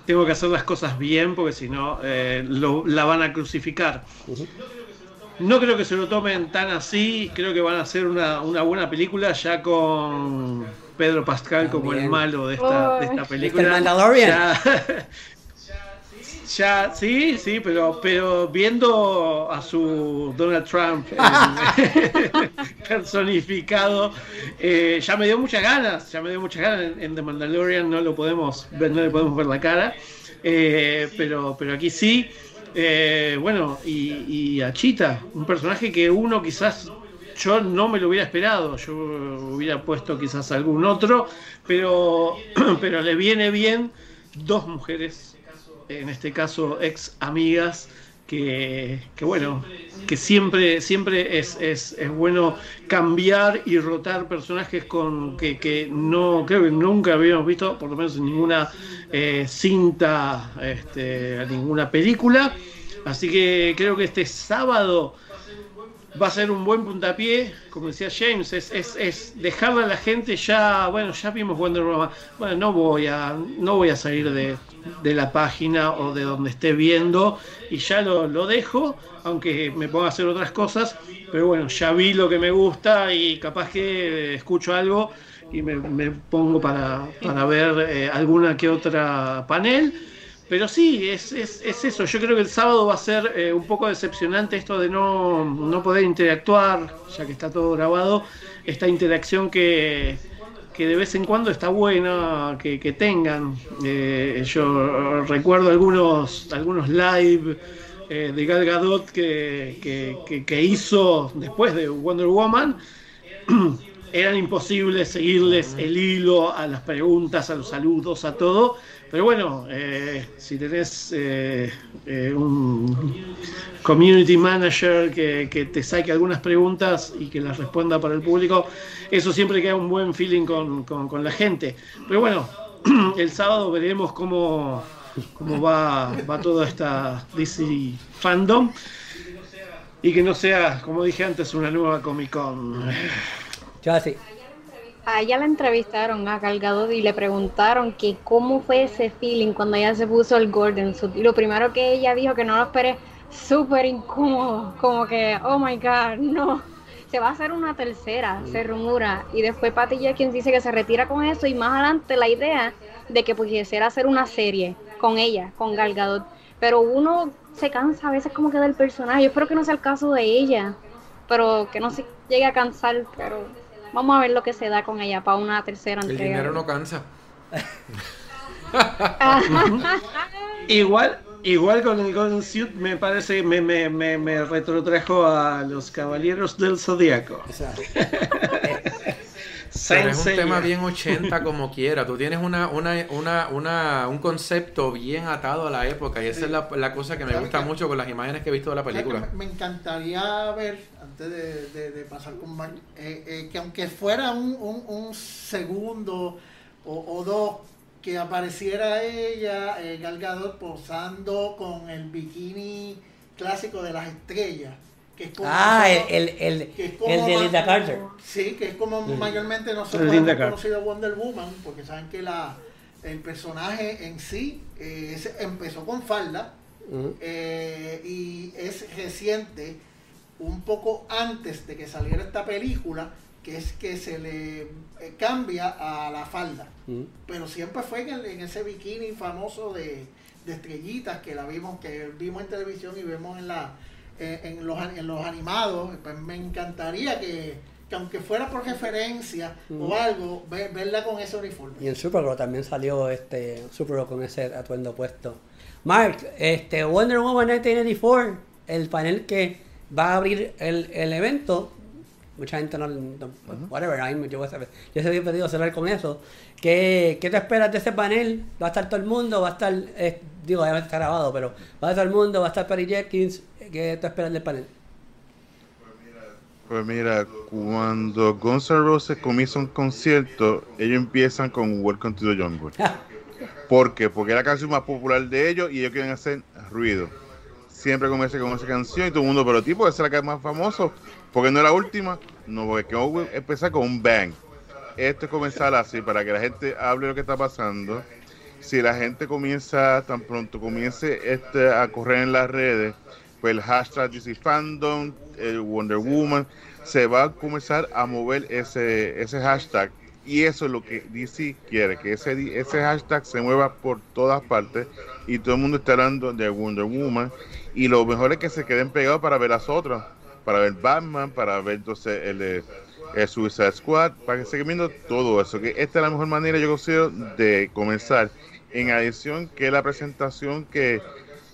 tengo que hacer las cosas bien porque si no eh, lo- la van a crucificar. No creo que se lo tomen tan así, creo que van a hacer una, una buena película ya con Pedro Pascal como el malo de esta, de esta película. ¿Viste el Mandalorian? Ya- Ya, sí, sí, pero, pero viendo a su Donald Trump personificado, eh, ya me dio muchas ganas, ya me dio muchas ganas en, en The Mandalorian, no lo podemos ver, no le podemos ver la cara, eh, pero, pero aquí sí. Eh, bueno, y, y a Chita, un personaje que uno quizás yo no me lo hubiera esperado, yo hubiera puesto quizás algún otro, pero, pero le viene bien dos mujeres, en este caso ex amigas, que, que bueno, que siempre, siempre es, es, es, bueno cambiar y rotar personajes con que, que, no creo que nunca habíamos visto, por lo menos en ninguna eh, cinta, este, ninguna película. Así que creo que este sábado va a ser un buen puntapié, como decía James, es, es, es dejarle a la gente ya, bueno, ya vimos Wonder bueno, no voy a, no voy a salir de, de la página o de donde esté viendo y ya lo, lo, dejo, aunque me ponga a hacer otras cosas, pero bueno, ya vi lo que me gusta y capaz que escucho algo y me, me pongo para, para ver eh, alguna que otra panel pero sí, es, es, es, eso. Yo creo que el sábado va a ser eh, un poco decepcionante esto de no, no, poder interactuar, ya que está todo grabado. Esta interacción que, que de vez en cuando está buena, que, tengan. Eh, yo recuerdo algunos, algunos live eh, de Gal Gadot que, que hizo después de Wonder Woman. Eran imposibles seguirles el hilo a las preguntas, a los saludos, a todo pero bueno, eh, si tenés eh, eh, un community manager que, que, te saque algunas preguntas y que las responda para el público, eso siempre queda un buen feeling con, con, con la gente. Pero bueno, el sábado veremos cómo, cómo va, va toda esta DC fandom y que no sea, como dije antes, una nueva Comic Con. Ya sí a ella la entrevistaron a Galgado y le preguntaron que cómo fue ese feeling cuando ella se puso el Gordon suit. Y lo primero que ella dijo que no lo esperé, súper incómodo, como que, oh my god, no. Se va a hacer una tercera, se rumora. Y después Patty Jenkins dice que se retira con eso. Y más adelante la idea de que pudiese hacer una serie con ella, con Galgadot. Pero uno se cansa a veces como que del personaje. Yo espero que no sea el caso de ella. Pero que no se llegue a cansar. Pero Vamos a ver lo que se da con ella para una tercera entrega. El dinero no cansa. igual, igual con el Golden Suit me parece me, me, me, me retrotrajo a los Caballeros del Zodíaco. Pero es un tema bien 80 como quiera. Tú tienes una, una, una, una, un concepto bien atado a la época y esa es la, la, cosa que me gusta mucho con las imágenes que he visto de la película. Me, encantaría ver, antes de, de, de pasar con Mark, eh, eh, que aunque fuera un, un, un segundo o, o, dos, que apareciera ella, eh, Gal Gadot, posando con el bikini clásico de las estrellas que es como ah, nosotros, el, el, el, el de Linda Carter. Sí, que es como mm. mayormente nosotros hemos conocido Wonder Woman, porque saben que la, el personaje en sí eh, es, empezó con falda mm. eh, y es reciente, un poco antes de que saliera esta película, que es que se le eh, cambia a la falda. Mm. Pero siempre fue en, el, en ese bikini famoso de, de estrellitas que la vimos, que vimos en televisión y vemos en la eh, en, los, en los animados, pues me encantaría que, que aunque fuera por referencia mm. o algo, ver, verla con ese uniforme. Y en Supergirl también salió este Supergirl con ese atuendo puesto. Mark, este Wonder Woman 1984, el panel que va a abrir el, el evento, mucha gente no, no whatever, yo, voy a saber, yo se había pedido cerrar con eso. ¿Qué, ¿Qué te esperas de ese panel? ¿Va a estar todo el mundo? ¿Va a estar, eh, digo, ya está grabado, pero va a estar el mundo? ¿Va a estar Perry Jenkins? ¿Qué te esperas del panel? Pues mira, cuando Guns N' Roses comienza un concierto, ellos empiezan con Welcome to the Jungle. ¿Por qué? Porque es la canción más popular de ellos y ellos quieren hacer ruido. Siempre comienza con esa canción y todo el mundo, pero tipo, esa es la que es más famoso. porque no es la última? No, porque que empezar con un bang. Esto es comenzar así, para que la gente hable lo que está pasando. Si la gente comienza, tan pronto comience este a correr en las redes, pues el hashtag DC Fandom, el Wonder Woman, se va a comenzar a mover ese, ese hashtag. Y eso es lo que DC quiere, que ese, ese hashtag se mueva por todas partes y todo el mundo esté hablando de Wonder Woman. Y lo mejor es que se queden pegados para ver las otras, para ver Batman, para ver entonces el, el Suicide Squad, para que se viendo todo eso. Que esta es la mejor manera, yo considero, de comenzar. En adición, que la presentación que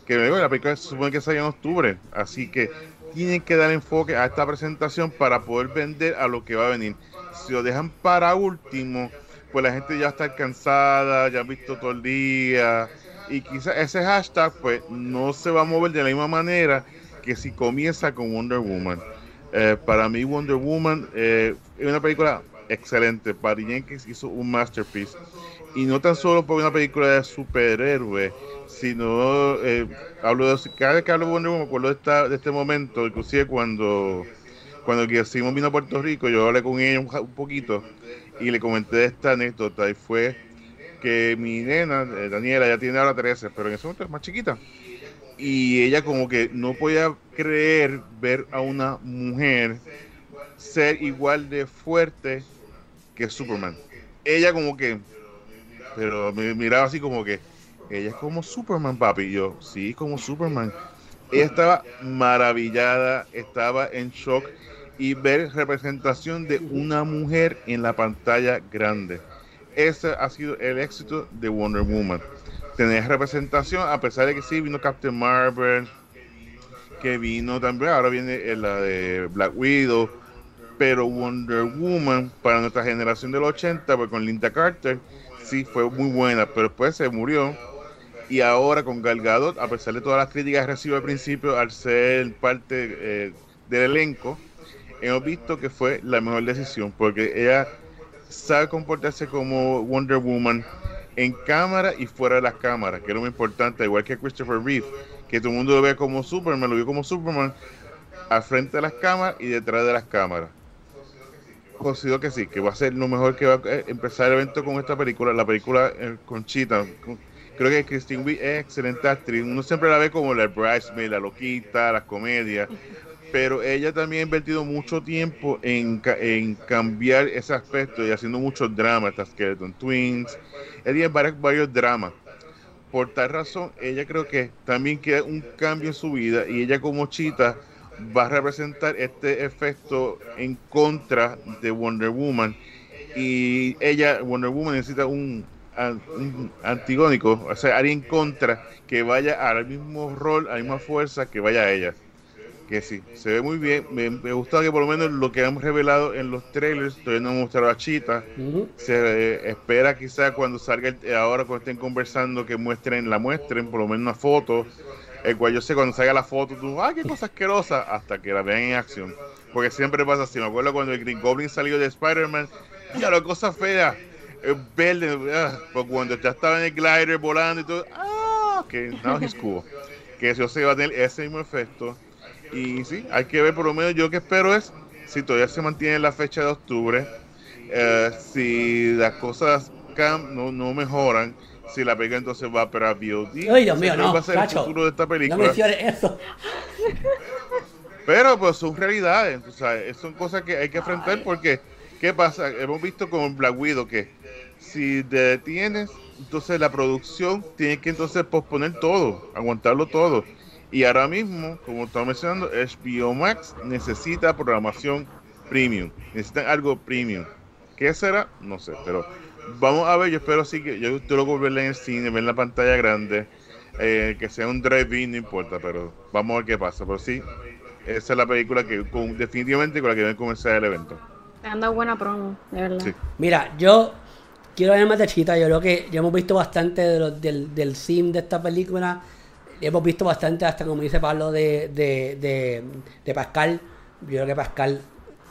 que la película se supone que sale en octubre, así que tienen que dar enfoque a esta presentación para poder vender a lo que va a venir. Si lo dejan para último, pues la gente ya está cansada, ya han visto todo el día y quizás ese hashtag pues no se va a mover de la misma manera que si comienza con Wonder Woman. Eh, para mí Wonder Woman eh, es una película excelente. Patty Jenkins hizo un masterpiece. Y no tan solo por una película de superhéroe, sino eh, hablo de cada vez que hablo de Wonder Woman me acuerdo de, esta- de este momento, inclusive cuando cuando Simón vino a Puerto Rico, yo hablé con ella un poquito y le comenté esta anécdota y fue que mi nena, eh, Daniela, ya tiene ahora 13, pero en ese momento es más chiquita. Y ella como que no podía creer ver a una mujer ser igual de fuerte que Superman. Ella como que, pero me miraba así como que, ella es como Superman, papi. Y yo, sí, como Superman. Ella estaba maravillada, estaba en shock y ver representación de una mujer en la pantalla grande. Ese ha sido el éxito de Wonder Woman. Tener representación, a pesar de que sí vino Captain Marvel, que vino también, ahora viene eh, la de Black Widow, pero Wonder Woman para nuestra generación del 80, pues con Linda Carter, sí fue muy buena, pero después se murió. Y ahora con Gal Gadot, a pesar de todas las críticas que recibió al principio, al ser parte eh, del elenco, hemos visto que fue la mejor decisión, porque ella sabe comportarse como Wonder Woman en cámara y fuera de las cámaras, que es lo más importante, igual que Christopher Reeve, que todo el mundo lo ve como Superman, lo vio como Superman al frente de las cámaras y detrás de las cámaras. Considero que sí, que va a ser lo mejor que va a eh, empezar el evento con esta película, la película eh. Con- Creo que Christine Wiig es excelente actriz. Uno siempre la ve como la Bridesmaid, la loquita, las comedias. Pero ella también ha invertido mucho tiempo en, en cambiar ese aspecto y haciendo muchos dramas, estas Skeleton Twins. Ella tiene varios, dramas. Por tal razón, ella creo que también queda un cambio en su vida y ella como Chita va a representar este efecto en contra de Wonder Woman y ella, Wonder Woman necesita un, un antigónico, o sea, alguien contra que vaya al mismo rol, a la misma fuerza que vaya a ella. Que sí, se ve muy bien. Me, me gusta que por lo menos lo que hemos revelado en los trailers, todavía no hemos mostrado a Chita. Ujú. Se eh, espera quizá cuando salga, el- eh, ahora cuando estén conversando, que muestren, la muestren, por lo menos una foto. El cual yo sé cuando salga la foto, tú, ¡ay, qué cosa asquerosa! Hasta que la vean en acción. Porque siempre pasa así. Me acuerdo cuando el Green Goblin salió de Spider-Man, ya la cosa fea, es verde, ah, pues cuando ya estaba en el glider volando y todo, ¡ah! Que now he's cool. Que eso se va a tener ese mismo efecto. Y sí, hay que ver, por lo menos yo que espero es, si todavía se mantiene la fecha de octubre, eh, si las cosas no, no mejoran, si la película entonces va para VOD. Ay, Dios mío, ¿cuál no, va a ser Cacho, el futuro de esta No película? menciones eso. Pero pues son realidades, o sea, son cosas que hay que enfrentar porque, ¿qué pasa? Hemos visto con Black Widow que si te detienes, entonces la producción tiene que entonces posponer todo, aguantarlo todo. Y ahora mismo, como estaba mencionando, HBO Max necesita programación premium, necesitan algo premium. ¿Qué será? No sé, pero vamos a ver, yo espero sí que yo quiero verla en el cine, ver en la pantalla grande, eh, que sea un drive-in, no importa, pero vamos a ver qué pasa. Pero sí, esa es la película que con- definitivamente con la que debe comenzar el evento. Te han dado buena promo, de verdad. Sí. Mira, yo quiero ver más de Chita. Yo creo que ya hemos visto bastante de los- del, del sim de esta película. Hemos visto bastante, hasta como dice Pablo, de, de, de, Pascal. Yo creo que Pascal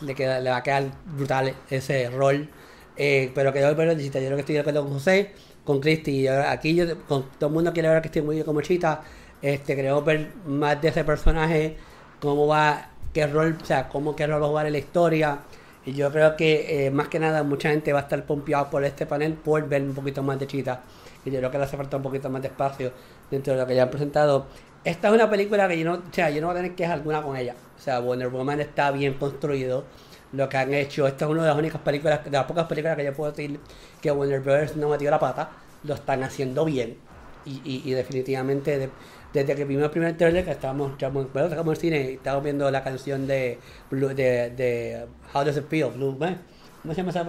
le, queda, le va a quedar brutal ese rol. Eh, pero quedó de Chita. Yo creo que estoy de acuerdo con José, con Cristi. Aquí yo, con todo el mundo quiere ver que estoy muy bien como Chita. Este, queremos ver más de ese personaje, cómo va, qué rol, o sea, cómo qué rol va a jugar en la historia. Y yo creo que eh, más que nada mucha gente va a estar pompeada por este panel por ver un poquito más de Chita. Y yo creo que le hace falta un poquito más de espacio dentro de lo que ya han presentado. Esta es una película que yo no, o sea, yo no voy a tener quejas alguna con ella. O sea, Wonder Woman está bien construido. Lo que han hecho, esta es una de las únicas películas, de las pocas películas que yo puedo decir que Warner Brothers no metió la pata. Lo están haciendo bien. Y, y, y definitivamente, de- desde que vimos el primer trailer, que estábamos, ya, bueno, estábamos en el cine estábamos viendo la canción de, de, How Does It Feel, Blue, ¿eh? ¿Cómo se llama esa?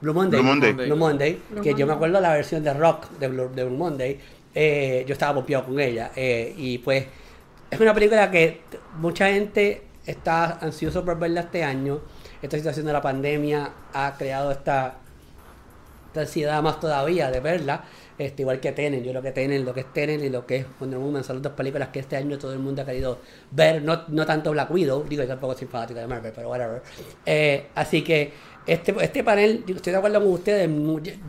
Blue Monday. Blue Monday. Blue Monday, Blue que yo me Monday. acuerdo la versión de rock de Blue, de Blue Monday, eh, yo estaba pompeado con ella. eh, y pues es una película que mucha gente está ansioso por verla este año. Esta situación de la pandemia ha creado esta, esta ansiedad más todavía de verla. este, igual que Tenet, yo creo que Tenet, lo que es Tenet y lo que es Wonder Woman son las dos películas que este año todo el mundo ha querido ver, no, no tanto Black Widow, digo, yo tampoco soy fanático de Marvel, pero whatever. Eh, así que este, este panel, yo estoy de acuerdo con ustedes,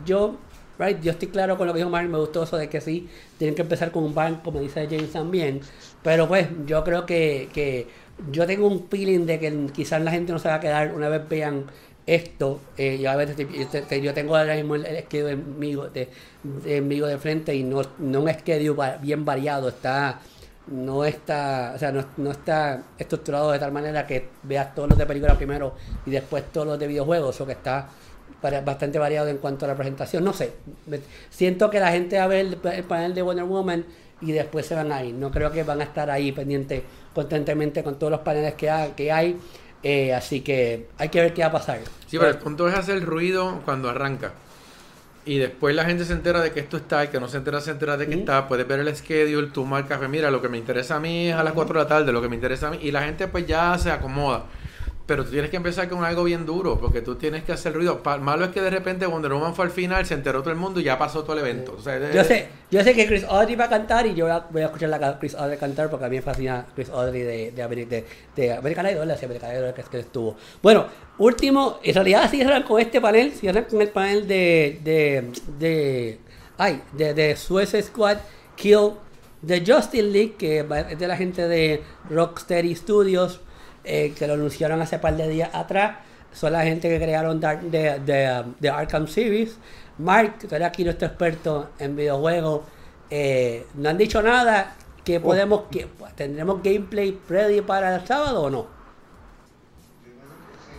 yo, right, yo estoy claro con lo que dijo Mark, me gustó eso de que sí, tienen que empezar con un ban, como dice James también, pero pues yo creo que, que yo tengo un feeling de que quizás la gente no se va a quedar una vez vean esto, eh, yo a veces yo, te- yo tengo ahora mismo el, enemigo de, de, enemigo de frente y no, no un va- bien variado, está no está, o sea, no, no está estructurado de tal manera que veas todos los de película primero y después todos los de videojuegos, o que está bastante variado en cuanto a la presentación. No sé, siento que la gente va a ver el, el panel de Wonder Woman y después se van a ir. No creo que van a estar ahí pendientes constantemente con todos los paneles que, ha- que hay. Eh, así que hay que ver qué va a pasar. Sí, pero el punto es hacer ruido cuando arranca. Y después la gente se entera de que esto está, el que no se entera se entera de que está, puedes ver el schedule, tú marcas, pues mira, lo que me interesa a mí es a las 4 de la tarde, lo que me interesa a mí, y la gente pues ya se acomoda. Pero tú tienes que empezar con algo bien duro, porque tú tienes que hacer ruido. Malo es que de repente Wonder Woman fue al final, se enteró todo el mundo y ya pasó todo el evento. O sea, Yo sé, yo sé que Chris Audrey va a cantar y yo voy a, escuchar a Chris Audrey cantar porque a mí me fascina Chris Audrey de, de, de, de American Idol, así American Idol que es que estuvo. Bueno, último, en realidad cierran con este panel, cierran con el panel de, de, de, ay, de, de Suicide Squad Kill the Justice League, que es de la gente de Rocksteady Studios, eh, que lo anunciaron hace par de días atrás. Son la gente que crearon Dark- de, de, de Arkham Series. Mark, tú eres aquí nuestro experto en videojuegos. eh, no han dicho nada que podemos, que tendremos gameplay ready para el sábado o no.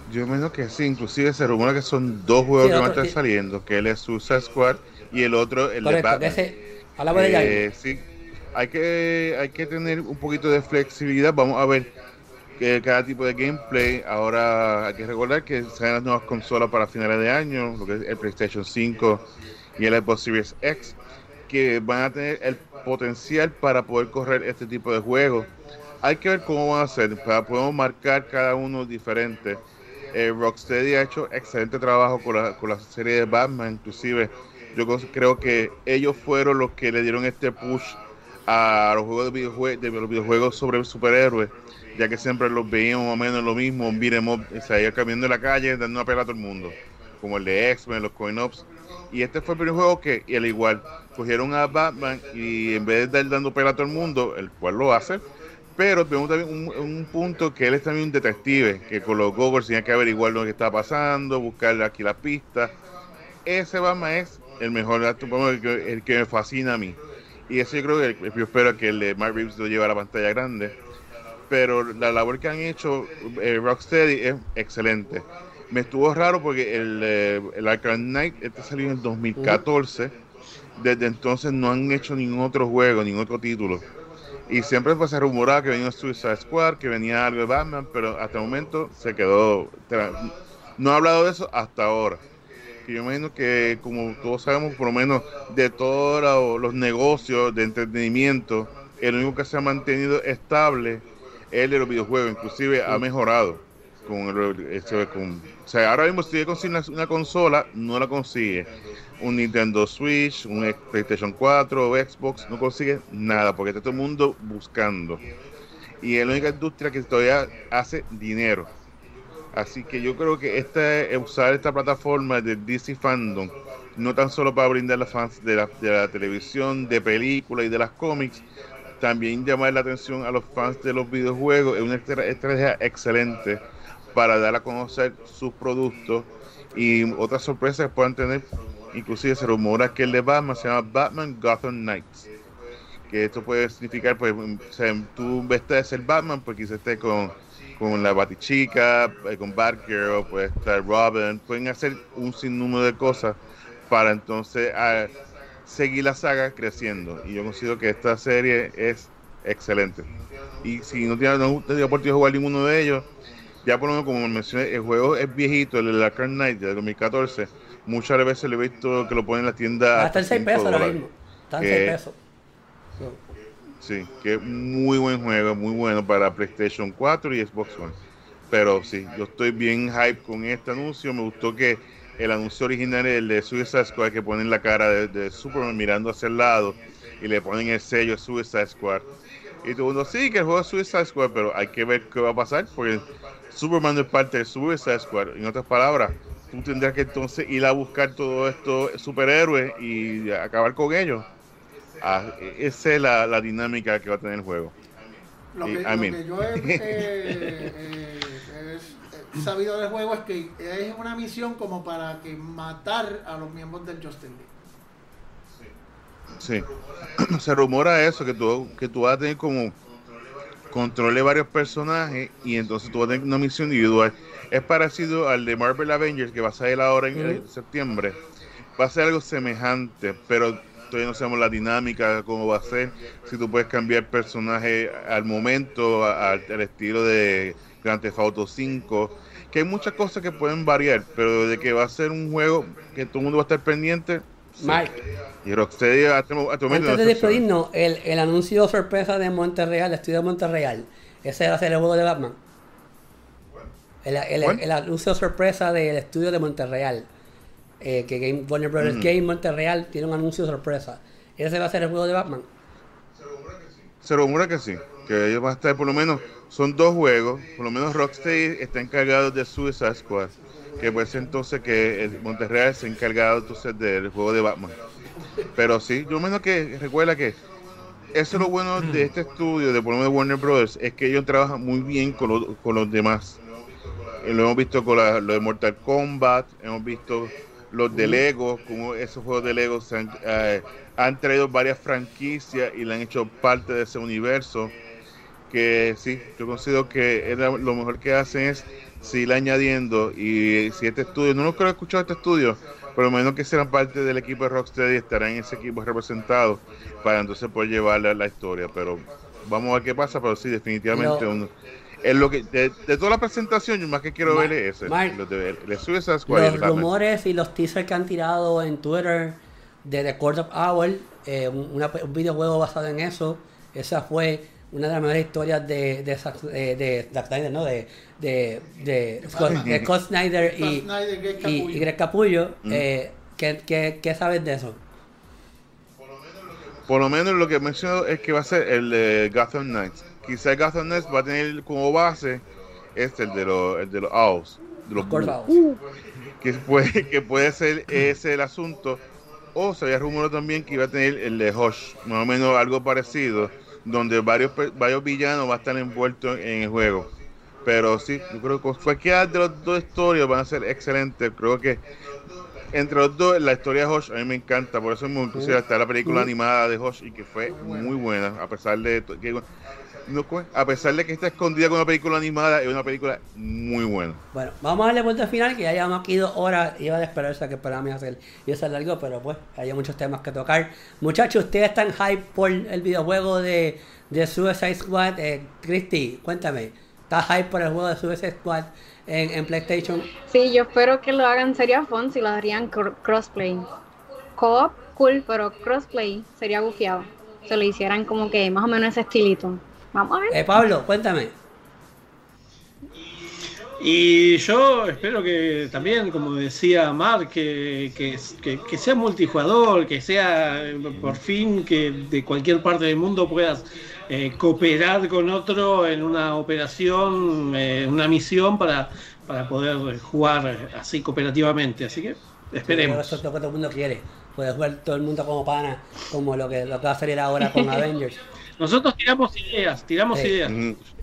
Yo menos que sí, inclusive se rumora que son dos juegos Sí, que van a estar saliendo, que él es Suicide Squad y el otro el de Batman. que ese, de Eh, sí, hay que, hay que tener un poquito de flexibilidad. Vamos a ver que cada tipo de gameplay. Ahora hay que recordar que salen las nuevas consolas para finales de año, lo que es el PlayStation 5 y el Xbox Series X, que van a tener el potencial para poder correr este tipo de juegos. Hay que ver cómo van a hacer, para podemos marcar cada uno diferente. Eh, Rocksteady ha hecho excelente trabajo con la, con la serie de Batman, inclusive yo creo que ellos fueron los que le dieron este push a los juegos de, videojue- de los videojuegos sobre superhéroes, ya que siempre los veíamos más o menos lo mismo, un beat'em up, o caminando en la calle dando una pelea a todo el mundo, como el de X-Men, los coin-ups. Y este fue el primer juego que, al igual, cogieron a Batman y en vez de estar dando pelea a todo el mundo, el cual lo hace, pero vemos también un, un punto que él es también un detective, que con los goggles tenía que averiguar lo que está pasando, buscar aquí la pista. Ese Batman es el mejor, el que, el que me fascina a mí. Y eso yo creo que yo espero que el de Mark Reeves lo lleve a la pantalla grande. Pero la labor que han hecho eh, Rocksteady es excelente. Me estuvo raro porque el, eh, el Arkham Knight este salió en el 2014. Desde entonces no han hecho ningún otro juego, ningún otro título. Y siempre pues, se rumoraba que venía Suicide Squad, que venía algo de Batman, pero hasta el momento se quedó. No ha hablado de eso hasta ahora. Que yo imagino que, como todos sabemos, por lo menos de todos lo- los negocios de entretenimiento, el único que se ha mantenido estable es el de los videojuegos. Inclusive ha mejorado. Con el- con- o sea, ahora mismo si consigue una, consola, no la consigue. Un Nintendo Switch, un PlayStation 4 o Xbox, no consigue nada porque está todo el mundo buscando. Y es la única industria que todavía hace dinero. Así que yo creo que esta, eh, usar esta plataforma de DC Fandom, no tan solo para brindar a los fans de la, de la televisión, de películas y de las cómics, también llamar la atención a los fans de los videojuegos, es una estra- estrategia excelente para dar a conocer sus productos y otras sorpresas que puedan tener. Inclusive se rumora que el de Batman se llama Batman Gotham Knights. Que esto puede significar, pues, o sea, tú vez de ser Batman, pues quizás esté con, con la Batichica, eh, con Batgirl, puede estar Robin, pueden hacer un sinnúmero de cosas para entonces ah, seguir la saga creciendo. Y yo considero que esta serie es excelente. Y si no tienes no oportunidad de jugar ninguno de ellos, ya por lo menos como mencioné, el juego es viejito, el de la Arkham Knight de 2014. Muchas veces le he visto que lo ponen en la tienda. Hasta en 6 cinco pesos ahora mismo. Está en Que- 6 pesos. Sí, que es muy buen juego, muy bueno para PlayStation 4 y Xbox One. Pero sí, yo estoy bien hype con este anuncio. Me gustó que el anuncio original es el de Suicide Squad que ponen la cara de, de Superman mirando hacia el lado y le ponen el sello Suicide Squad. Y todo el mundo, sí, que el juego es Suicide Squad, pero hay que ver qué va a pasar porque Superman no es parte de Suicide Squad. En otras palabras, tú tendrás que entonces ir a buscar todos estos superhéroes y acabar con ellos. Ah, esa es la, la dinámica que va a tener el juego. Lo Y- que, lo yo he eh, eh, es- he sabido del juego es que es una misión como para que matar a los miembros del Justin League. Sí. Se rumora eso, que tú, que tú vas a tener como control de varios personajes y entonces tú vas a tener una misión individual. Es parecido al de Marvel Avengers que va a salir ahora en, septiembre. Va a ser algo semejante, pero todavía no sabemos la dinámica, cómo va a ser. Si tú puedes cambiar personaje al momento, al, al estilo de Grand Theft Auto 5. Que hay muchas cosas que pueden variar, pero de que va a ser un juego que todo el mundo va a estar pendiente. sí. Mark, Y Rocksteady hasta, hasta antes no de despedirnos, el, el anuncio sorpresa de Monterreal, el estudio de Monterreal, ese va a ser el juego de Batman. El, el- el anuncio sorpresa del estudio de Monterreal, eh, que Game, Warner Brothers Ujú. Game Monterreal tiene un anuncio sorpresa. Ese va a ser el juego de Batman. Se rumora que sí, que ellos van a estar por lo menos, son dos juegos, por lo menos Rocksteady está encargado de Suicide Squad, que puede ser entonces que el Monterreal se ha encargado entonces del juego de Batman. Pero sí, yo menos que recuerda que eso es lo bueno de este estudio, de por lo menos Warner Brothers, es que ellos trabajan muy bien con, los- con los demás. Lo hemos visto con la- lo de Mortal Kombat, hemos visto los de Lego, como esos juegos de Lego han, eh, han traído varias franquicias y le han hecho parte de ese universo. Que sí, yo considero que era lo mejor que hacen es seguir añadiendo. Y si este estudio, no lo creo escuchado este estudio, por lo menos que serán parte del equipo de Rocksteady estarán en ese equipo representado para entonces poder llevar la, la historia. Pero vamos a ver qué pasa, pero sí, definitivamente Lo- un- es lo que de, de toda la presentación, yo más que quiero Mark, ver es ese. De, Los Batman. rumores y los teasers que han tirado en Twitter de The Court of Owl, eh, un, una- un videojuego basado en eso, esa fue una de las mejores historias de, de, Zack- eh, de Zack Snyder, ¿no? De, de, de, Scott, de Scott Snyder y, Snyder, y, Capullo. y Greg Capullo. Mm. Eh, ¿qué, qué, qué sabes de eso? Por lo menos lo que menciono es que va a ser el de Gotham Knights. Quizá el Gotham Knights va a tener como base este, el de los, el de los Owls, de los. Owls. que puede, que puede ser ese el asunto. O se había rumorado también que iba a tener el de Hush, más o menos algo parecido, donde varios, varios villanos van a estar envueltos en el juego. Pero sí, yo creo que cualquiera de las dos historias van a ser excelentes. Creo que entre los dos, la historia de Hush a mí me encanta, por eso me inclusive está la película animada de Hush y que fue muy buena, a pesar de que no, a pesar de que está escondida con una película animada, es una película muy buena. Bueno, vamos a darle vuelta al final, que ya llevamos aquí dos horas. Iba a esperarse que para mí hacer y hacer largo, pero pues hay muchos temas que tocar. Muchachos, ustedes están hype por el videojuego de, de Suicide Squad. Eh, Christy, cuéntame, ¿estás hype por el juego de Suicide Squad en, en PlayStation? Sí, yo espero que lo hagan, sería fun si lo harían cr- crossplay. Co-op, cool, pero crossplay sería bufiado. Se lo hicieran como que más o menos ese estilito. Vamos a ver. Eh, Pablo, cuéntame. Y yo espero que también, como decía Mark, que, que, que- que sea multijugador, que sea por fin que de cualquier parte del mundo puedas eh, cooperar con otro en una operación, eh, en una misión para, para poder jugar así cooperativamente. Así que Eso esperemos. es lo que todo el mundo quiere. Puede jugar todo el mundo como pana, como lo que, lo que va a salir ahora con Avengers. Nosotros tiramos ideas, tiramos ideas.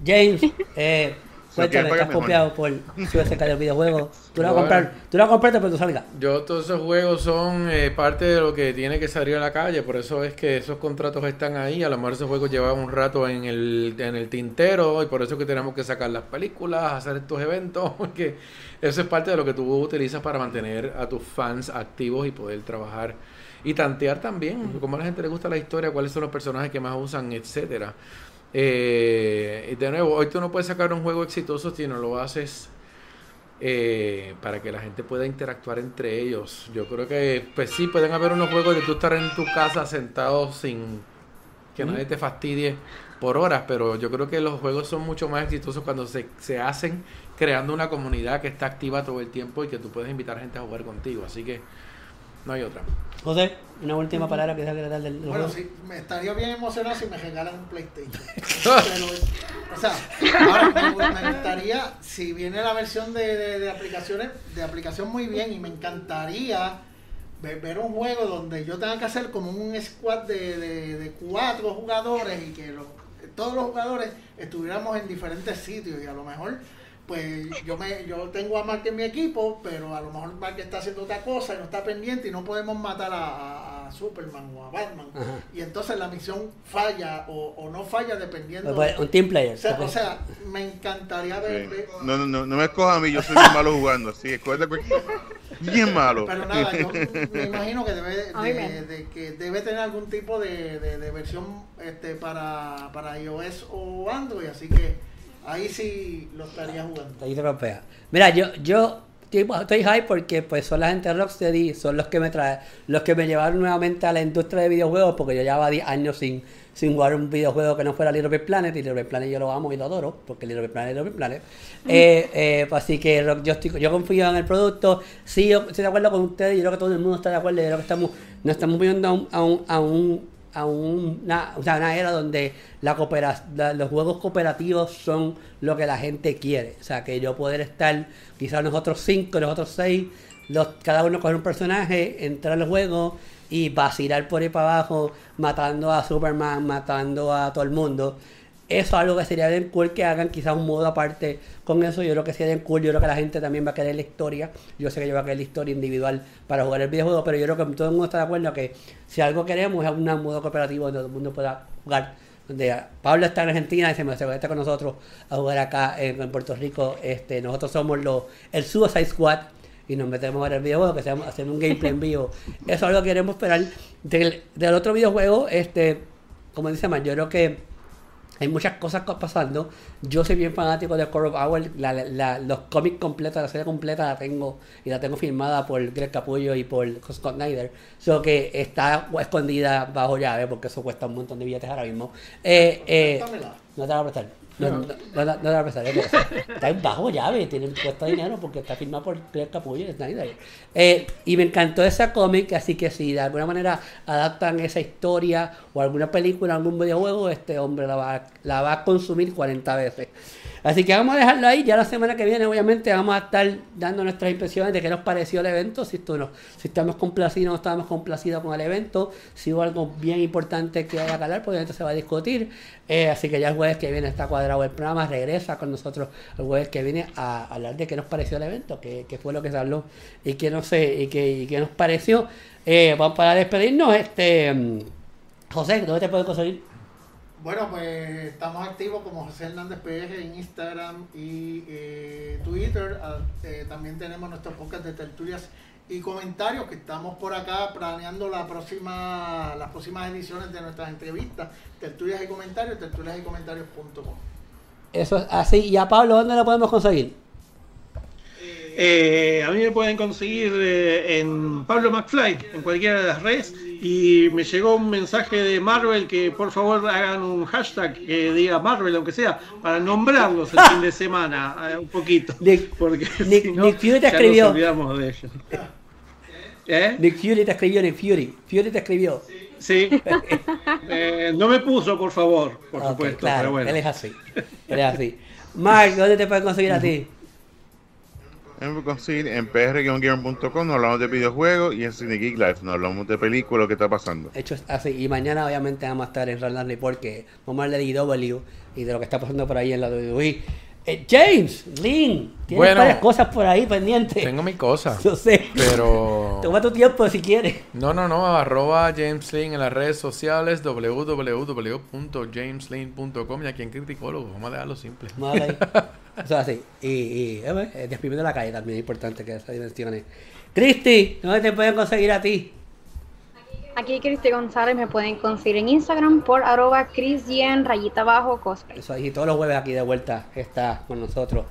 James, eh, cuéntame, estás pagar copiado por Suicide Squad del videojuego. Tú lo vas a comprar, tú lo vas a comprar pero tú salgas. Yo, todos esos juegos son eh, parte de lo que tiene que salir a la calle, por eso es que esos contratos están ahí. A lo mejor esos juegos llevan un rato en el, en el tintero y por eso es que tenemos que sacar las películas, hacer estos eventos, porque eso es parte de lo que tú utilizas para mantener a tus fans activos y poder trabajar y tantear también, como a la gente le gusta la historia, cuáles son los personajes que más usan, etcétera. Eh, y de nuevo, hoy tú no puedes sacar un juego exitoso si no lo haces eh, para que la gente pueda interactuar entre ellos. Yo creo que, pues sí, pueden haber unos juegos de tú estar en tu casa sentado sin que nadie te fastidie por horas, pero yo creo que los juegos son mucho más exitosos cuando se, se hacen creando una comunidad que está activa todo el tiempo y que tú puedes invitar gente a jugar contigo, así que no hay otra. José, una última palabra que sea que del, del Bueno, sí, me estaría bien emocionado si me regalan un PlayStation. Pero, o sea, ahora me, me gustaría, si viene la versión de, de- de aplicaciones, de aplicación muy bien, y me encantaría ver, ver un juego donde yo tenga que hacer como un squad de, de- de cuatro jugadores y que los- todos los jugadores estuviéramos en diferentes sitios y a lo mejor pues yo me yo tengo a Mark en mi equipo, pero a lo mejor Mark está haciendo otra cosa y no está pendiente y no podemos matar a, Superman o a Batman. Ajá. Y entonces la misión falla o, o no falla dependiendo. Pues, un team player. o, sea, porque- o sea, me encantaría ver. Sí. No, no, no, no me escojas a mí, yo soy bien malo jugando, así escógete cualquier- Bien malo. Pero nada, yo me imagino que debe, de, que debe tener algún tipo de, de- de versión este para, para iOS o Android, así que ahí sí lo estaría jugando. Ahí se golpea. Mira, yo, yo estoy, estoy high porque pues son la gente de Rocksteady, son los que me traen, los que me llevaron nuevamente a la industria de videojuegos, porque yo llevaba 10 años sin, sin jugar un videojuego que no fuera Little Big Planet, y Little Big Planet yo lo amo y lo adoro, porque Little Big Planet es Little Big Planet. Eh, eh, pues así que Rock- yo, estoy, yo confío en el producto, sí, yo estoy de acuerdo con ustedes, yo creo que todo el mundo está de acuerdo, yo creo que estamos, nos estamos viendo a un, a un, a un a una, o sea, una era donde los juegos cooperativos son lo que la gente quiere. O sea, que yo poder estar, quizás nosotros cinco, nosotros seis, los, cada uno coger un personaje, entrar al juego y vacilar por ahí para abajo, matando a Superman, matando a todo el mundo. Eso es algo que sería bien cool que hagan quizás un modo aparte con eso. Yo creo que sería bien cool. Yo creo que la gente también va a querer la historia. Yo sé que yo va a querer la historia individual para jugar el videojuego, pero yo creo que todo el mundo está de acuerdo que si algo queremos es un modo cooperativo donde todo el mundo pueda jugar. Donde Pablo está en Argentina y se me conecta con nosotros a jugar acá en, en Puerto Rico. Este, nosotros somos los, el Suicide Squad y nos metemos en el videojuego, que seamos, hacemos un gameplay en vivo. Eso es algo que queremos esperar del, del otro videojuego. Este, como dice Man, yo creo que hay muchas cosas co- pasando. Yo soy bien fanático de Core of Hour. La, la- los cómics completos, la serie completa la tengo y la tengo firmada por Greg Capullo y por Scott Snyder. So que está escondida bajo llave porque eso cuesta un montón de billetes ahora mismo. Eh, eh, no te voy a prestar. No, no, no, no, no Está en bajo llave, tiene cuesta dinero porque está firmado por Greg Capullo y Snyder. Eh, y me encantó esa cómic, así que si de alguna manera adaptan esa historia o alguna película, algún videojuego, este hombre la va, la va a consumir 40 veces. Así que vamos a dejarlo ahí. Ya la semana que viene, obviamente, vamos a estar dando nuestras impresiones de qué nos pareció el evento. Si, esto no- si estamos complacidos o no estamos complacidos con el evento. Si hubo algo bien importante que haya que hablar, pues obviamente se va a discutir. Eh, así que ya el jueves que viene está cuadrado el programa. Regresa con nosotros el jueves que viene a hablar de qué nos pareció el evento, qué, fue lo que se habló y qué, no sé, y qué, y qué nos pareció. Eh, vamos para despedirnos. Este, mm, José, ¿dónde te puedes conseguir? Bueno, pues estamos activos como José Hernández PR en Instagram y eh, Twitter. Ah, eh, también tenemos nuestros podcast de tertulias y comentarios que estamos por acá planeando la próxima, las próximas ediciones de nuestras entrevistas. Tertulias y comentarios, tertulias y comentarios.com. Eso es así. ¿Y a Pablo dónde lo podemos conseguir? Eh, a mí me pueden conseguir eh, en Pablo McFly, en cualquiera de las redes. Y me llegó un mensaje de Marvel que por favor hagan un hashtag que diga Marvel, aunque sea, para nombrarlos el fin de semana, eh, un poquito. Nick, Porque Nick- si no, Nick Fury te ya escribió. nos olvidamos de ellos. ¿Eh? Nick Fury te escribió, Nick Fury. Fury te escribió. Sí. Eh, no me puso, por favor, por supuesto, claro, pero bueno. Él es así. Él es así. Mark, ¿dónde te pueden conseguir a ti? Pueden conseguir en pr-gamer.com, nos hablamos de videojuegos y en Cine Geek Live, nos hablamos de películas, lo que está pasando. Hecho así. Y mañana, obviamente, vamos a estar en Roland Report, que vamos a hablar de DW y de lo que está pasando por ahí en la WWE. Eh, James, Lynn, tienes Bueno. varias cosas por ahí pendientes. Tengo mi cosa. Yo sé. Pero. Toma tu tiempo si quieres. No, no, no, arroba James Lin en las redes sociales, www.jameslin.com y aquí en Criticólogo, vamos a dejarlo simple. Vamos a ver ahí. Eso es así. Y, y eh, eh, despidiendo la calle también es importante que esas dimensiones. Cristi, ¿dónde te pueden conseguir a ti? Aquí Cristi González me pueden conseguir en Instagram por arroba Cristian rayita abajo cosplay. Eso ahí, todos los jueves aquí de vuelta está con nosotros.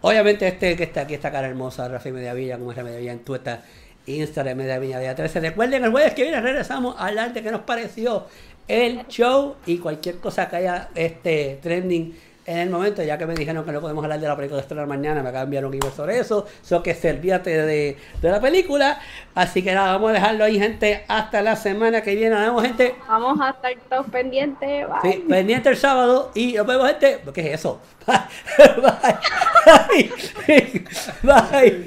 Obviamente este que está aquí, esta cara hermosa, Rafael Mediavilla, como es Mediavilla en Twitter Instagram de Viña 13. Recuerden, el jueves que viene regresamos a hablar de qué nos pareció el show y cualquier cosa que haya este trending en el momento, ya que me dijeron que no podemos hablar de la película de estrenar mañana, me enviar un email sobre eso, so que servíate de, de la película. Así que nada, vamos a dejarlo ahí, gente, hasta la semana que viene. Nos vemos, gente. Vamos a estar todos pendientes. Bye. Sí, pendiente el sábado y nos vemos, gente. ¿Qué es eso? Bye. Bye. Bye. Bye.